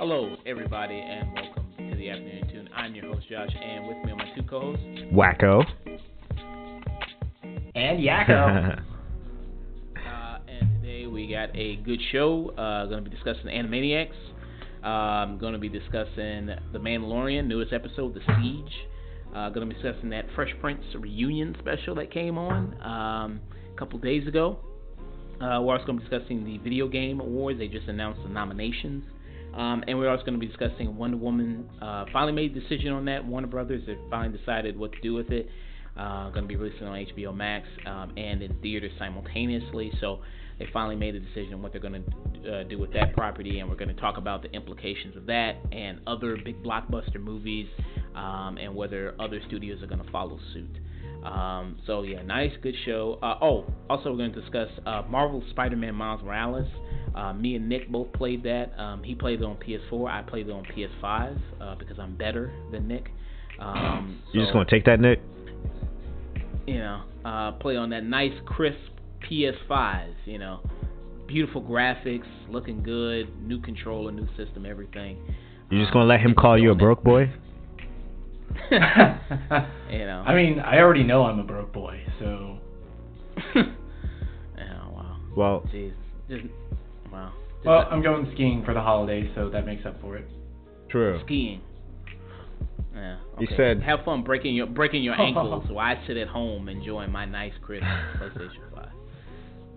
Hello, everybody, and welcome to the Afternoon Tune. I'm your host, Josh, and with me are my two co-hosts, Wakko. And Yakko. uh, and today we got a good show. Uh, going to be discussing Animaniacs. Um, going to be discussing The Mandalorian, newest episode, The Siege. Uh, going to be discussing that Fresh Prince reunion special that came on um, a couple days ago. Uh, we're also going to be discussing the video game awards. They just announced the nominations. Um, and we're also going to be discussing Wonder Woman. Uh, finally made a decision on that. Warner Brothers have finally decided what to do with it. Uh, going to be releasing on HBO Max um, and in theaters simultaneously. So they finally made a decision on what they're going to uh, do with that property, and we're going to talk about the implications of that and other big blockbuster movies, um, and whether other studios are going to follow suit. Um, so yeah, nice, good show. Uh, oh, also we're going to discuss uh, Marvel Spider-Man Miles Morales. Uh, me and Nick both played that. Um, he played it on PS4. I played it on PS5 uh, because I'm better than Nick. Um, You just gonna take that, Nick? you know, uh, play on that nice, crisp PS5. You know, beautiful graphics, looking good, new controller, new system, everything. You just gonna let him call you a broke boy? you know. I mean, I already know I'm a broke boy, so oh wow. Well, Jeez. Just wow. Just well, I'm going skiing for the holidays, so that makes up for it. true. skiing. Yeah. You okay. said- have fun breaking your breaking your ankles while I sit at home enjoying my nice crisp PlayStation Five.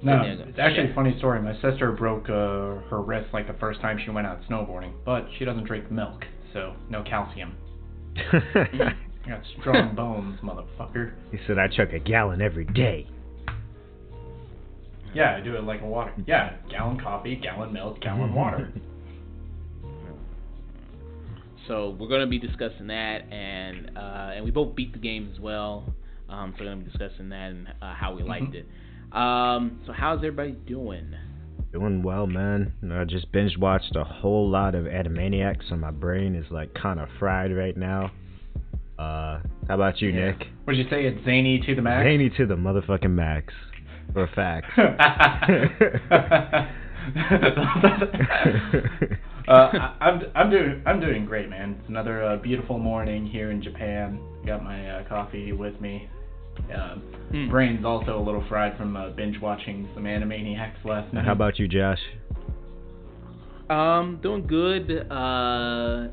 No, There you go. it's actually a funny story. My sister broke uh, her wrist like the first time she went out snowboarding, but she doesn't drink milk, so no calcium. I got strong bones, motherfucker. he said I chuck a gallon every day. Yeah, I do it like a water. Yeah, gallon coffee, gallon milk, gallon water. So we're gonna be discussing that, and uh, and we both beat the game as well. Um, so we're gonna be discussing that and uh, how we liked Mhm. it. Um, so how's everybody doing? Doing well, man. I just binge watched a whole lot of Animaniacs, so my brain is like kind of fried right now. Uh, how about you, Yeah. Nick? Would you say it's zany to the max? Zany to the motherfucking max, for a fact. uh, I'm I'm doing I'm doing great, man. It's another uh, beautiful morning here in Japan. Got my uh, coffee with me. Uh, Hmm. brain's also a little fried from uh, binge watching some Animaniacs last night. How about you, Josh? Um, doing good. Uh,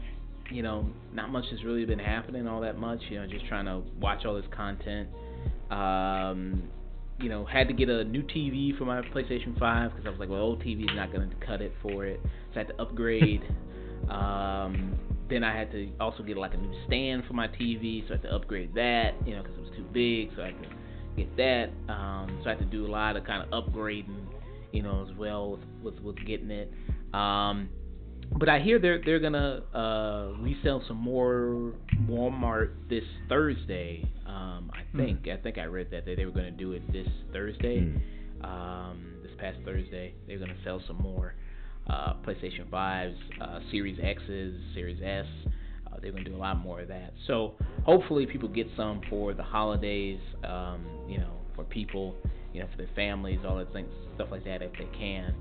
you know, not much has really been happening all that much. You know, just trying to watch all this content. Um, you know, had to get a new TV for my PlayStation 5 because I was like, well, old TV's not going to cut it for it. So I had to upgrade. um, then I had to also get like a new stand for my TV, so I had to upgrade that. You know, because it was too big, so I had to get that. Um, so I had to do a lot of kind of upgrading. You know, as well with with, with getting it. Um, but I hear they're they're gonna uh, resell some more Walmart this Thursday. Um, I Hmm. think I think I read that they, they were gonna do it this Thursday. Hmm. Um, this past Thursday, they're gonna sell some more uh, PlayStation Fives, uh, Series X's, Series S. Uh, they're gonna do a lot more of that. So hopefully people get some for the holidays. Um, you know, for people, you know, for their families, all that things, stuff like that, if they can.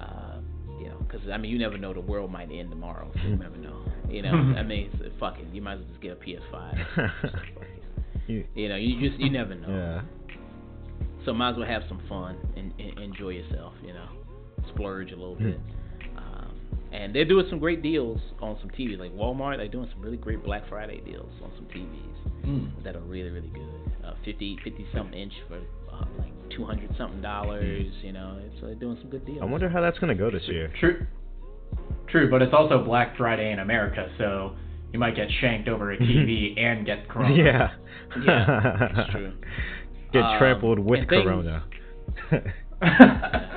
Uh, you know, because I mean, you never know. The world might end tomorrow. So you never know. You know, I mean, it's, fuck it. You might as well just get a PS5. You- you know, you just you never know. yeah. So might as well have some fun and, and enjoy yourself. You know, splurge a little Hmm. bit. And they're doing some great deals on some TVs, like Walmart. They're doing some really great Black Friday deals on some TVs Mm. that are really really good. Uh, 50 50 something inch for uh, like 200 something dollars. You know, so they're doing some good deals. I wonder how that's gonna go this year. True. True, but it's also Black Friday in America, so you might get shanked over a TV and get corona. Yeah. Yeah, that's true. Get Um, trampled with and things- corona.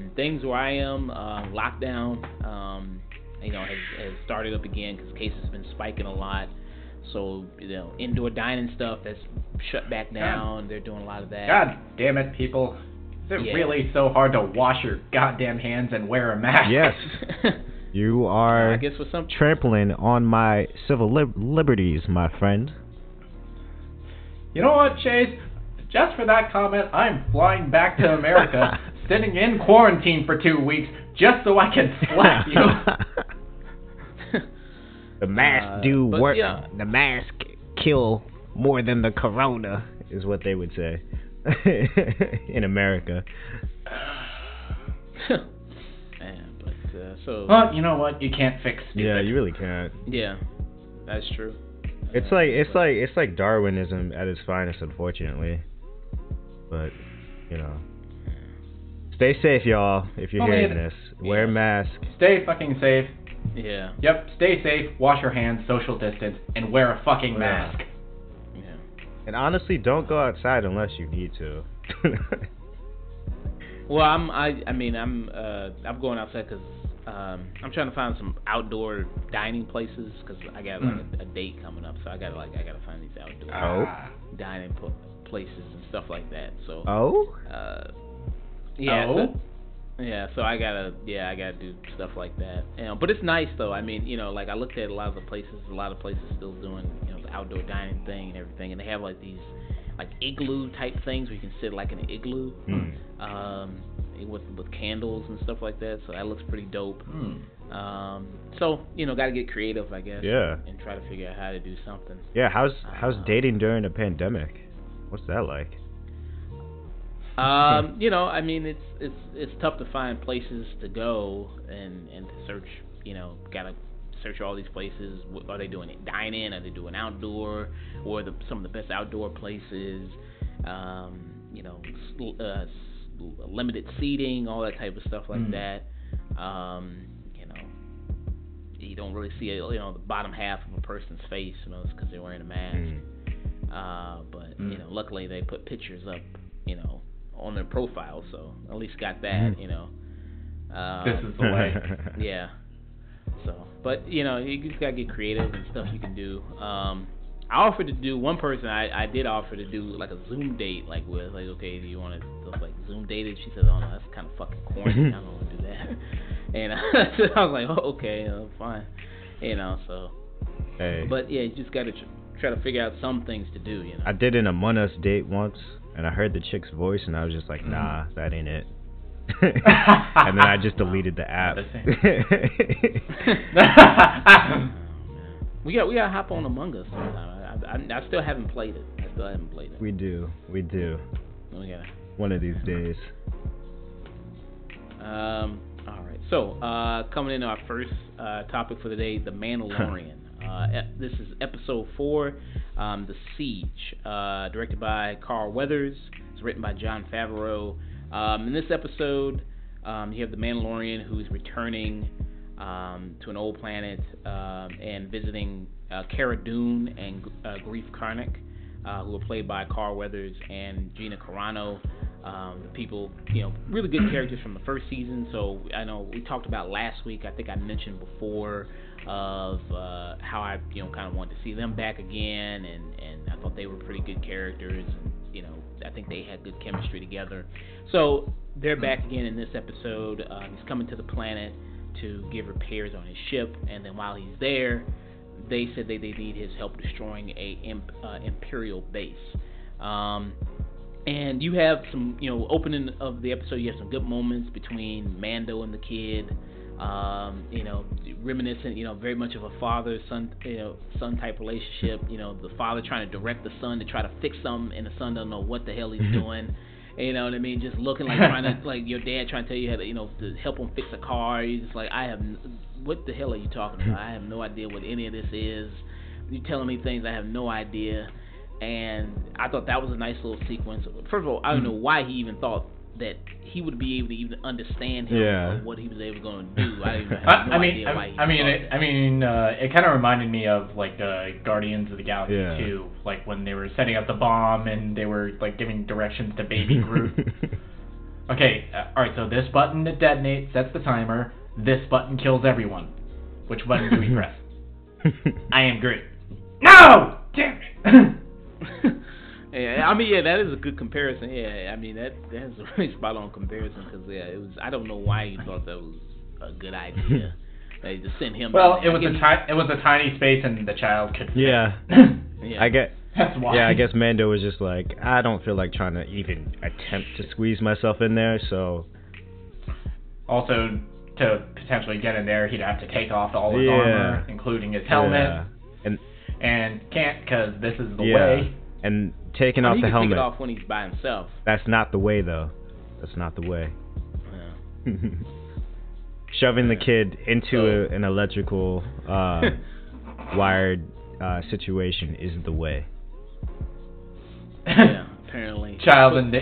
and things where I am, uh, lockdown, um, you know, has, has started up again because cases have been spiking a lot. So you know, indoor dining stuff that's shut back down. They're doing a lot of that. God damn it, people. Is it Yeah. really so hard to wash your goddamn hands and wear a mask? Yes. You are I guess for some trampling on my civil lib- liberties, my friend. You know what, Chayse? Just for that comment, I'm flying back to America, sitting in quarantine for two weeks, just so I can slap you. The mask Uh, do but work. yeah. The mask kill more than the corona, is what they would say in America. Man, but uh, so Well, you know what? You can't fix stupid. Yeah, you really can't. yeah, that's true. It's Uh, like it's but- like it's like Darwinism at its finest, unfortunately. But you know, stay safe, y'all. If you're Only hearing it- this, wear a mask. Stay fucking safe. yeah, Yep, stay safe, wash your hands, social distance, and wear a fucking Yeah. mask. yeah. And honestly, don't go outside unless you need to. Well, I'm I I mean I'm uh I'm going outside because um I'm trying to find some outdoor dining places because I got like Mm. a, a date coming up, so I gotta like I gotta find these outdoor Oh. Dining pl- places and stuff like that. So oh, uh yeah. Oh? so- yeah, so I gotta, yeah, I gotta do stuff like that. You know, but it's nice though. I mean, you know, like I looked at a lot of the places. A lot of places still doing, you know, the outdoor dining thing and everything, and they have like these, like igloo type things where you can sit like in an igloo, Hmm. um, with with candles and stuff like that. So that looks pretty dope. Hmm. Um, so you know, gotta get creative, I guess. Yeah. And try to figure out how to do something. yeah. How's how's Uh, dating during a pandemic? What's that like? Um, you know, I mean, it's it's it's tough to find places to go and and to search. You know, gotta search all these places. Are they doing it dine in? Are they doing outdoor? Or the some of the best outdoor places? Um, you know, uh, limited seating, all that type of stuff like Mm. that. Um, you know, you don't really see you know the bottom half of a person's face, you know, because they're wearing a mask. Mm. Uh, but Mm. you know, luckily they put pictures up, you know, on their profile, so at least got that, Mhm. you know. Um, This is the way. yeah. So, but you know, you just gotta get creative and stuff you can do. Um, I offered to do one person. I, I did offer to do like a Zoom date, like with like, okay, do you want to like Zoom date it? She said, oh no, that's kind of fucking corny. I don't want to do that. And I was like, oh, okay, uh, fine. You know, so. Hey. But yeah, you just gotta tr- try to figure out some things to do. You know. I did an Among Us date once, and I heard the chick's voice, and I was just like, Mm. nah, that ain't it. and then I just deleted the app. We got we gotta hop on Among Us sometime. I, I, I still haven't played it. I still haven't played it. we do, we do. We gotta. One of these days. Um. All right. So, uh, coming into our first uh, topic for the day, The Mandalorian. uh, this is episode four, um, The Siege, uh, directed by Carl Weathers. It's written by Jon Favreau. Um, in this episode, um, you have the Mandalorian who is returning um, to an old planet um, and visiting uh, Cara Dune and uh, Greef Karnak, uh, who are played by Carl Weathers and Gina Carano. Um, the people, you know, really good characters from the first season. So I know we talked about last week. I think I mentioned before of uh, how I, you know, kind of wanted to see them back again, and and I thought they were pretty good characters, and you know, I think they had good chemistry together. So they're back again in this episode. Uh, he's coming to the planet to give repairs on his ship, and then while he's there, they said they, they need his help destroying a imp, uh, imperial base. Um, and you have some, you know, opening of the episode, you have some good moments between Mando and the kid. Um, you know, reminiscent, you know, very much of a father son, you know, son type relationship. You know, the father trying to direct the son to try to fix something, and the son doesn't know what the hell he's doing. You know what I mean? Just looking like trying to, like your dad trying to tell you how to, you know, to help him fix a car. He's just like, I have, what the hell are you talking about? I have no idea what any of this is. You're telling me things I have no idea. And I thought that was a nice little sequence. First of all, I don't know why he even thought that he would be able to even understand him Yeah. or what he was able going to do. I, even have I, no I mean, idea why he I, I mean, it, I mean, uh, it kind of reminded me of like uh, Guardians of the Galaxy Yeah. 2, like when they were setting up the bomb and they were like giving directions to Baby Groot. okay, uh, all right, so this button to detonate sets the timer. This button kills everyone. Which button do we press? I am Groot. No! Damn it! Yeah, I mean, yeah, that is a good comparison. Yeah, I mean that that's a really spot on comparison because yeah, it was. I don't know why you thought that was a good idea. They just send him. well, down it was a ti- it was a tiny space and the child could. yeah. Yeah. I get. That's why. Yeah, I guess Mando was just like, I don't feel like trying to even attempt to squeeze myself in there, so Also, to potentially get in there, he'd have to take off all his Yeah. armor, including his helmet, Yeah. And and can't because this is the yeah. way. And taking off mean, the he can helmet. take it off when he's by himself. That's not the way though. That's not the way. Yeah. Shoving the kid into So- a, an electrical uh, wired uh, situation isn't the way. yeah, apparently. Child and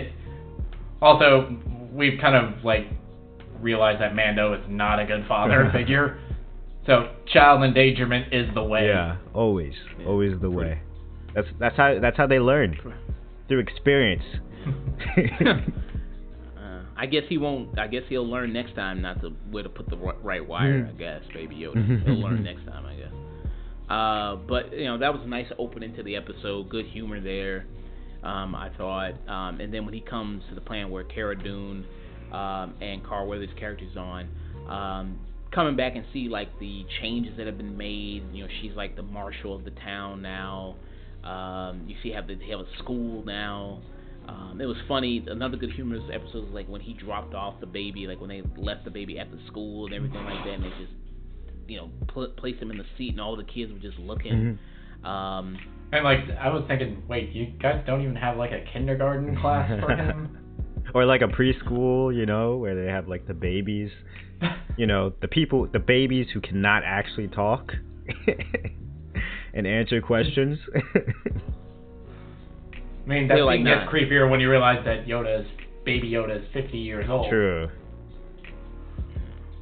also we've kind of like realized that Mando is not a good father figure. So child endangerment is the way. Yeah, always, Yeah. always the way. That's that's how that's how they learn through experience. Uh, I guess he won't. I guess he'll learn next time not to where to put the right wire. Mhm. I guess, Baby Yoda. he'll learn next time, I guess. Uh, but you know that was a nice opening to the episode. Good humor there. Um, I thought, um, and then when he comes to the plan where Cara Dune um, and Carl Weathers' characters on, um, coming back and see like the changes that have been made. You know, she's like the marshal of the town now. Um, you see, have the, they have a school now. Um, it was funny. Another good humorous episode was like when he dropped off the baby, like when they left the baby at the school and everything like that, and they just, you know, pl- placed him in the seat, and all the kids were just looking. Um, And like I was thinking, wait, you guys don't even have like a kindergarten class for him? or like a preschool, you know, where they have like the babies, you know, the people, the babies who cannot actually talk and answer questions. I mean, that like thing gets nine. creepier when you realize that Yoda is baby Yoda is 50 years old. True.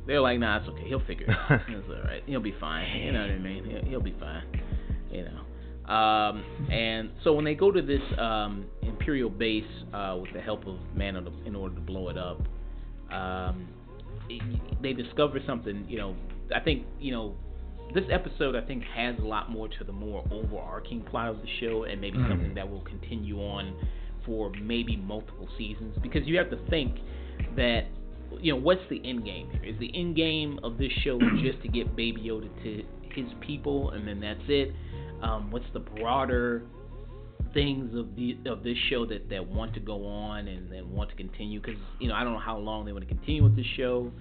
they're like, nah, it's okay. He'll figure it out. It's all right. He'll be fine. You know what I mean? He'll, he'll be fine. You know. Um, and so when they go to this um, Imperial base uh, with the help of Mando to, in order to blow it up, um, it, they discover something. You know, I think you know this episode I think has a lot more to the more overarching plot of the show, and maybe Mhm. something that will continue on for maybe multiple seasons. Because you have to think that you know what's the end game here? Is the end game of this show just to get Baby Yoda to his people, and then that's it? Um, what's the broader things of the of this show that that want to go on and, and want to continue? Because you know I don't know how long they want to continue with this show.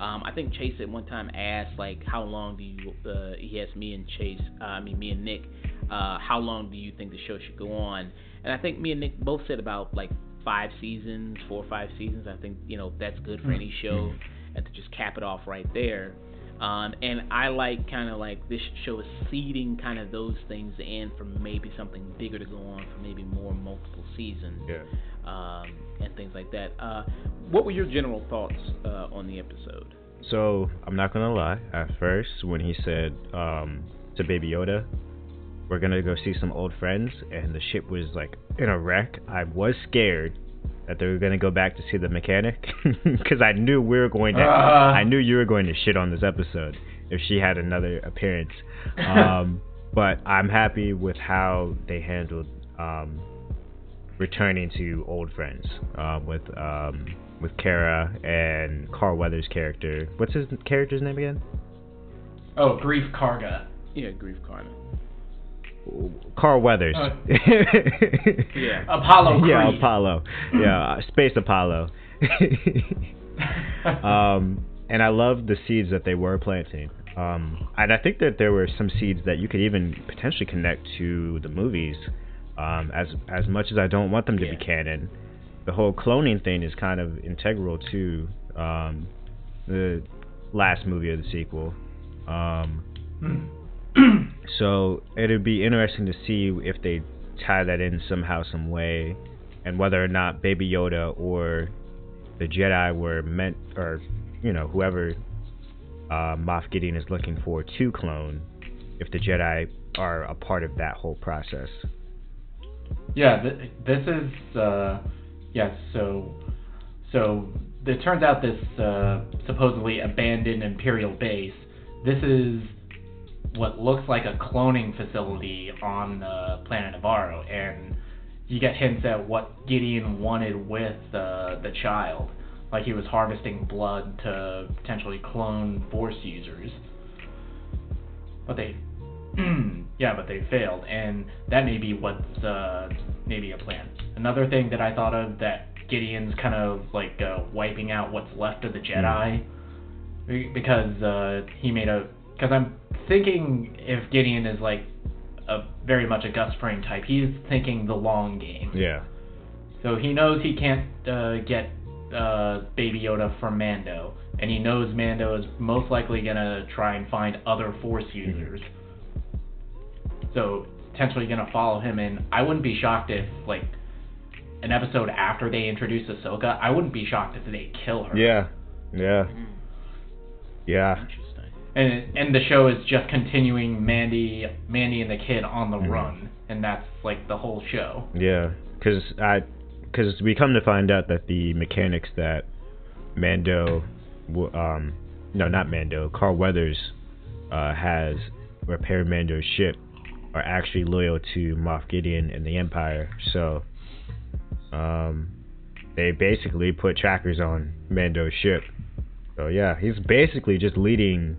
Um, I think Chayse at one time asked like, how long do you? Uh, he asked me and Chayse, uh, I mean me and Nick, uh, how long do you think the show should go on? And I think me and Nick both said about like five seasons, four or five seasons. I think you know that's good for any show, and to just cap it off right there. Um, and I like kind of like this show is seeding kind of those things in for maybe something bigger to go on for maybe more multiple seasons Yeah. um, and things like that. Uh, what were your general thoughts uh, on the episode? So I'm not gonna lie. At first, when he said um, to Baby Yoda, "We're gonna go see some old friends," and the ship was like in a wreck, I was scared that they were gonna go back to see the mechanic because I knew we were going to. Ah. I knew you were going to shit on this episode if she had another appearance. Um, but I'm happy with how they handled um, returning to old friends uh, with um, with Cara and Carl Weathers' character. What's his character's name again? Oh, Greef Karga. Yeah, Greef Karna. Carl Weathers. Uh, Yeah. Apollo Creed. yeah, Apollo. Yeah, uh, Space Apollo. um, and I love the seeds that they were planting. Um, and I think that there were some seeds that you could even potentially connect to the movies. Um, as as much as I don't want them to be canon, the whole cloning thing is kind of integral to um, the last movie of the sequel. Um, so it'd be interesting to see if they tie that in somehow, some way, and whether or not Baby Yoda or the Jedi were meant, or you know, whoever uh, Moff Gideon is looking for to clone, if the Jedi are a part of that whole process. Yeah, th- this is uh, yes. so, so it turns out this uh, supposedly abandoned Imperial base. This is what looks like a cloning facility on the planet Nevarro, and you get hints at what Gideon wanted with uh, the child, like he was harvesting blood to potentially clone Force users. But they yeah, but they failed, and that may be what's uh, maybe a plan. Another thing that I thought of that Gideon's kind of like uh, wiping out what's left of the Jedi Be- because uh, he made a. Because I'm thinking if Gideon is like a very much a Gus Fring type, he's thinking the long game. Yeah. So he knows he can't uh, get uh, Baby Yoda from Mando, and he knows Mando is most likely gonna try and find other Force users. So potentially gonna follow him, and I wouldn't be shocked if like an episode after they introduce Ahsoka, I wouldn't be shocked if they kill her. Yeah. Yeah. Mm, Yeah. And and the show is just continuing Mandy, Mandy and the kid on the Mhm. run, and that's like the whole show. Yeah. Because I, because we come to find out that the mechanics that Mando, um, no, not Mando, Carl Weathers, uh, has repair Mando's ship are actually loyal to Moff Gideon and the Empire. So, um, they basically put trackers on Mando's ship. So yeah, he's basically just leading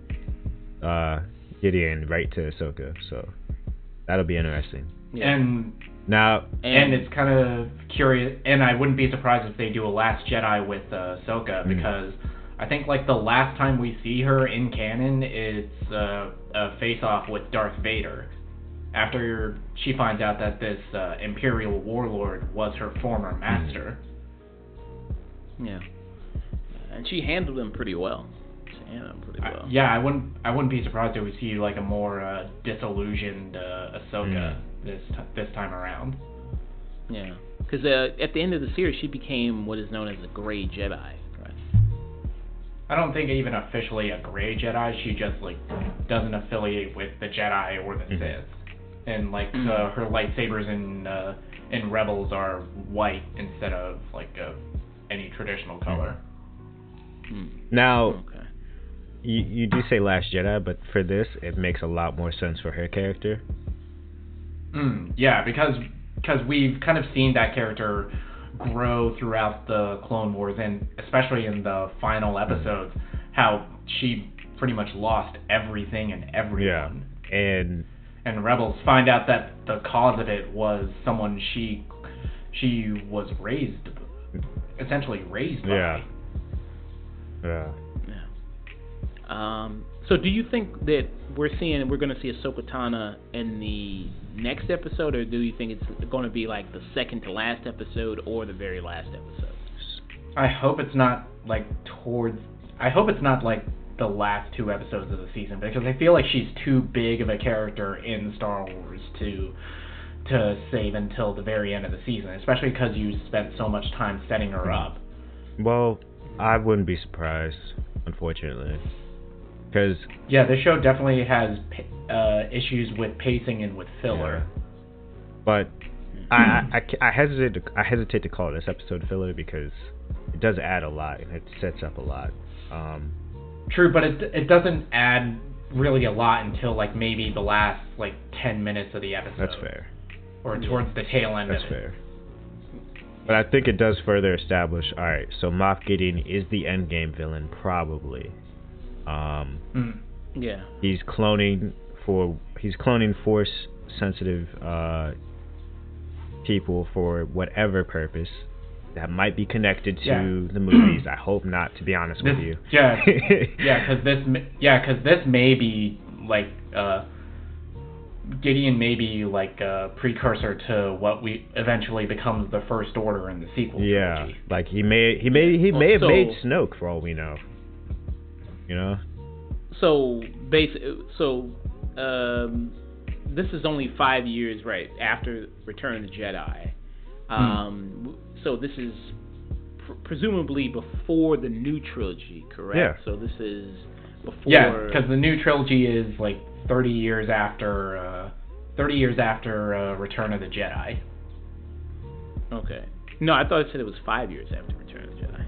uh, Gideon right to Ahsoka. So that'll be interesting. Yeah. And Now, and it's kind of curious, and I wouldn't be surprised if they do a Last Jedi with uh, Ahsoka Mhm. because I think like the last time we see her in canon, it's uh, a face-off with Darth Vader. After she finds out that this uh, Imperial warlord was her former master. yeah. And she handled him pretty well. She handled him pretty I- yeah, I wouldn't I wouldn't be surprised if we see like a more uh, disillusioned uh, Ahsoka Mm. this t- this time around. Yeah. Because uh, at the end of the series, she became what is known as a Gray Jedi. Right. I don't think even officially a gray Jedi. She just like doesn't affiliate with the Jedi or the Mhm. Sith, and like uh, her lightsabers in uh, in Rebels are white instead of like any traditional color. Hmm. now Okay. You, you do say Last Jedi, but for this, it makes a lot more sense for her character. Mm, yeah, because because we've kind of seen that character grow throughout the Clone Wars, and especially in the final episodes, how she pretty much lost everything and everyone. Yeah. And and rebels find out that the cause of it was someone she she was raised essentially raised by. Yeah. yeah, Yeah. Um. So, do you think that we're seeing we're going to see Ahsoka Tano in the next episode, or do you think it's going to be like the second to last episode or the very last episode? I hope it's not like towards I hope it's not like the last two episodes of the season because I feel like she's too big of a character in Star Wars to to save until the very end of the season, especially because you spent so much time setting her up. well, I wouldn't be surprised, unfortunately, because Yeah, this show definitely has uh, issues with pacing and with filler. but I, I, I, I hesitate to, I hesitate to call this episode filler because it does add a lot and it sets up a lot. Um, True, but it it doesn't add really a lot until like maybe the last like ten minutes of the episode. that's fair. Or towards the tail end That's of it. That's fair. But I think it does further establish. All right, so Moff Gideon is the endgame villain, probably. Um, Mm. Yeah. he's cloning for he's cloning force sensitive uh, people for whatever purpose that might be connected to Yeah. the movies. I hope not, to be honest This, with you. yeah, yeah, because this, yeah, because this may be like uh, Gideon may be like a precursor to what we eventually becomes the First Order in the sequel Yeah, trilogy. like he may he may he may have So- made Snoke for all we know. You know? So base. So um, this is only five years right after Return of the Jedi. Um, w- so this is pr- presumably before the new trilogy, correct? Yeah. So this is before. Yeah, because the new trilogy is like 30 years after, uh, 30 years after uh, Return of the Jedi. Okay. No, I thought it said it was five years after Return of the Jedi.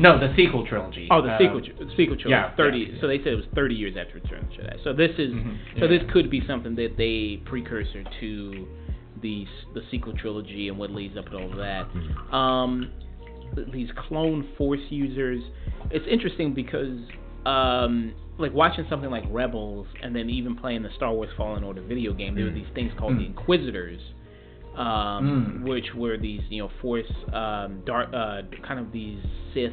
No, the sequel trilogy. Oh, the Uh, sequel, tr- the sequel trilogy. yeah, thirty. yeah, So they said it was thirty years after Return of the Jedi. So this is. Mhm, So yeah. this could be something that they precursor to the the sequel trilogy and what leads up to all of that. Um, these clone force users. It's interesting because um, like watching something like Rebels and then even playing the Star Wars Fallen Order video game, there were Mm. these things called the Mm. Inquisitors. Um, Mm. which were these, you know, force, um, dark, uh, kind of these Sith,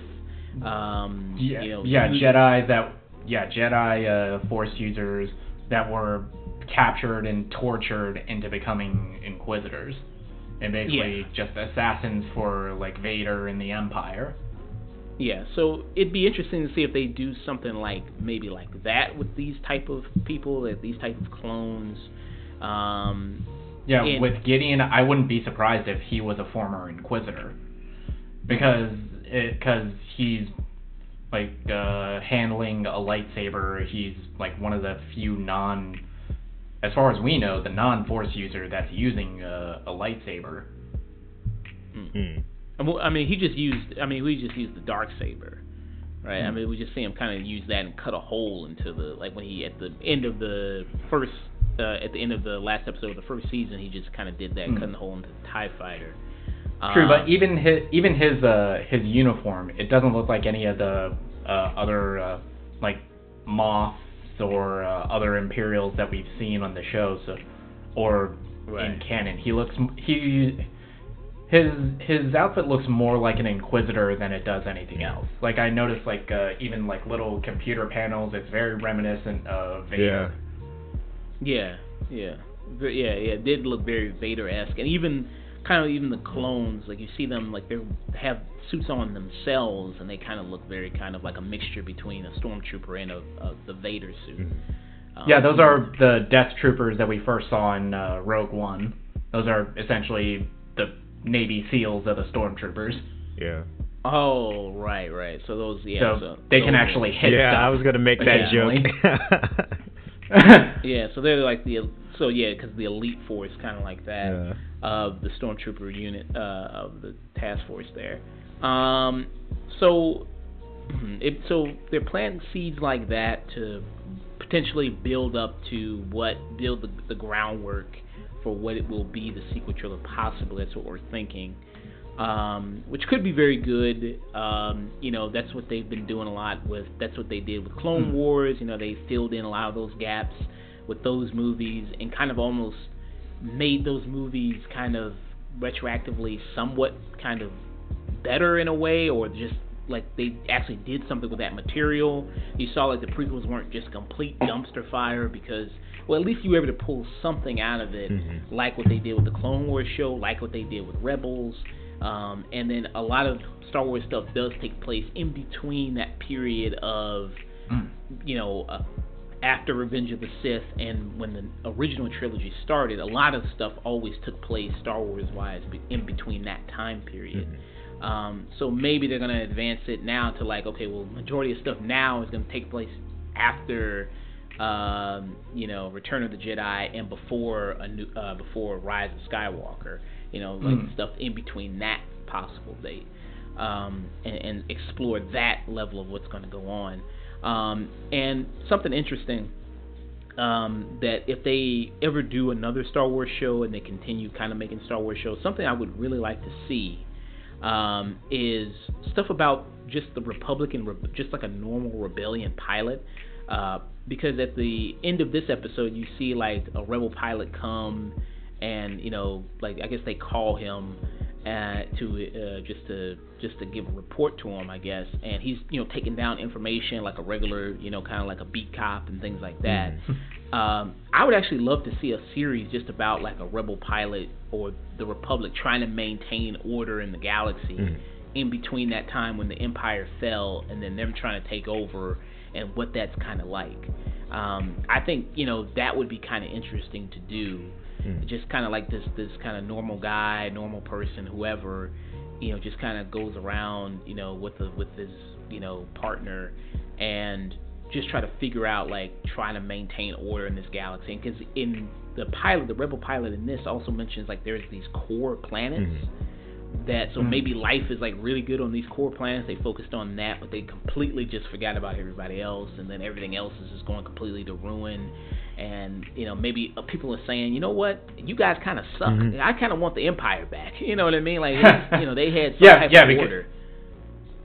um, Yeah, you know, yeah, Jedi that yeah, Jedi uh, Force users that were captured and tortured into becoming Inquisitors, and basically Yeah. just assassins for like Vader and the Empire. Yeah, so it'd be interesting to see if they do something like maybe like that with these type of people, these type of clones. Um, Yeah, And- with Gideon, I wouldn't be surprised if he was a former Inquisitor, because because he's like uh, handling a lightsaber. He's like one of the few non, as far as we know, the non-Force user that's using uh, a lightsaber. Hmm. well, I mean, he just used. I mean, we just used the dark saber, right? I Mhm. mean, we just see him kind of use that and cut a hole into the like when he at the end of the first. Uh, at the end of the last episode of the first season, he just kind of did that, Mhm. cutting the hole into the Tie Fighter. True, Um, but even his even his uh, his uniform, it doesn't look like any of the uh, other uh, like Moffs or uh, other Imperials that we've seen on the show, so, or in canon. He looks he his his outfit looks more like an Inquisitor than it does anything else. Like I noticed, like uh, even like little computer panels, it's very reminiscent of Vader. Yeah, yeah, Ve- yeah, yeah. It did look very Vader-esque, and even kind of even the clones, like you see them, like they have suits on themselves, and they kind of look very kind of like a mixture between a stormtrooper and a, a the Vader suit. Mhm. Um, Yeah, those are the Death Troopers that we first saw in uh, Rogue One. Those are essentially the Navy SEALs of the Stormtroopers. Yeah. Oh, right, right. So those, yeah, so, so they can actually hit yeah, stuff. I was gonna make that occasionally. joke. Yeah, so they're like the so yeah, because the elite force kind of like that. yeah. of the stormtrooper unit uh, of the task force there. Um, so, it, so they're planting seeds like that to potentially build up to what build the, the groundwork for what it will be the sequel trilogy. Possibly, that's what we're thinking. Um, which could be very good. Um, you know, that's what they've been doing a lot with. That's what they did with Clone Hmm. Wars. You know, they filled in a lot of those gaps with those movies and kind of almost made those movies kind of retroactively somewhat kind of better in a way or just like they actually did something with that material. You saw like the prequels weren't just complete dumpster fire because well at least you were able to pull something out of it Mhm. like what they did with the Clone Wars show, like what they did with Rebels. Um, and then a lot of Star Wars stuff does take place in between that period of Mm. you know, uh, after Revenge of the Sith and when the original trilogy started, a lot of stuff always took place Star Wars wise in between that time period. Mhm. Um, so maybe they're gonna advance it now to like, okay, well, majority of stuff now is gonna take place after, um, you know, Return of the Jedi and before a new, uh, before Rise of Skywalker. You know, like Mm. stuff in between that possible date, um, and, and explore that level of what's gonna go on. Um, and something interesting um, that if they ever do another Star Wars show and they continue kind of making Star Wars shows, something I would really like to see um, is stuff about just the Republican, just like a normal rebellion pilot. Uh, because at the end of this episode, you see like a rebel pilot come and you know, like I guess they call him uh, to uh, just to just to give a report to him, I guess. And he's you know taking down information like a regular, you know, kind of like a beat cop and things like that. Um, I would actually love to see a series just about like a rebel pilot or the Republic trying to maintain order in the galaxy Mhm. in between that time when the Empire fell and then them trying to take over and what that's kind of like. Um, I think you know that would be kind of interesting to do Mhm. just kind of like this this kind of normal guy, normal person, whoever, you know, just kind of goes around, you know, with the with his you know partner, and just try to figure out like trying to maintain order in this galaxy. Because in the pilot, the rebel pilot in this also mentions like there's these core planets. Mhm. That so Mhm. maybe life is like really good on these core planets. They focused on that, but they completely just forgot about everybody else, and then everything else is just going completely to ruin and you know maybe uh, people are saying you know what you guys kind of suck Mhm. i kind of want the empire back you know what i mean like you know they had some Yeah, type yeah, of because- order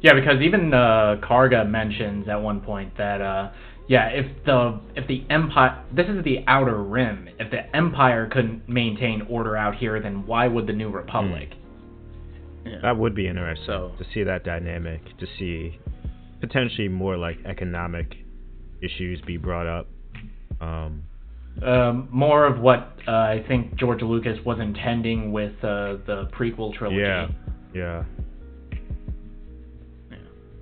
Yeah, because even uh, Karga mentions at one point that uh, yeah, if the if the empire this is the outer rim, if the empire couldn't maintain order out here, then why would the new republic? Yeah. That would be interesting So- to see that dynamic, to see potentially more like economic issues be brought up. Um, um, more of what uh, I think George Lucas was intending with uh, the prequel trilogy. yeah, yeah.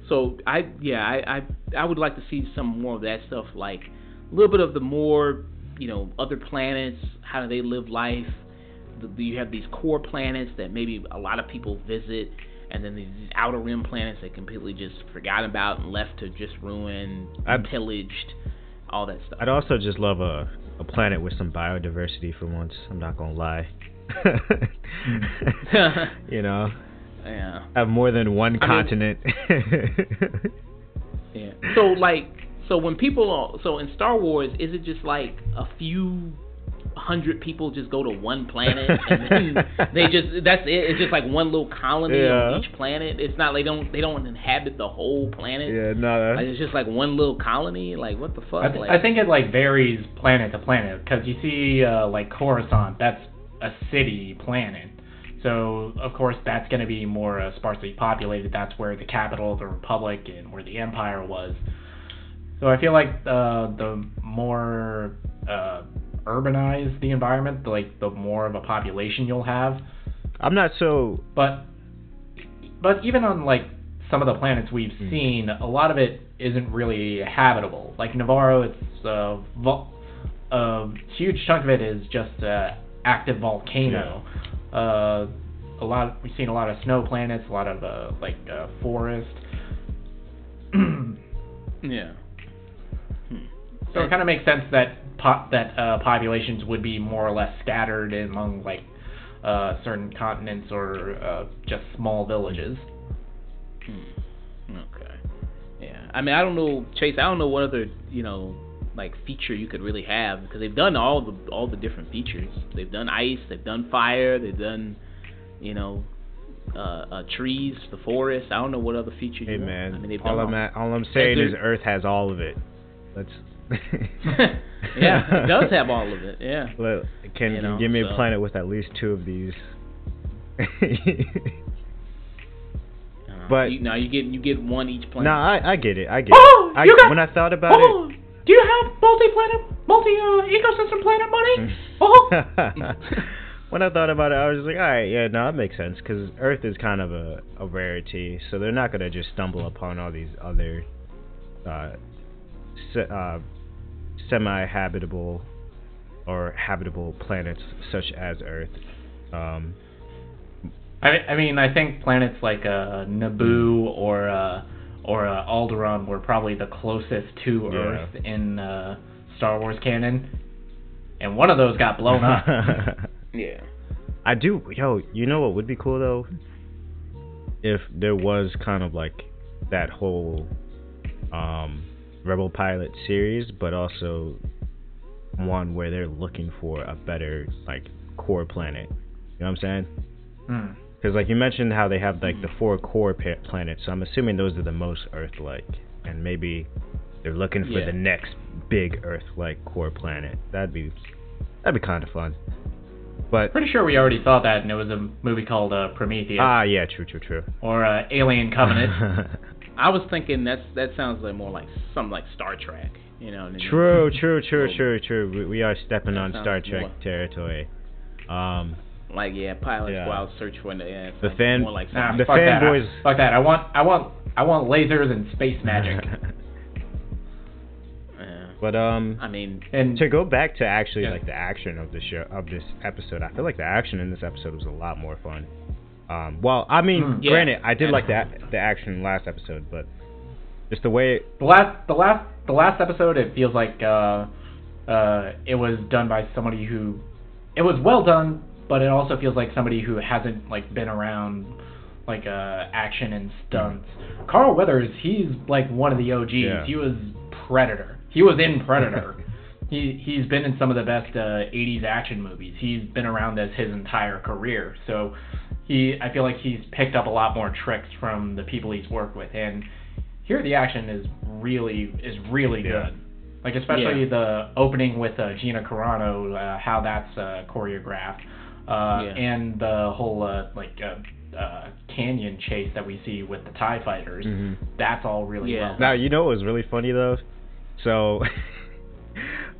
So I yeah I, I I would like to see some more of that stuff like a little bit of the more you know other planets how do they live life the, you have these core planets that maybe a lot of people visit and then these outer rim planets that completely just forgot about and left to just ruin I'd- pillaged all that stuff I'd also just love a, a planet with some biodiversity for once. I'm not gonna lie. you know, yeah have more than one I mean- continent. Yeah. So like, so when people, are, so in Star Wars, is it just like a few hundred people just go to one planet and then they just that's it? It's just like one little colony Yeah. on each planet. It's not they don't they don't inhabit the whole planet. yeah, no, Like it's just like one little colony. Like what the fuck? I, th- like, I think it like varies planet to planet because you see uh, like Coruscant, that's a city planet. So of course that's going to be more uh, sparsely populated. That's where the capital of the Republic and where the Empire was. So I feel like uh, the more uh, urbanized the environment, like the more of a population you'll have. I'm not so. But but even on like some of the planets we've Hmm. seen, a lot of it isn't really habitable. Like Nevarro, it's uh, vol- a huge chunk of it is just uh, active volcano. Uh, a lot we've seen a lot of snow planets, a lot of uh, like uh, forest. yeah. So it kind of makes sense that po- that uh, populations would be more or less scattered among like uh, certain continents or uh, just small villages. Hmm. Okay. Yeah. I mean, I don't know, Chayse. I don't know what other you know like feature you could really have because they've done all the all the different features. They've done ice. They've done fire. They've done you know uh, uh trees, the forest. I don't know what other features. Hey you man, I mean, all I'm all. at, all I'm saying is Earth has all of it. Let's. yeah, it does have all of it. Yeah. Let, can You you know, give me so- a planet with at least two of these? Uh, But- you, now you get you get one each planet. no, I I get it. I get Oh, it. I, you got- when I thought about Oh, do you have multi-planet, multi-ecosystem planet money? Oh, when I thought about it, I was just like, all right, yeah, no, that makes sense because Earth is kind of a, a rarity, so they're not gonna just stumble upon all these other uh, se- uh, semi-habitable or habitable planets such as Earth. Um, I, I mean, I think planets like uh, Naboo or uh, or uh, Alderaan were probably the closest to Yeah. Earth in uh, Star Wars canon, and one of those got blown up. Yeah. I do, yo. You know what would be cool though? If there was kind of like that whole um, Rebel Pilot series, but also one where they're looking for a better like core planet. You know what I'm saying? Hmm. Because like you mentioned how they have like the four core pa- planets, so I'm assuming those are the most Earth-like, and maybe they're looking for Yeah. the next big Earth-like core planet. That'd be that'd be kind of fun. But Pretty sure we already saw that, and it was a movie called uh, Prometheus ah, yeah, true, true, true. or uh, Alien Covenant. I was thinking that's that sounds like more like something like Star Trek. You know. true, true, true, Well, true, true. We, we are stepping on Star Trek more- territory. Um, Like yeah, pilots Yeah. squad search for the yeah, The sounds fan- more like Nah, something- The fuck that. fanboys- Fuck that. I want, I want, I want lasers and space magic. yeah. but um, I mean, And to go back to actually Yeah. like the action of the show of this episode, I feel like the action in this episode was a lot more fun. Um, well, I mean, Mm. Yeah. granted, I did And- like that the action in last episode, but just the way the last, the last, the last episode, it feels like uh, uh, it was done by somebody who, it was well done, but it also feels like somebody who hasn't like been around like uh, action and stunts. Carl Weathers, he's like one of the OGs. Yeah. He was Predator. He was in Predator. he he's been in some of the best uh, 80s action movies. He's been around this his entire career. So he I feel like he's picked up a lot more tricks from the people he's worked with and here the action is really is really Yeah. good. Like especially Yeah. the opening with uh, Gina Carano, uh, how that's uh, choreographed, uh, Yeah. and the whole uh, like uh, uh, canyon chase that we see with the Tie Fighters. Mhm. That's all really Yeah. well. Now you know what was really funny though. So,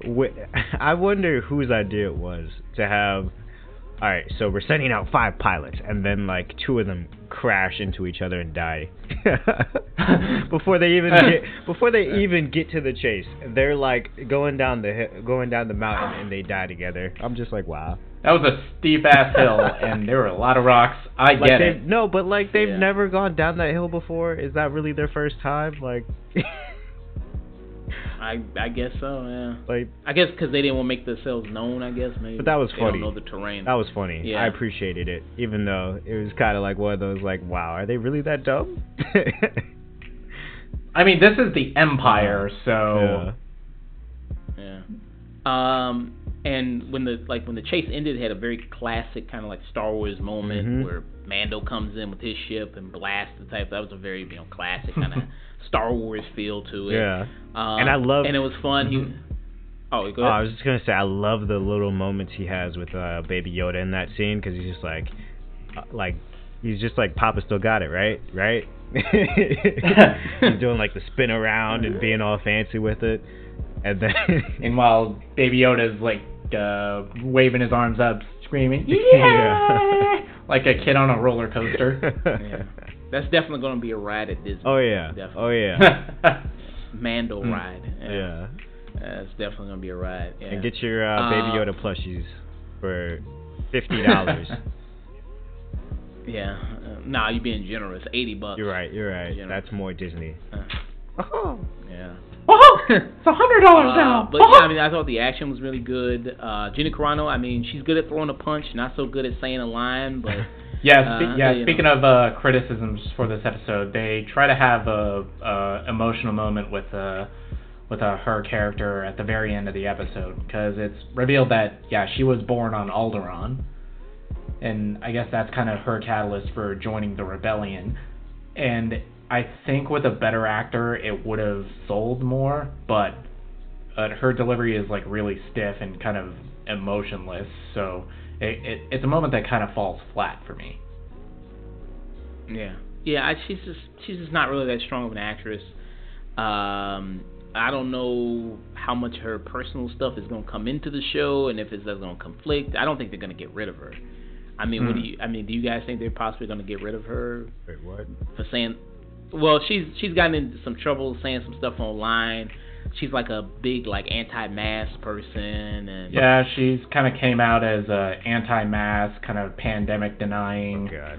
I wonder whose idea it was to have. All right, so we're sending out five pilots, and then like two of them crash into each other and die before they even get before they even get to the chase. They're like going down the going down the mountain, and they die together. I'm just like, wow. That was a steep ass hill, and there were a lot of rocks. I like get it. No, but like they've Yeah. never gone down that hill before. Is that really their first time? Like, I I guess so. Yeah. like I guess because they didn't want to make themselves known. I guess maybe. But that was they funny. Know the terrain. that was funny. Yeah. I appreciated it, even though it was kind of like one of those like, wow, are they really that dumb? I mean, this is the Empire, so yeah. Yeah. Um, and when the like when the chase ended, it had a very classic kind of like Star Wars moment Mhm. where Mando comes in with his ship and blasts the type. That was a very you know classic kind of Star Wars feel to it. Yeah. Um, And I love- And it was fun. He. Mhm. Oh, go ahead. I was just gonna say I love the little moments he has with uh, Baby Yoda in that scene because he's just like, uh, like he's just like Papa still got it right, right. he's doing like the spin around and being all fancy with it, and then and while Baby Yoda's like uh, waving his arms up, screaming, yeah, Yeah. like a kid on a roller coaster. Yeah. That's definitely going to be a ride at Disney. oh yeah, Definitely. oh yeah, Mando Mm. ride. yeah. That's definitely going to be a ride. Yeah. And get your uh, Baby Uh, Yoda plushies for fifty dollars. Yeah. Uh, nah, you're being generous. Eighty bucks. you're right, you're right. You know. That's more Disney. Uh, Oh. yeah. oh, it's a hundred dollars Uh, now. but yeah, I mean, I thought the action was really good. Uh, Gina Carano, I mean, she's good at throwing a punch, not so good at saying a line, but Yeah, Uh, yeah. you Speaking of uh, criticisms for this episode, they try to have a, a emotional moment with uh, with uh, her character at the very end of the episode because it's revealed that yeah she was born on Alderaan, and I guess that's kind of her catalyst for joining the rebellion. And I think with a better actor, it would have sold more, but uh, her delivery is like really stiff and kind of emotionless, so it, it it's a moment that kind of falls flat for me. yeah, yeah, I, she's just she's just not really that strong of an actress. Um, I don't know how much her personal stuff is going to come into the show, and if it's going to conflict. I don't think they're going to get rid of her. I mean, what do Hmm. you? I mean, do you guys think they're possibly going to get rid of her Wait, what? for saying? Well, she's she's gotten into some trouble saying some stuff online. She's like a big like anti-mask person, and Yeah, she's kind of came out as a anti-mask, kind of pandemic Oh denying. god.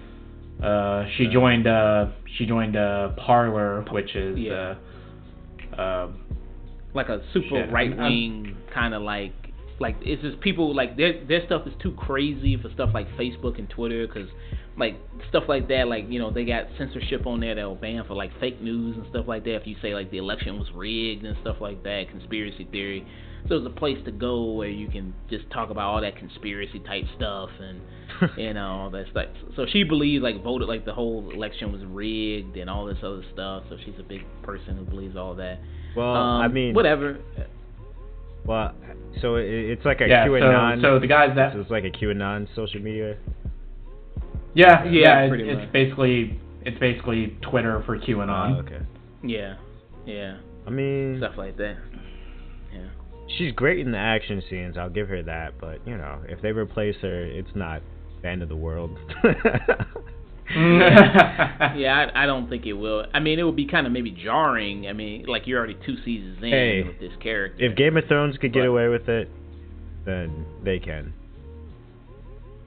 Uh, she joined uh she joined a Parler, which is Yeah. uh, uh like a super Shit, right wing kind of like like it's just people like their their stuff is too crazy for stuff like Facebook and Twitter because like stuff like that like you know they got censorship on there that'll ban for like fake news and stuff like that if you say like the election was rigged and stuff like that conspiracy theory so it's a place to go where you can just talk about all that conspiracy type stuff and you know all that stuff so she believes like voted like the whole election was rigged and all this other stuff so she's a big person who believes all that Well, um, I mean, whatever. Well, so it, it's like a yeah. QAnon. So so the guys that so it's like a QAnon social media. Yeah Yeah, yeah, it- it's much. basically it's basically Twitter for QAnon. Oh, okay. Yeah, yeah, I mean, stuff like that. Yeah, she's great in the action scenes. I'll give her that. But you know, if they replace her, it's not the end of the world. yeah. I, I don't think it will. I mean, it would be kind of maybe jarring. I mean, like you're already two seasons in Hey, with this character. if Game of Thrones could get But- away with it, then they can.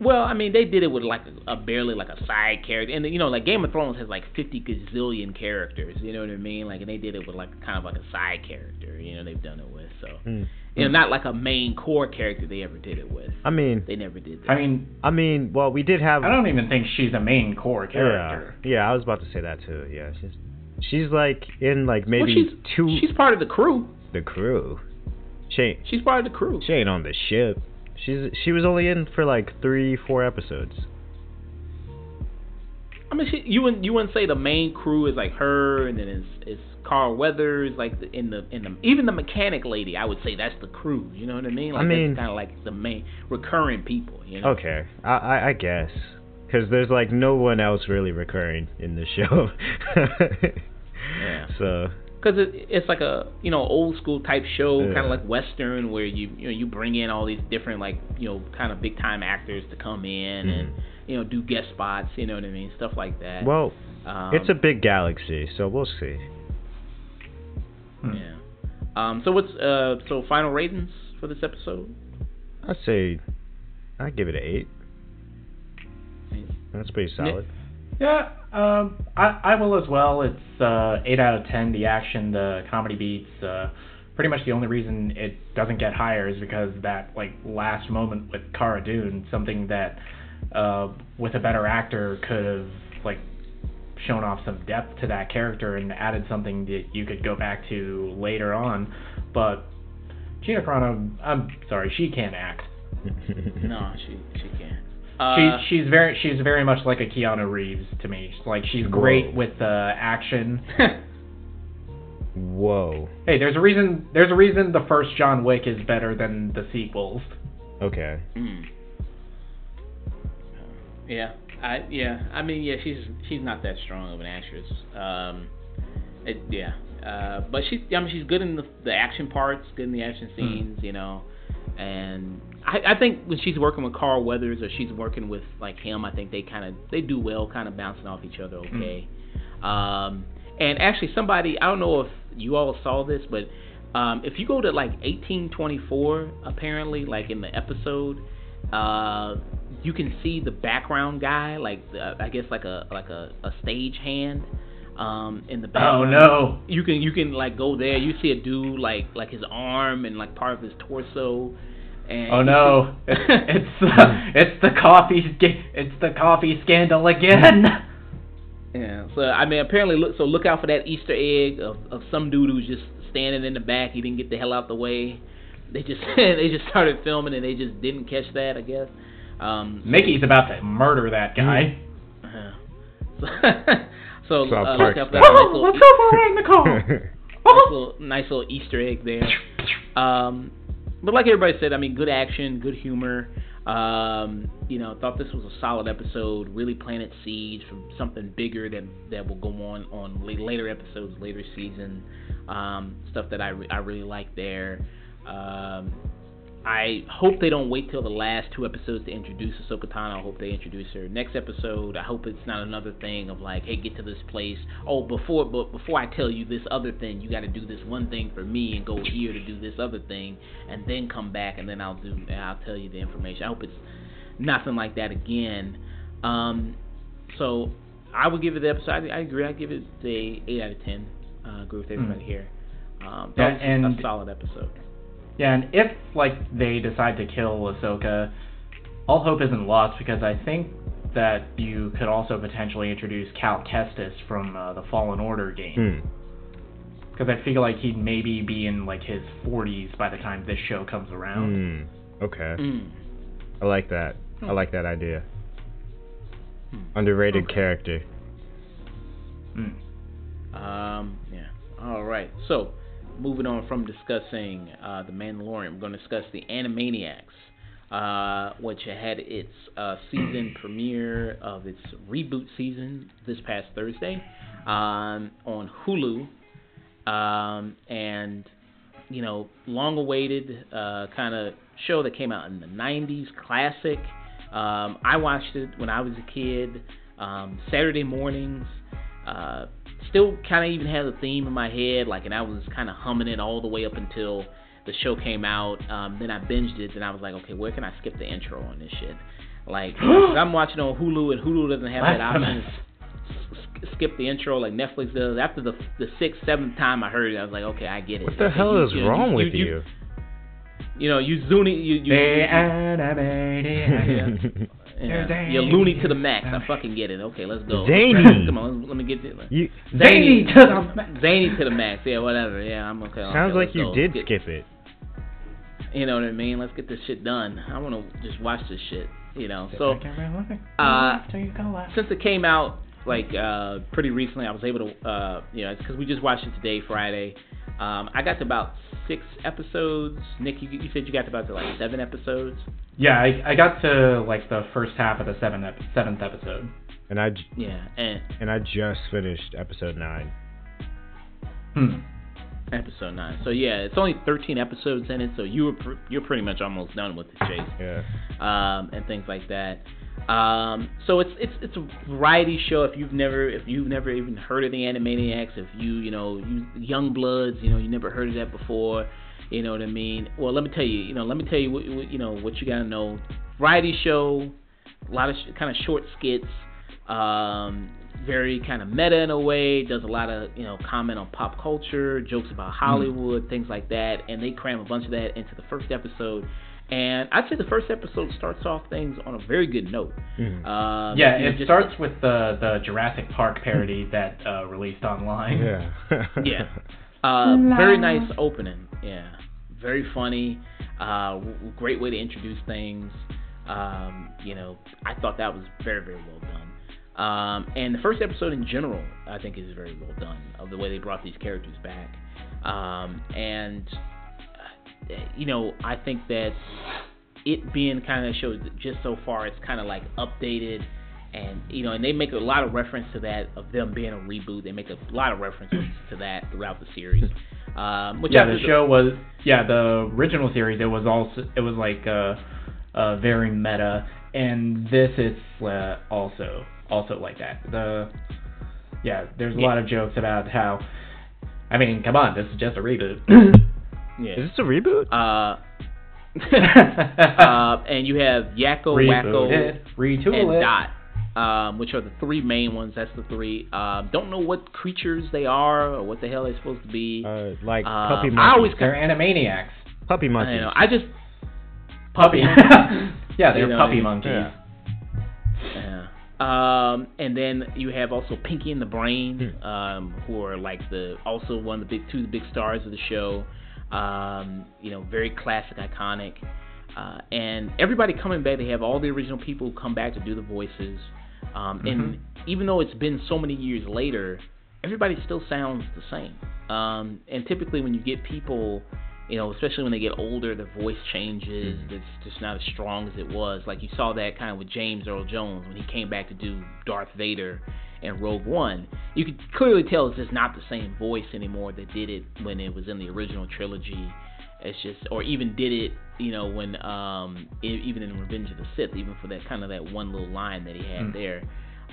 Well, I mean, they did it with like a, a barely like a side character, and you know, like Game of Thrones has like 50 gazillion characters. You know what I mean? Like, and they did it with like kind of like a side character. You know, they've done it with so. Mm. You know, not like a main core character they ever did it with. I mean, They never did that. I mean, I mean, well, we did have. I don't even think she's a main core character. Yeah, yeah, I was about to say that too. Yeah, she's she's like in like well, maybe she's two she's part of the crew. the crew. She She's part of the crew. she ain't on the ship. She's she was only in for like three four episodes. I mean, she, you wouldn't you wouldn't say the main crew is like her, and then it's it's Carl Weathers, like the, in the in the even the mechanic lady. I would say that's the crew. You know what I mean? Like I mean- kind of like the main recurring people. You know? Okay, I I, I guess because there's like no one else really recurring in the show. Yeah. So because it, it's like a you know old school type show, Yeah. kind of like western, where you you know you bring in all these different like you know kind of big time actors to come in and Mhm. you know do guest spots, you know what I mean, stuff like that. Well, um, it's a big galaxy, so we'll see. Hmm. yeah. Um, so what's uh so final ratings for this episode? I'd say I'd give it an eight. That's pretty solid. Yeah, um, I, I will as well. It's uh, 8 out of 10. The action, the comedy beats. Uh, pretty much the only reason it doesn't get higher is because that like last moment with Cara Dune, something that uh, with a better actor could have like shown off some depth to that character and added something that you could go back to later on. But Gina Carano, I'm sorry, she can't act. No, she she can't. Uh, She, she's very she's very much like a Keanu Reeves to me. Like she's great Whoa. with uh, action. Whoa. Hey, there's a reason there's a reason the first John Wick is better than the sequels. Okay. Mm. Yeah, I yeah, I mean yeah, she's she's not that strong of an actress. Um, it, yeah, uh, but she I mean she's good in the the action parts, good in the action scenes, you know, and I I think when she's working with Carl Weathers or she's working with like him, I think they kind of they do well, kind of bouncing off each other okay. Um, and actually somebody I don't know if you all saw this, but um, if you go to like 1824, apparently, like in the episode, uh, you can see the background guy, like the, I guess like a like a, a stage hand, um, in the background. Oh no. You can you can like go there. You see a dude like like his arm and like part of his torso. And Oh no. It's it's the, it's the coffee it's the coffee scandal again. Yeah. So I mean, apparently, look. So look out for that Easter egg of, of some dude who's just standing in the back. He didn't get the hell out the way. They just they just started filming and they just didn't catch that. I guess. Um, so- Mickey's about to murder that guy. Uh-huh. So, so South uh, look out for that style. nice Oh, little, let's go for a ride in the car. nice little nice little Easter egg there. Um, but like everybody said, I mean, good action, good humor. Um, you know, thought this was a solid episode. Really planted seeds for something bigger that that will go on on later episodes, later season. Um, stuff that I re- I really like there. Um, I hope they don't wait till the last two episodes to introduce Ahsoka Tano. I hope they introduce her next episode. I hope it's not another thing of like, hey, get to this place. Oh, before but before I tell you this other thing, you got to do this one thing for me and go here to do this other thing, and then come back and then I'll do and I'll tell you the information. I hope it's nothing like that again. Um, so I would give it the episode. I, I agree. I give it the eight out of ten. Uh, agree with everybody Mm. here. Um, Yeah, that was and- a solid episode. Yeah, and if like they decide to kill Ahsoka, all hope isn't lost because I think that you could also potentially introduce Cal Kestis from uh, the Fallen Order game. Hmm. Because I feel like he'd maybe be in like his 40s by the time this show comes around. Hmm. Okay. Mm. I like that. I Hmm. like that idea. Hmm. Underrated Okay. character. Mm. Um, yeah. All right. So, moving on from discussing uh, the Mandalorian, we're going to discuss the Animaniacs, uh, which had its uh, season premiere of its reboot season this past Thursday um, on Hulu, um, and you know, long-awaited uh, kind of show that came out in the '90s, classic. Um, I watched it when I was a kid. Um, Saturday mornings. Still kind of even had a theme in my head, like, and I was kind of humming it all the way up until the show came out. Um, then I binged it, and I was like, okay, where can I skip the intro on this shit? Like, I'm watching on Hulu, and Hulu doesn't have that option. Skip the intro like Netflix does. After the the sixth, seventh time I heard it, I was like, okay, I get it. What the hell you- is you wrong you, with you? you? You know, you zoomy, you you, They you, animated. yeah, you're loony to the max. I fucking get it. Okay, let's go. Zany. Come on, let, let me get it. you Zany to the max. Zany to the max. Yeah, whatever. Yeah, I'm okay. sounds okay, like you go. did Get- skip it. You know what I mean? Let's get this shit done. I want to just watch this shit. You know. So uh, After you go out. since it came out like uh, pretty recently, I was able to, uh, you know, because we just watched it today, Friday. Um, I got to about six episodes. Nick, you, you said you got to about to like seven episodes. Yeah, I, I got to like the first half of the seventh ep- seventh episode. And I j- Yeah, and and I just finished episode nine. Hmm. Episode nine. So yeah, it's only 13 episodes in it. So you were pr- you're pretty much almost done with the chase. Yeah. Um, and things like that. Um, so it's it's it's a variety show. If you've never if you've never even heard of the Animaniacs, if you you know you young bloods, you know you never heard of that before. You know what I mean? Well, let me tell you. You know, let me tell you what, what you know what you gotta know. Variety show, a lot of sh- kind of short skits. Um, very kind of meta in a way. Does a lot of you know comment on pop culture, jokes about Hollywood, things like that. And they cram a bunch of that into the first episode. And I'd say the first episode starts off things on a very good note. Mhm. Um, yeah, it just- starts with the the Jurassic Park parody that uh, released online. Yeah. Yeah. Uh, very nice opening. Yeah. Very funny. Uh, w- great way to introduce things. Um, you know, I thought that was very, very well done. Um, and the first episode in general, I think, is very well done of the way they brought these characters back. Um, and, uh, you know, I think that it being kind of shows just so far, it's kind of like updated. And you know, and they make a lot of reference to that of them being a reboot. They make a lot of references to that throughout the series. Um, which yeah, the show was yeah the original series. It was also it was like uh, uh very meta, and this is uh, also also like that. The yeah, there's a Yeah. lot of jokes about how. I mean, come on, this is just a reboot. Yeah. Is this a reboot? Uh, uh, and you have Yakko, Reboot Wakko, it, retool and it. Dot, um, which are the three main ones. That's the three. Um, don't know what creatures they are or what the hell they're supposed to be. Uh, like Um, puppy I always They're animaniacs. puppy I monkeys. don't know. I just Puppy. monkeys. yeah, they're You know, puppy they- monkeys. Yeah. Yeah. Um, and then you have also Pinky and the Brain, Hmm. um, who are like the also one of the big two of the big stars of the show. Um, you know, very classic, iconic. Uh, and everybody coming back, they have all the original people who come back to do the voices. Um, Mm-hmm. And even though it's been so many years later, everybody still sounds the same. Um, and typically, when you get people, you know, especially when they get older, their voice changes. Mm-hmm. It's just not as strong as it was. Like you saw that kind of with James Earl Jones when he came back to do Darth Vader in Rogue One. You could clearly tell it's just not the same voice anymore that did it when it was in the original trilogy. It's just, or even did it, you know, when um, even in Revenge of the Sith, even for that kind of that one little line that he had Mm. there.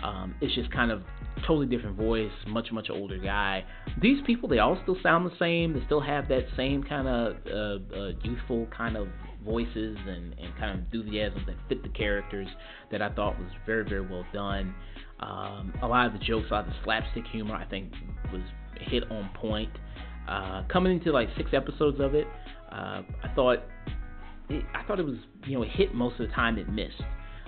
Um, it's just kind of totally different voice, much much older guy. These people, they all still sound the same. They still have that same kind of uh, uh, youthful kind of voices and, and kind of enthusiasm that fit the characters that I thought was very very well done. Um, a lot of the jokes, a lot of the slapstick humor, I think was hit on point. Uh, coming into like six episodes of it, uh, I thought it, I thought it was you know it hit most of the time it missed.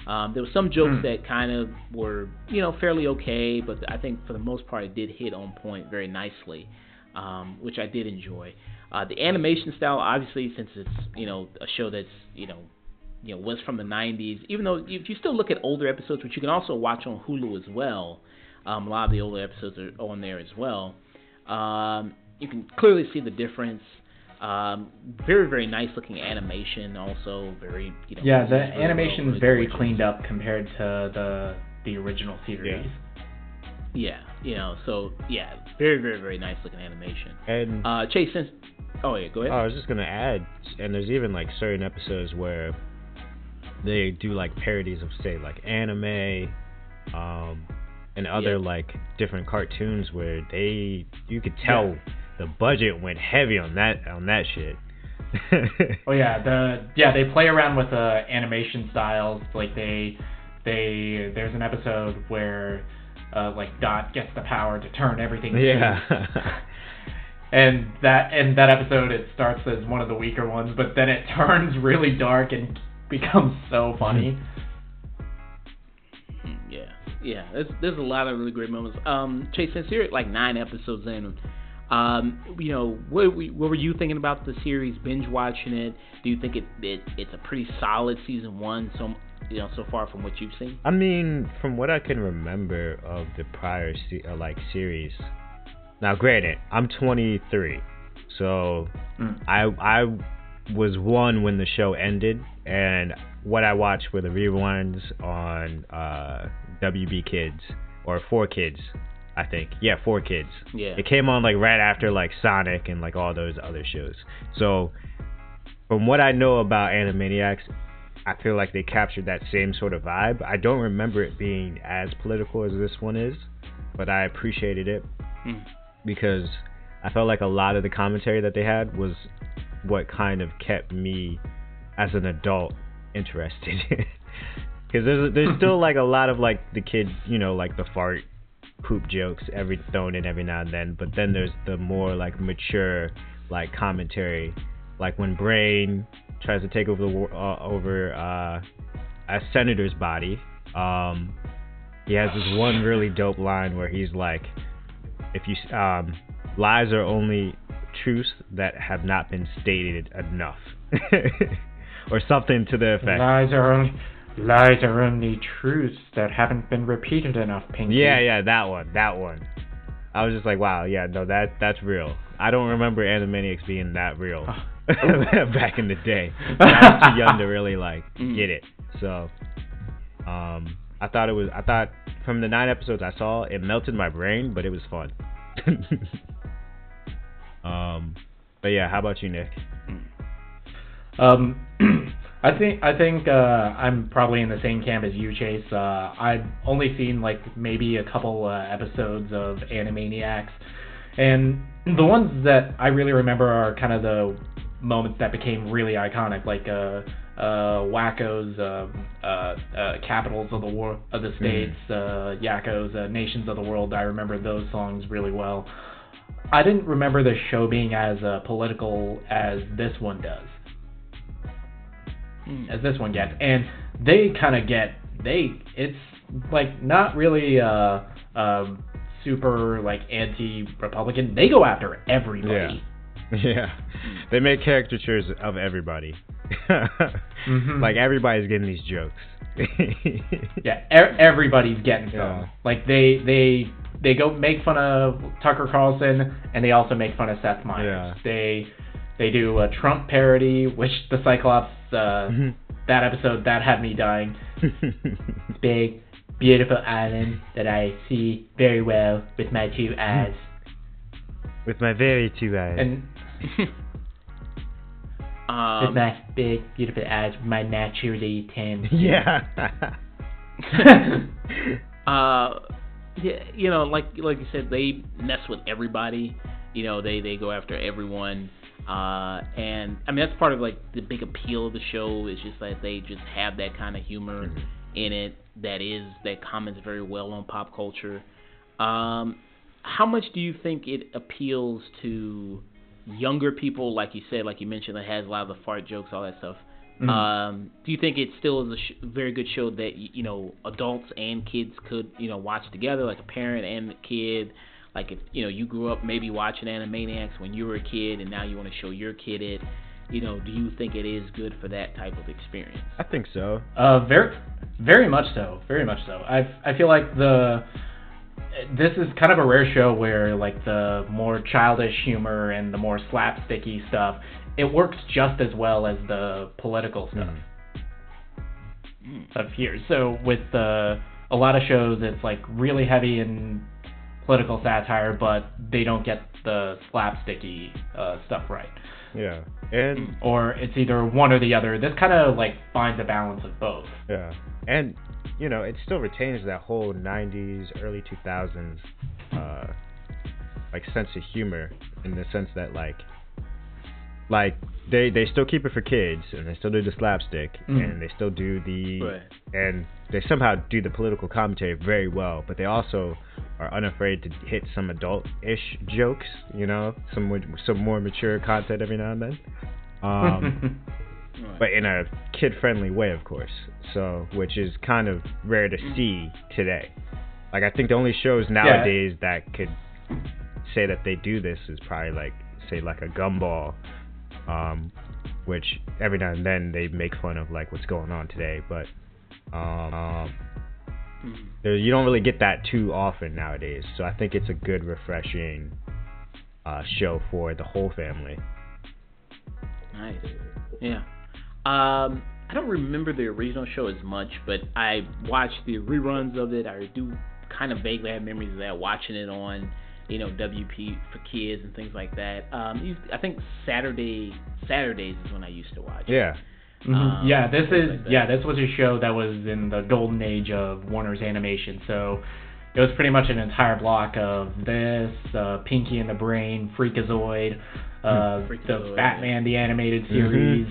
Um, there were some jokes Hmm. that kind of were you know fairly okay, but I think for the most part it did hit on point very nicely, um, which I did enjoy. Uh, the animation style, obviously, since it's you know a show that's you know you know was from the 90s, even though if you still look at older episodes, which you can also watch on Hulu as well, um, a lot of the older episodes are on there as well. Um, you can clearly see the difference. Um, very very nice looking animation, also very you know. Yeah, the really animation really is very gorgeous. cleaned up compared to the the original series. Yeah, you know, so yeah, very very very nice looking animation. and Uh, Chayse, since oh yeah, go ahead. I was just gonna add, and there's even like certain episodes where they do like parodies of say like anime, um, and other Yeah. like different cartoons where they you could tell the budget went heavy on that on that shit. Oh yeah, the yeah they play around with the animation styles. Like they they there's an episode where uh, like Dot gets the power to turn everything. yeah. and that and that episode it starts as one of the weaker ones, but then it turns really dark and becomes so funny. Yeah, yeah. There's there's a lot of really great moments. Um, Chayse, since you're like nine episodes in, um, you know, what, were- what were you thinking about the series? Binge watching it? Do you think it, it it's a pretty solid season one? So you know, so far from what you've seen. I mean, from what I can remember of the prior se- uh, like series. Now, granted, I'm 23, so Mm. I I was one when the show ended, and what I watched were the reruns on uh, WB Kids or 4 Kids I think. Yeah, four kids. Yeah. It came on like right after like Sonic and like all those other shows. So from what I know about Animaniacs, I feel like they captured that same sort of vibe. I don't remember it being as political as this one is, but I appreciated it Mm. because I felt like a lot of the commentary that they had was what kind of kept me as an adult interested. Because there's there's still like a lot of like the kid, you know, like the fart poop jokes every thrown in every now and then, but then there's the more like mature like commentary, like when Brain tries to take over the uh, over uh, a senator's body. Um, he has this one really dope line where he's like, "If you um, lies are only truths that have not been stated enough," or something to the effect. Lies are only lies are only truths that haven't been repeated enough, Pinky. Yeah, yeah, that one, that one. I was just like, wow, yeah, no, that that's real. I don't remember Animaniacs being that real back in the day. I was too young to really like Mm. get it. So, um, I thought it was. I thought from the nine episodes I saw, it melted my brain, but it was fun. um, but yeah, how about you, Nick? Um, I think I think uh, I'm probably in the same camp as you, Chayse. Uh, I've only seen like maybe a couple uh, episodes of Animaniacs, and the ones that I really remember are kind of the moments that became really iconic, like uh, uh, Wakko's um uh, uh, capitals of the war of the states, uh, Yakko's uh, nations of the world. I remember those songs really well. I didn't remember the show being as uh, political as this one does Mm. as this one gets, and they kind of get they it's like not really uh um super like anti-republican. They go after everybody. Yeah, yeah. they make caricatures of everybody. Mhm. Like everybody's getting these jokes. Yeah, e- everybody's getting some. Yeah. Like they they they go make fun of Tucker Carlson, and they also make fun of Seth Meyers. Yeah. They they do a Trump parody, which the Cyclops uh, that episode that had me dying. Big, beautiful island that I see very well with my two eyes. With my very two eyes. And with um, my big, beautiful eyes, my naturally tan. yeah. uh, yeah, you know, like like you said, they mess with everybody. You know, they they go after everyone. Uh, and I mean that's part of like the big appeal of the show is just that they just have that kind of humor in it that is that comments very well on pop culture. Um, how much do you think it appeals to younger people, like you said, like you mentioned, that has a lot of the fart jokes, all that stuff? Mhm. Um, do you think it still is a sh- very good show that you know adults and kids could you know watch together, like a parent and kid? Like if you know you grew up maybe watching Animaniacs when you were a kid, and now you want to show your kid it. You know, do you think it is good for that type of experience? I think so. Uh, very, very much so. Very much so. I I feel like the this is kind of a rare show where like the more childish humor and the more slapsticky stuff, it works just as well as the political stuff. Mm. of here. So with the a lot of shows, it's like really heavy in political satire, but they don't get the slapsticky uh, stuff right. Yeah. And Or it's either one or the other. This kind of like finds a balance of both. yeah. And you know, it still retains that whole 90s, early 2000s uh like sense of humor in the sense that like like they they still keep it for kids and they still do the slapstick Mhm. and they still do the Right. and they somehow do the political commentary very well, but they also are unafraid to hit some adult-ish jokes, you know, some more- some more mature content every now and then. Um, Right. but in a kid-friendly way, of course. So, which is kind of rare to see today. Like I think the only shows nowadays that could say that they do this is probably like say like a Gumball, um, which every now and then they make fun of like what's going on today, but um, um, Mm. there, you don't really get that too often nowadays. So I think it's a good, refreshing uh, show for the whole family. Nice. Yeah. Um, I don't remember the original show as much, but I watched the reruns of it. I do kind of vaguely have memories of that, watching it on, you know, WB for kids and things like that. Um, I think Saturday Saturdays is when I used to watch. It. Yeah. Mm-hmm. Um, yeah, this is like yeah, this was a show that was in the golden age of Warner's animation. So it was pretty much an entire block of this, uh, Pinky and the Brain, Freakazoid, uh, the Freakazoid, Batman the animated Mhm. series.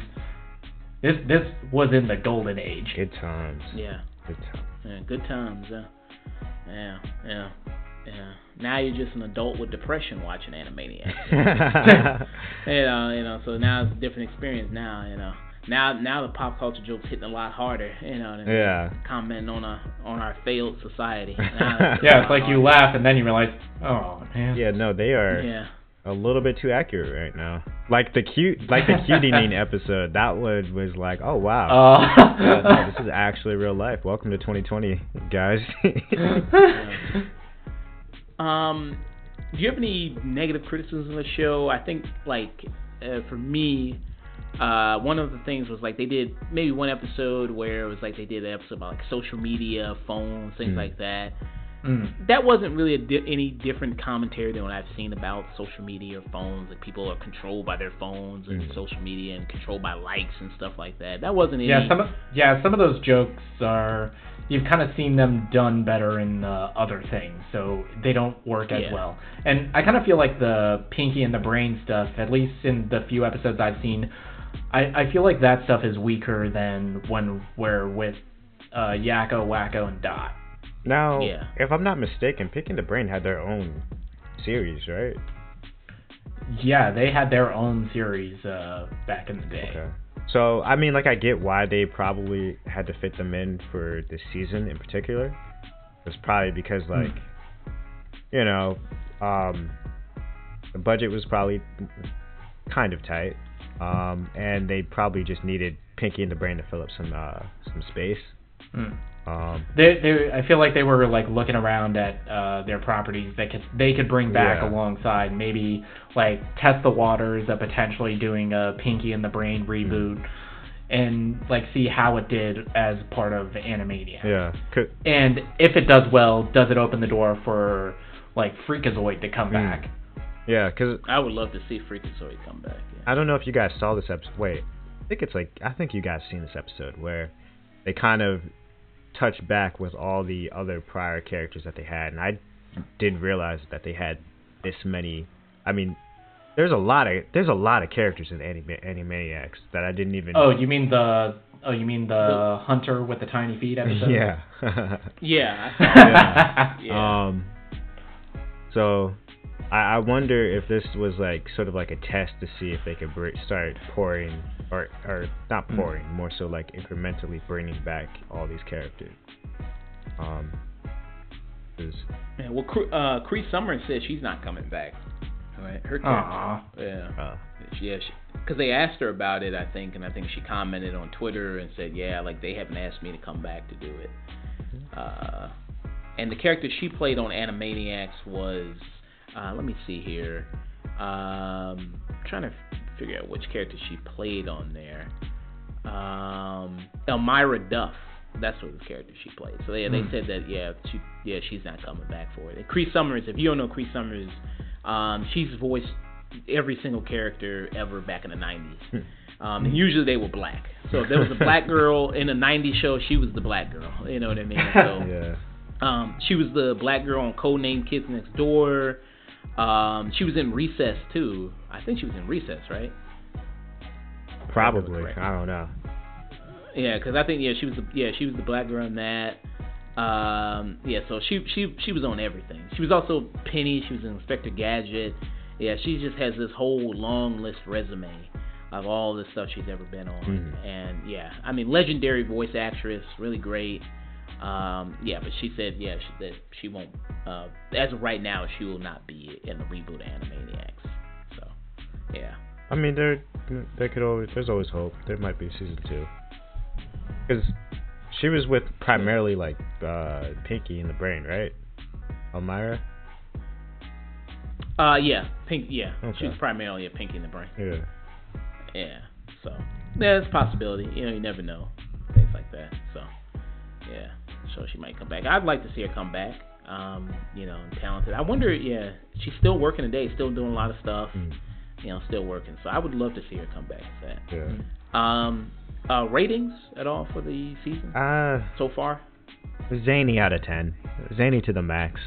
This this was in the golden age. Good times. Yeah. Good times. Yeah, good times. Uh, yeah, yeah, yeah. Now you're just an adult with depression watching Animaniacs. you know, you know. So now it's a different experience. Now, you know. Now, now the pop culture jokes hitting a lot harder. You know, than yeah. commenting on our on our failed society. Now Yeah, it's lot like you laugh and then you realize, oh man. Yeah, no, they are Yeah. a little bit too accurate right now. Like the cute, like the cutie Neen episode. That one was like, oh wow, Uh, Yeah, no, this is actually real life. Welcome to 2020, guys. Um, do you have any negative criticisms of the show? I think like uh, for me, uh, one of the things was like they did maybe one episode where it was like they did an episode about like social media, phones, things Mm. like that. Mm. That wasn't really a di- any different commentary than what I've seen about social media or phones. Like people are controlled by their phones and Mm. social media and controlled by likes and stuff like that. That wasn't any. Yeah, some of, yeah, some of those jokes are you've kind of seen them done better in uh, other things, so they don't work as Yeah. well. And I kind of feel like the Pinky and the Brain stuff, at least in the few episodes I've seen, I, I feel like that stuff is weaker than when we're with uh, Yakko, Wakko, and Dot. now, Yeah. if I'm not mistaken, Picking the Brain had their own series, right? Yeah, they had their own series uh, back in the day. Okay. So I mean, like, I get why they probably had to fit them in for this season in particular. It's probably because, Hmm. like, you know, um, the budget was probably kind of tight, um, and they probably just needed Pinky and the Brain to fill up some uh, some space. Mm. Um, They, they, I feel like they were like looking around at uh, their properties that could they could bring back Yeah. alongside, maybe like test the waters of potentially doing a Pinky and the Brain reboot, and like see how it did as part of Animania. yeah. Could, And if it does well, does it open the door for like Freakazoid to come Mm. back? yeah, because I would love to see Freakazoid come back. Yeah. I don't know if you guys saw this episode. Wait, I think it's like I think you guys seen this episode where they kind of touch back with all the other prior characters that they had, and I didn't realize that they had this many. I mean, there's a lot of there's a lot of characters in Anima- Animaniacs that I didn't even. Oh, you mean the oh you mean the hunter with the tiny feet episode? yeah. Yeah. I saw that. yeah. Um. So, I, I wonder if this was like sort of like a test to see if they could br- start pouring, or or not Hmm. pouring, more so like incrementally bringing back all these characters. Um. 'cause- Yeah, well, Cre- uh, Cree Summers said she's not coming back. Right, her character. Aw. Yeah. uh, She- Yeah, because they asked her about it, I think, and I think she commented on Twitter and said, "Yeah, like they haven't asked me to come back to do it." Uh, and the character she played on Animaniacs was, uh, let me see here, um, I'm trying to f- figure out which character she played on there. Um, Elmyra Duff. That's what the character she played. So yeah, they Hmm. said that yeah, she yeah she's not coming back for it. And Cree Summers, if you don't know Cree Summers, um, she's voiced every single character ever back in the 90s. Um, and usually they were black. So if there was a black girl in a 90s show, she was the black girl. You know what I mean? So yeah. um, she was the black girl on Codename Kids Next Door. Um, she was in Recess too. I think she was in Recess, right? Probably. correct. I don't know. Yeah, because I think yeah she was the, yeah she was the black girl in that. Um, yeah, so she she she was on everything. She was also Penny. She was in Inspector Gadget. Yeah, she just has this whole long list resume of all the stuff she's ever been on. Mhm. And yeah, I mean legendary voice actress, really great. Um, yeah, but she said yeah she, that she won't. Uh, as of right now, she will not be in the reboot of Animaniacs. So yeah. I mean, there, there could always, there's always hope. There might be season two. Because she was with primarily like uh, Pinky in the Brain, right? Elmyra. Uh, yeah, pink. Yeah, she was primarily a Pinky in the Brain. Yeah. Yeah. So yeah, it's a possibility. You know, you never know. Things like that. So yeah. So she might come back. I'd like to see her come back. um, you know, talented. I wonder, yeah, she's still working today, still doing a lot of stuff, Mm. you know, still working. So I would love to see her come back to that. Yeah. Um, uh, ratings at all for the season Uh, so far? zany out of ten. Zany to the max.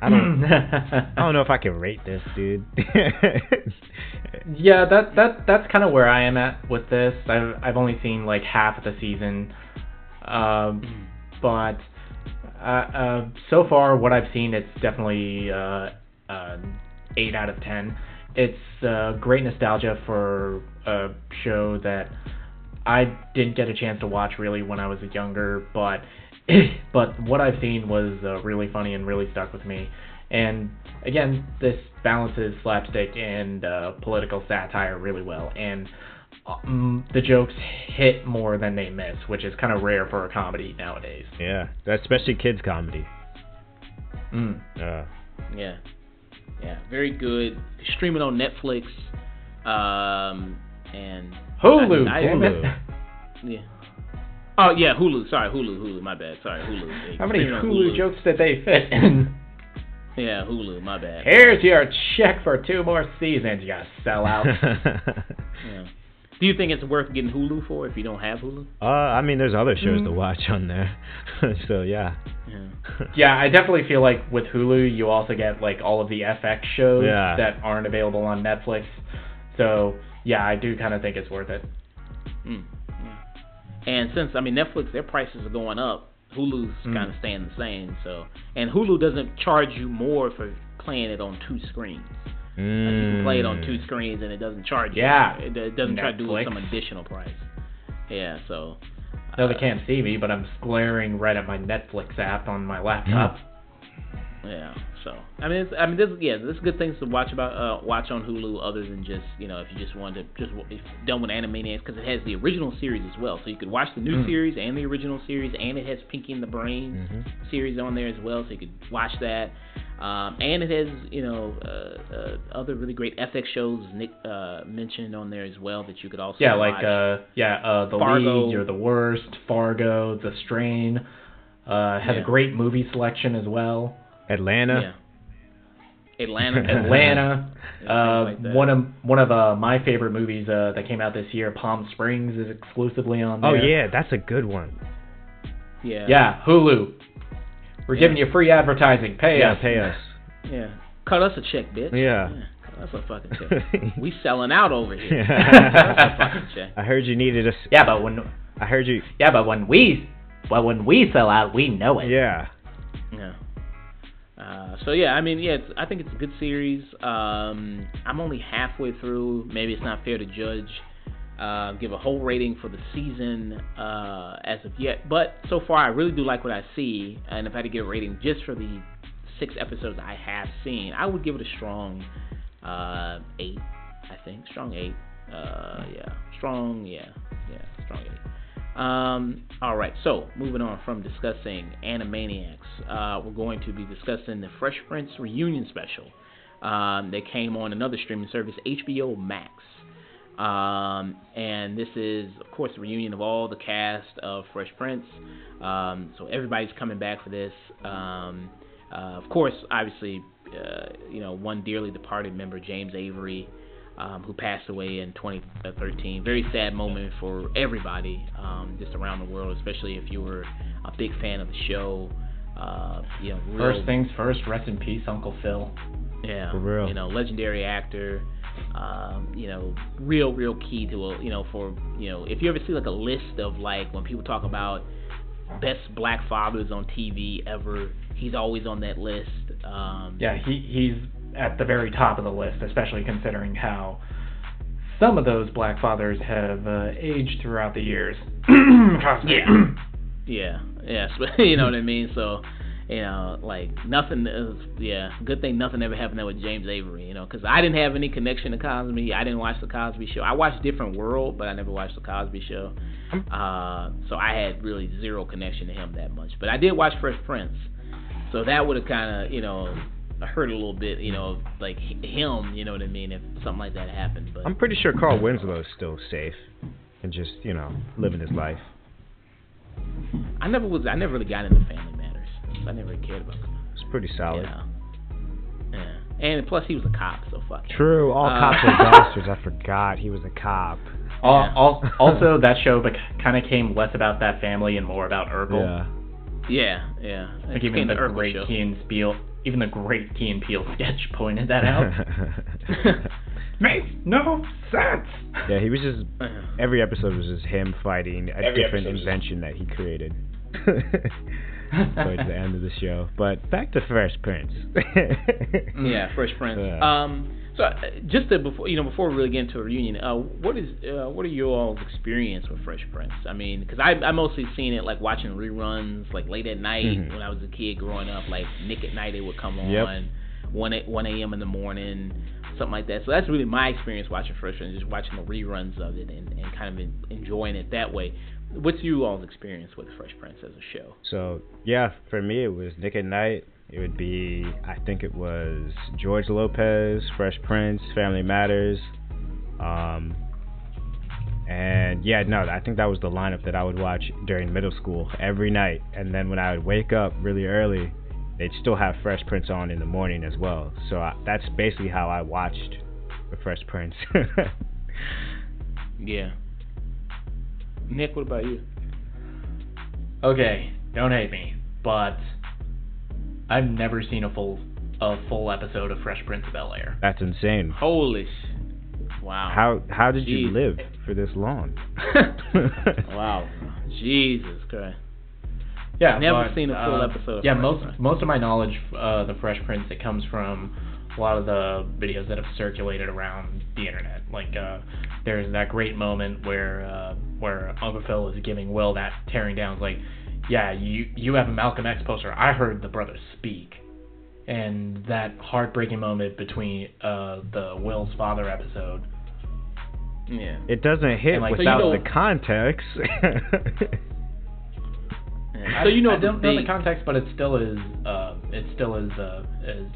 I don't. I don't know if I can rate this, dude. Yeah, that that that's kind of where I am at with this. I've I've only seen like half of the season, um, but uh, uh, so far what I've seen, it's definitely uh, uh, eight out of ten. It's uh, great nostalgia for a show that I didn't get a chance to watch really when I was younger, but but what I've seen was uh, really funny and really stuck with me. And again, this balances slapstick and political satire really well, and the jokes hit more than they miss, which is kind of rare for a comedy nowadays. yeah, especially kids comedy. Mm. Uh, Yeah, yeah, very good. Streaming on Netflix, um, and Hulu, I- I-! Hulu. yeah. Oh yeah, Hulu. Sorry, Hulu, Hulu. My bad. Sorry, Hulu. How many on Hulu, jokes did they fit in? Yeah, Hulu. My bad. Here's your check for two more seasons, you sellout. Yeah. Do you think it's worth getting Hulu for if you don't have Hulu? uh, I mean, there's other shows to Mm. watch on there, so yeah. Yeah. yeah, I definitely feel like with Hulu, you also get like all of the FX shows Yeah. that aren't available on Netflix. So yeah, I do kind of think it's worth it. Mm, yeah. And since I mean Netflix, their prices are going up. Hulu's Mm. kind of staying the same. So, and Hulu doesn't charge you more for playing it on two screens. Like you can play it on two Mm. screens and it doesn't charge Yeah. you. It, it doesn't try to do Netflix. some additional price. Yeah. So. No, they uh, can't see me, but I'm glaring right at my Netflix app on my laptop. Yeah. So I mean, it's, I mean, there's yeah, there's good things to watch about uh, watch on Hulu other than just you know if you just wanted to just if done with Animaniacs because it has the original series as well, so you could watch the new Mm. series and the original series, and it has Pinky and the Brain Mhm. series on there as well, so you could watch that. Um, and it has you know uh, uh, other really great FX shows Nick uh, mentioned on there as well that you could also Yeah, watch. like uh, yeah, uh, the Fargo. league, you're the worst, Fargo, The Strain. Uh, has Yeah. a great movie selection as well. Atlanta. yeah. Atlanta. Atlanta. Uh, like one of one of uh, my favorite movies uh, that came out this year, Palm Springs, is exclusively on There. Oh yeah, that's a good one. Yeah. Yeah, Hulu. We're Yeah. giving you free advertising. Pay yeah, us. pay us. Yeah. Cut us a check, bitch. Yeah. cut us a fucking check. we selling out over here. Yeah. Cut a fucking check. I heard you needed a. s- Yeah, but when I heard you. yeah, but when we but when we sell out, we know it. Yeah. Yeah. Uh, so yeah, I mean, yeah, I think it's a good series. Um, I'm only halfway through. Maybe it's not fair to judge, uh, give a whole rating for the season uh, as of yet. But so far, I really do like what I see. And if I had to give a rating just for the six episodes I have seen, I would give it a strong uh, eight. I think strong eight. Uh, yeah, strong. Yeah, yeah, strong eight. Um, all right, so moving on from discussing Animaniacs, uh, we're going to be discussing the Fresh Prince reunion special. Um, that came on another streaming service, HBO Max. Um, and this is, of course, the reunion of all the cast of Fresh Prince. Um, so everybody's coming back for this. Um, uh, of course, obviously, uh, you know, one dearly departed member, James Avery, um, who passed away in 2013. Very sad moment for everybody, um, just around the world, especially if you were a big fan of the show. Uh, you know, real, First things first, rest in peace, Uncle Phil. yeah, For real. you know, legendary actor. Um, you know, real, real key to a, you know, for you know, if you ever see like a list of like when people talk about best black fathers on TV ever, he's always on that list. Um, Yeah, he he's at the very top of the list, especially considering how some of those black fathers have uh, aged throughout the years. Yeah. Yeah, so- you know what I mean. So, you know, like nothing. Is, yeah, good thing nothing ever happened there with James Avery. You know, because I didn't have any connection to Cosby. I didn't watch the Cosby Show. I watched Different World, but I never watched the Cosby Show. Uh, so I had really zero connection to him that much. But I did watch Fresh Prince, so that would have kind of, you know, hurt a little bit. You know, like him. You know what I mean? If something like that happened, but I'm pretty sure Carl Winslow is still safe and just you know living his life. I never was. I never really got into Family Matters. I never really cared about it. It's pretty solid. Yeah. Yeah. And plus, he was a cop, so fuck. him. True. All Uh, cops are bastards. I forgot he was a cop. Al- Yeah. al- also, that show kind of came less about that family and more about Urkel. Yeah. Yeah, yeah. Like It even the Urkel great show. Key and Peele, even the great Key and Peele sketch pointed that out. Makes no sense. yeah, he was just Uh, every episode was just him fighting a Every different episode was just- invention that he created. Towards the end of the show, but back to Fresh Prince. yeah, Fresh Prince. Yeah. Um, so uh, just to before you know before we really get into a reunion, uh, what is uh, what are you all's experience with Fresh Prince? I mean, because I I mostly seen it like watching reruns like late at night Mhm. when I was a kid growing up. Like Nick at Night, it would come on Yep. one a- one a.m. in the morning, something like that. So that's really my experience watching Fresh Prince, just watching the reruns of it and, and kind of enjoying it that way. What's you all's experience with Fresh Prince as a show? So yeah, for me it was Nick at Night. It would be I think it was George Lopez, Fresh Prince, Family Matters, um, and yeah, no, I think that was the lineup that I would watch during middle school every night. And then when I would wake up really early, they'd still have Fresh Prince on in the morning as well. So I, that's basically how I watched the Fresh Prince. Yeah. Nick, what about you? Okay, don't hate me, but I've never seen a full a full episode of Fresh Prince of Bel Air. that's insane. Holy sh! Wow. How how did you live for this long? wow. Jesus Christ. Yeah, Never but, seen a full uh, episode of Yeah, Fresh most Prince. most of my knowledge, uh, the Fresh Prince, it comes from a lot of the videos that have circulated around the internet. Like, uh, there's that great moment where uh, where Uncle Phil is giving Will that tearing down. It's like, yeah, you you have a Malcolm X poster. I heard the brothers speak, and that heartbreaking moment between uh, the Will's father episode. Yeah. It doesn't hit And, like, so without you know- the context. Yeah. So you know I don't the know the context, but it still is. Uh, it still is. Uh, is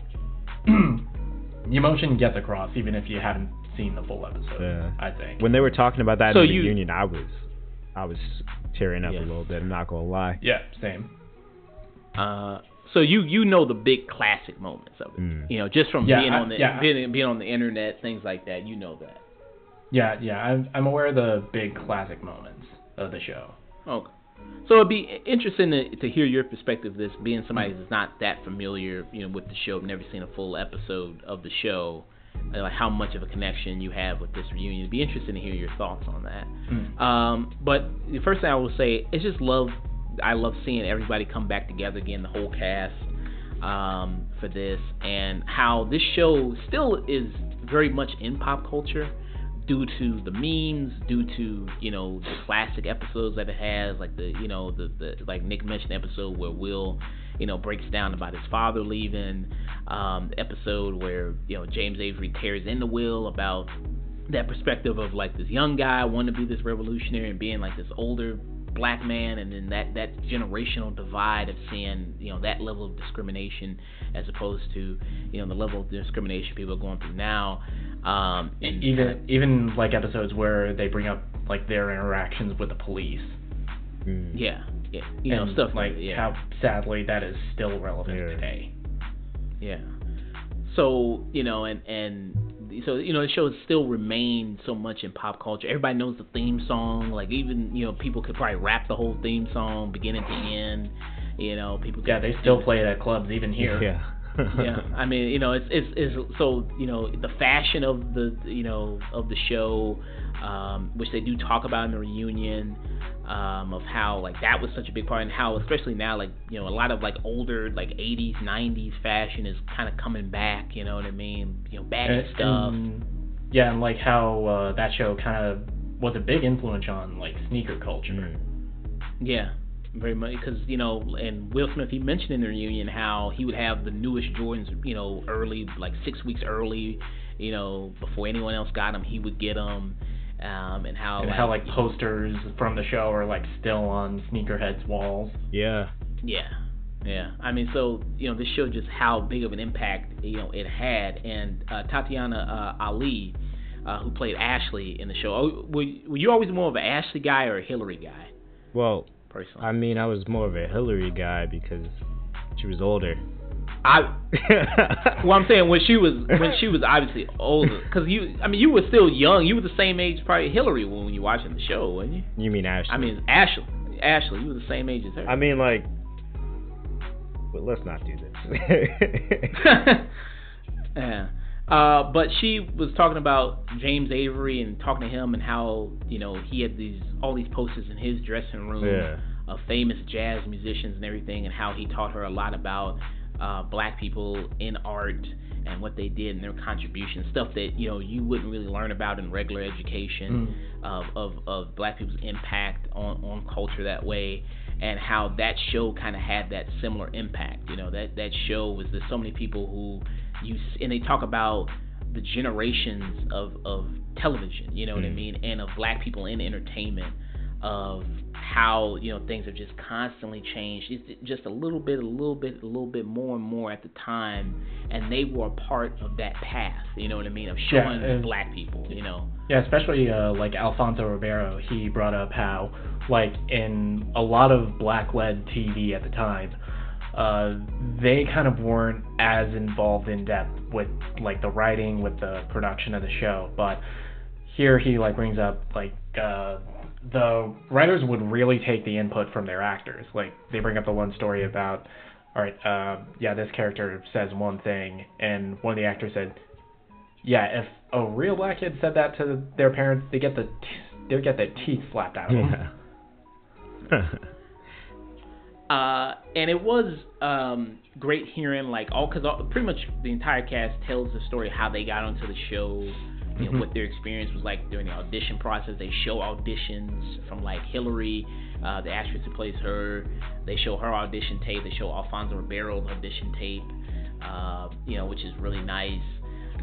the emotion gets across even if you haven't seen the full episode. Yeah. I think. when they were talking about that So in the you- reunion, I was, I was tearing up Yeah. a little bit. I'm not gonna lie. Yeah, same. Uh, so you you know the big classic moments of it. Mm. You know, just from Yeah, being I- on the yeah. being, being on the internet, things like that. You know that. Yeah, yeah. I'm I'm aware of the big classic moments of the show. Okay. So it'd be interesting to, to hear your perspective. of This being somebody that's not that familiar, you know, with the show, never seen a full episode of the show, like how much of a connection you have with this reunion. It'd be interested to hear your thoughts on that. Mm. Um, but the first thing I will say is just love. I love seeing everybody come back together again, the whole cast, um, for this, and how this show still is very much in pop culture due to the memes, due to you know the classic episodes that it has, like the you know the, the like Nick mentioned episode where Will you know breaks down about his father leaving, um, episode where you know James Avery tears in the Will about that perspective of like this young guy wanting to be this revolutionary and being like this older black man and then that that generational divide of seeing you know that level of discrimination as opposed to you know the level of discrimination people are going through now um and even even like episodes where they bring up like their interactions with the police. Mm. yeah yeah you know and, stuff like yeah how sadly that is still relevant Yeah. today. Yeah. So you know, and and so you know, the show has still remained so much in pop culture. Everybody knows the theme song. Like even you know, people could probably rap the whole theme song beginning to end. You know, people. Could, Yeah, they still play it at clubs even here. Yeah. yeah, I mean, you know, it's it's it's so you know the fashion of the you know of the show, um, which they do talk about in the reunion, um, of how like that was such a big part, and how especially now like you know a lot of like older like 80s 90s fashion is kind of coming back. You know what I mean? You know, baggy And- stuff. and- yeah, and like how uh, that show kind of was a big influence on like sneaker culture. Mm. Yeah, very much because you know, and Will Smith he mentioned in the reunion how he would have the newest Jordans, you know, early like six weeks early, you know, before anyone else got them, he would get them, um, and how and like, how like posters from the show are like still on sneakerheads walls. Yeah. yeah, yeah. I mean, so you know, this showed just how big of an impact you know it had, and uh, Tatyana uh, Ali. Uh, who played Ashley in the show? Oh, were, were you always more of an Ashley guy or a Hillary guy, Well, personally? I mean, I was more of a Hillary guy because she was older. I. well, I'm saying when she was when she was obviously older, because you, I mean, you were still young. You were the same age probably Hillary when you were watching the show, weren't you? You mean Ashley? I mean Ashley. Ashley, you were the same age as her. I mean, like, but let's not do this. yeah. Uh, but she was talking about James Avery and talking to him and how you know he had these all these posters in his dressing room Yeah. of famous jazz musicians and everything, and how he taught her a lot about uh, black people in art and what they did and their contributions, stuff that you know you wouldn't really learn about in regular education of, of of black people's impact on on culture that way. And how that show kind of had that similar impact, you know that that show was there's so many people who you and they talk about the generations of of television, you know what I Mm. mean, and of black people in entertainment, of how you know things have just constantly changed, it's just a little bit, a little bit, a little bit more and more at the time, and they were a part of that path, you know what I mean, of showing and- black people, you know. Yeah, especially uh, like Alfonso Ribeiro, he brought up how, like, in a lot of black led TV at the time, uh, they kind of weren't as involved in depth with, like, the writing, with the production of the show. But here he, like, brings up, like, uh, the writers would really take the input from their actors. Like, they bring up the one story about, all right, uh, yeah, this character says one thing, and one of the actors said, yeah, if a real black kid said that to their parents, they get the t- they get their teeth slapped out of them. yeah. Uh, and it was um, great hearing like all because pretty much the entire cast tells the story how they got onto the show, know Mhm. what their experience was like during the audition process. They show auditions from like Hillary, uh, the actress who plays her. They show her audition tape. They show Alfonso Ribeiro's audition tape, uh, you know, which is really nice.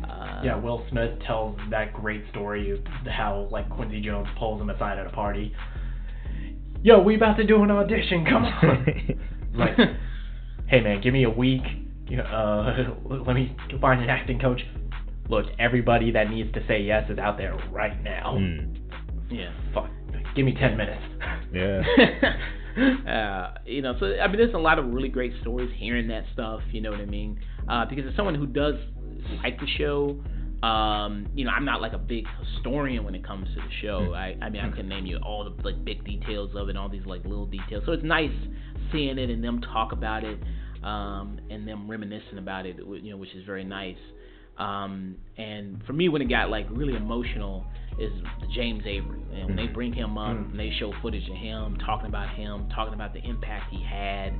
Uh, yeah, Will Smith tells that great story of how like Quincy Jones pulls him aside at a party. Yo, we about to do an audition. Come on. like, hey man, give me a week. Uh, let me find an acting coach. Look, everybody that needs to say yes is out there right now. Mm. yeah. Fuck, give me ten minutes. Yeah. uh, you know, so I mean, there's a lot of really great stories hearing that stuff. You know what I mean? Uh, because as someone who does like the show, um, you know, I'm not like a big historian when it comes to the show. I, I mean, I couldn't name you all the like big details of it, all these like little details. So it's nice seeing it and them talk about it, um, and them reminiscing about it. You know, which is very nice. Um, and for me, when it got like really emotional, is James Avery. And when they bring him up Mm. and they show footage of him talking about him, talking about the impact he had